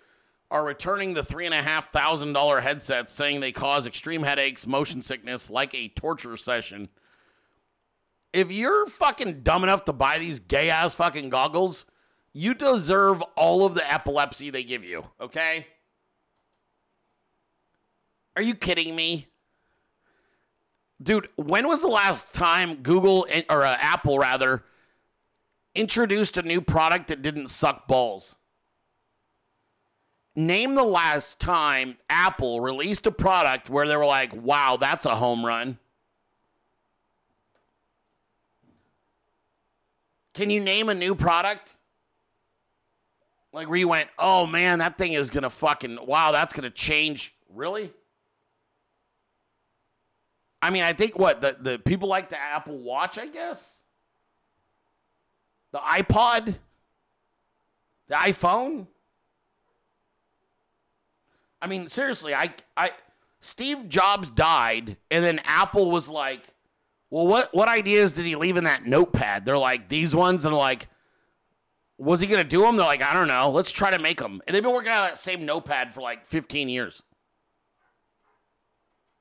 are returning the three and a half thousand dollar headsets, saying they cause extreme headaches, motion sickness, like a torture session if you're fucking dumb enough to buy these gay ass fucking goggles, you deserve all of the epilepsy they give you, okay? Are you kidding me? Dude, when was the last time Google or uh, Apple rather introduced a new product that didn't suck balls? Name the last time Apple released a product where they were like, "Wow, that's a home run." Can you name a new product? Like where you went, oh man, that thing is gonna fucking wow, that's gonna change. Really? I mean, I think what the, the people like the Apple Watch, I guess. The iPod, the iPhone. I mean, seriously, I I Steve Jobs died, and then Apple was like, well, what what ideas did he leave in that notepad? They're like these ones, and like, was he gonna do them? They're like, I don't know. Let's try to make them. And they've been working on that same notepad for like 15 years.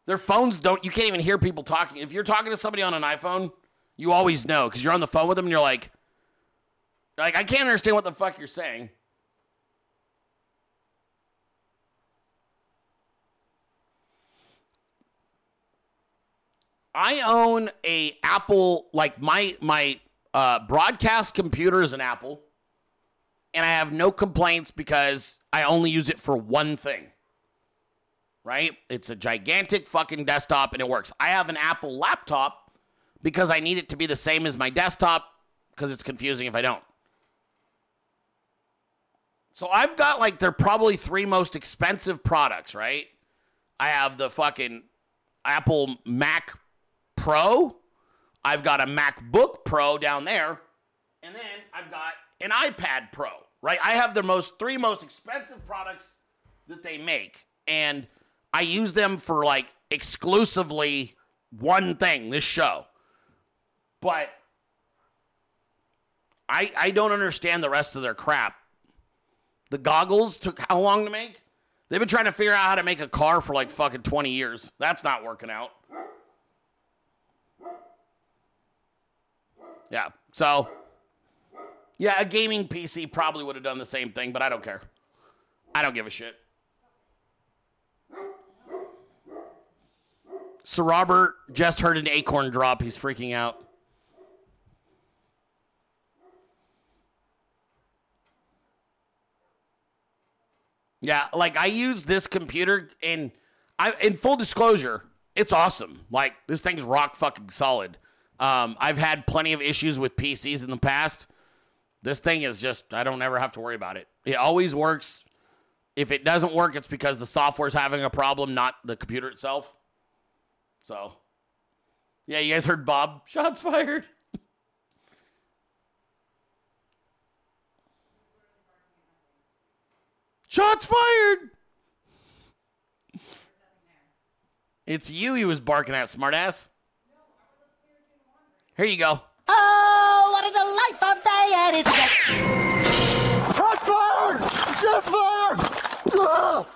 Their phones don't. You can't even hear people talking. If you're talking to somebody on an iPhone, you always know because you're on the phone with them and you're like, like I can't understand what the fuck you're saying. I own a Apple, like my my uh, broadcast computer is an Apple, and I have no complaints because I only use it for one thing. Right? It's a gigantic fucking desktop and it works. I have an Apple laptop because I need it to be the same as my desktop because it's confusing if I don't. So I've got like they're probably three most expensive products, right? I have the fucking Apple Mac Pro. I've got a MacBook Pro down there. And then I've got an iPad Pro, right? I have the most three most expensive products that they make. And I use them for like exclusively one thing, this show. But I I don't understand the rest of their crap. The goggles took how long to make? They've been trying to figure out how to make a car for like fucking 20 years. That's not working out. Yeah. So, yeah, a gaming PC probably would have done the same thing, but I don't care. I don't give a shit. Sir Robert just heard an acorn drop. He's freaking out. Yeah, like I use this computer and I in full disclosure, it's awesome. Like this thing's rock fucking solid. Um, I've had plenty of issues with PCs in the past. This thing is just I don't ever have to worry about it. It always works. If it doesn't work, it's because the software's having a problem, not the computer itself. So, yeah, you guys heard Bob. Shots fired. Shots fired. It's you he was barking at, smartass. Here you go. Oh, what a delightful day it is. Shot fired! Shot fired! Ah!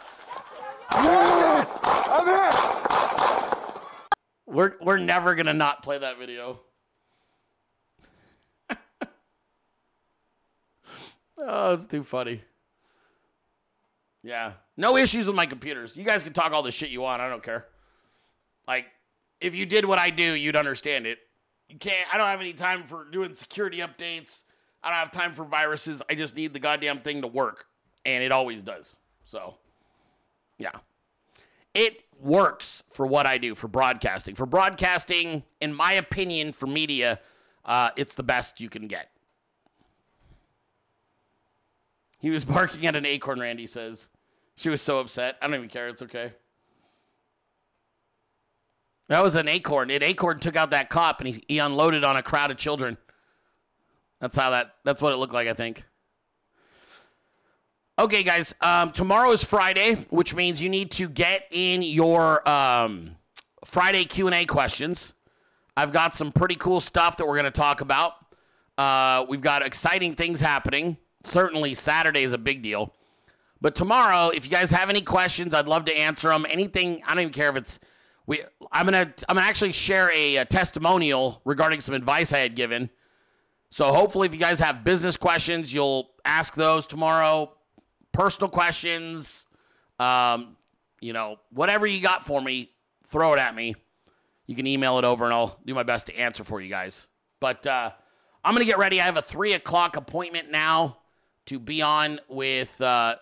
Yeah! I'm here! We're we're never gonna not play that video. oh, it's too funny. Yeah. No issues with my computers. You guys can talk all the shit you want. I don't care. Like, if you did what I do, you'd understand it. You can't, I don't have any time for doing security updates. I don't have time for viruses. I just need the goddamn thing to work. And it always does. So, yeah. It works for what I do for broadcasting. For broadcasting, in my opinion, for media, uh, it's the best you can get. He was barking at an acorn, Randy says. She was so upset. I don't even care. It's okay. That was an acorn. An acorn took out that cop and he, he unloaded on a crowd of children. That's how that that's what it looked like, I think. Okay, guys. Um, tomorrow is Friday, which means you need to get in your um, Friday Q and A questions. I've got some pretty cool stuff that we're going to talk about. Uh, we've got exciting things happening. Certainly, Saturday is a big deal. But tomorrow, if you guys have any questions, I'd love to answer them. Anything, I don't even care if it's we. I'm gonna I'm gonna actually share a, a testimonial regarding some advice I had given. So hopefully, if you guys have business questions, you'll ask those tomorrow. Personal questions, um, you know, whatever you got for me, throw it at me. You can email it over, and I'll do my best to answer for you guys. But uh, I'm gonna get ready. I have a three o'clock appointment now to be on with uh,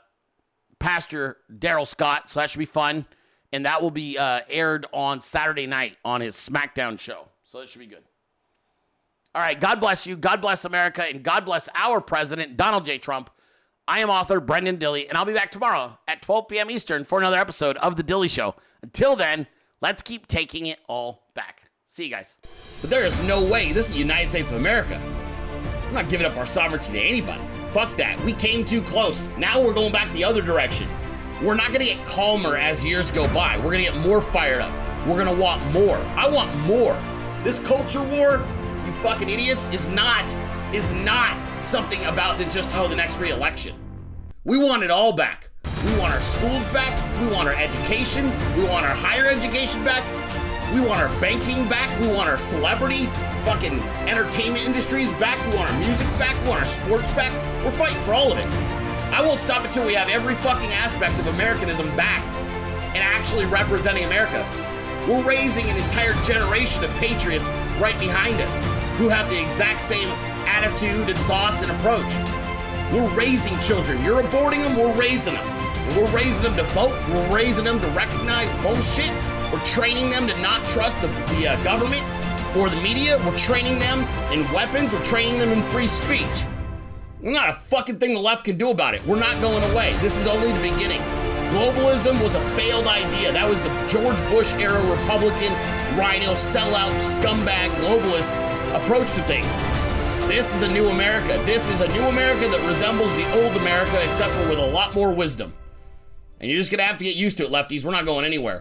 Pastor Darrell Scott, so that should be fun. And that will be uh, aired on Saturday night on his SmackDown show. So that should be good. All right. God bless you. God bless America. And God bless our president, Donald J. Trump. I am author Brenden Dilley, and I'll be back tomorrow at 12 p.m. Eastern for another episode of The Dilley Show. Until then, let's keep taking it all back. See you guys. But there is no way this is the United States of America. I'm not giving up our sovereignty to anybody. Fuck that. We came too close. Now we're going back the other direction. We're not to get calmer as years go by. We're to get more fired up. We're to want more. I want more. This culture war, you fucking idiots, is not is not something about the just oh the next re-election. We want it all back. We want our schools back. We want our education. We want our higher education back. We want our banking back. We want our celebrity fucking entertainment industries back. We want our music back. We want our sports back. We're fighting for all of it. I won't stop until we have every fucking aspect of Americanism back and actually representing America. We're raising an entire generation of patriots right behind us who have the exact same attitude and thoughts and approach. We're raising children. You're aborting them, we're raising them. And we're raising them to vote, we're raising them to recognize bullshit. We're training them to not trust the, the uh, government or the media. We're training them in weapons, we're training them in free speech. There's not a fucking thing the left can do about it. We're not going away. This is only the beginning. Globalism was a failed idea. That was the George Bush era Republican, RINO, sellout, scumbag, globalist approach to things. This is a new America. This is a new America that resembles the old America, except for with a lot more wisdom. And you're just gonna have to get used to it, lefties. We're not going anywhere.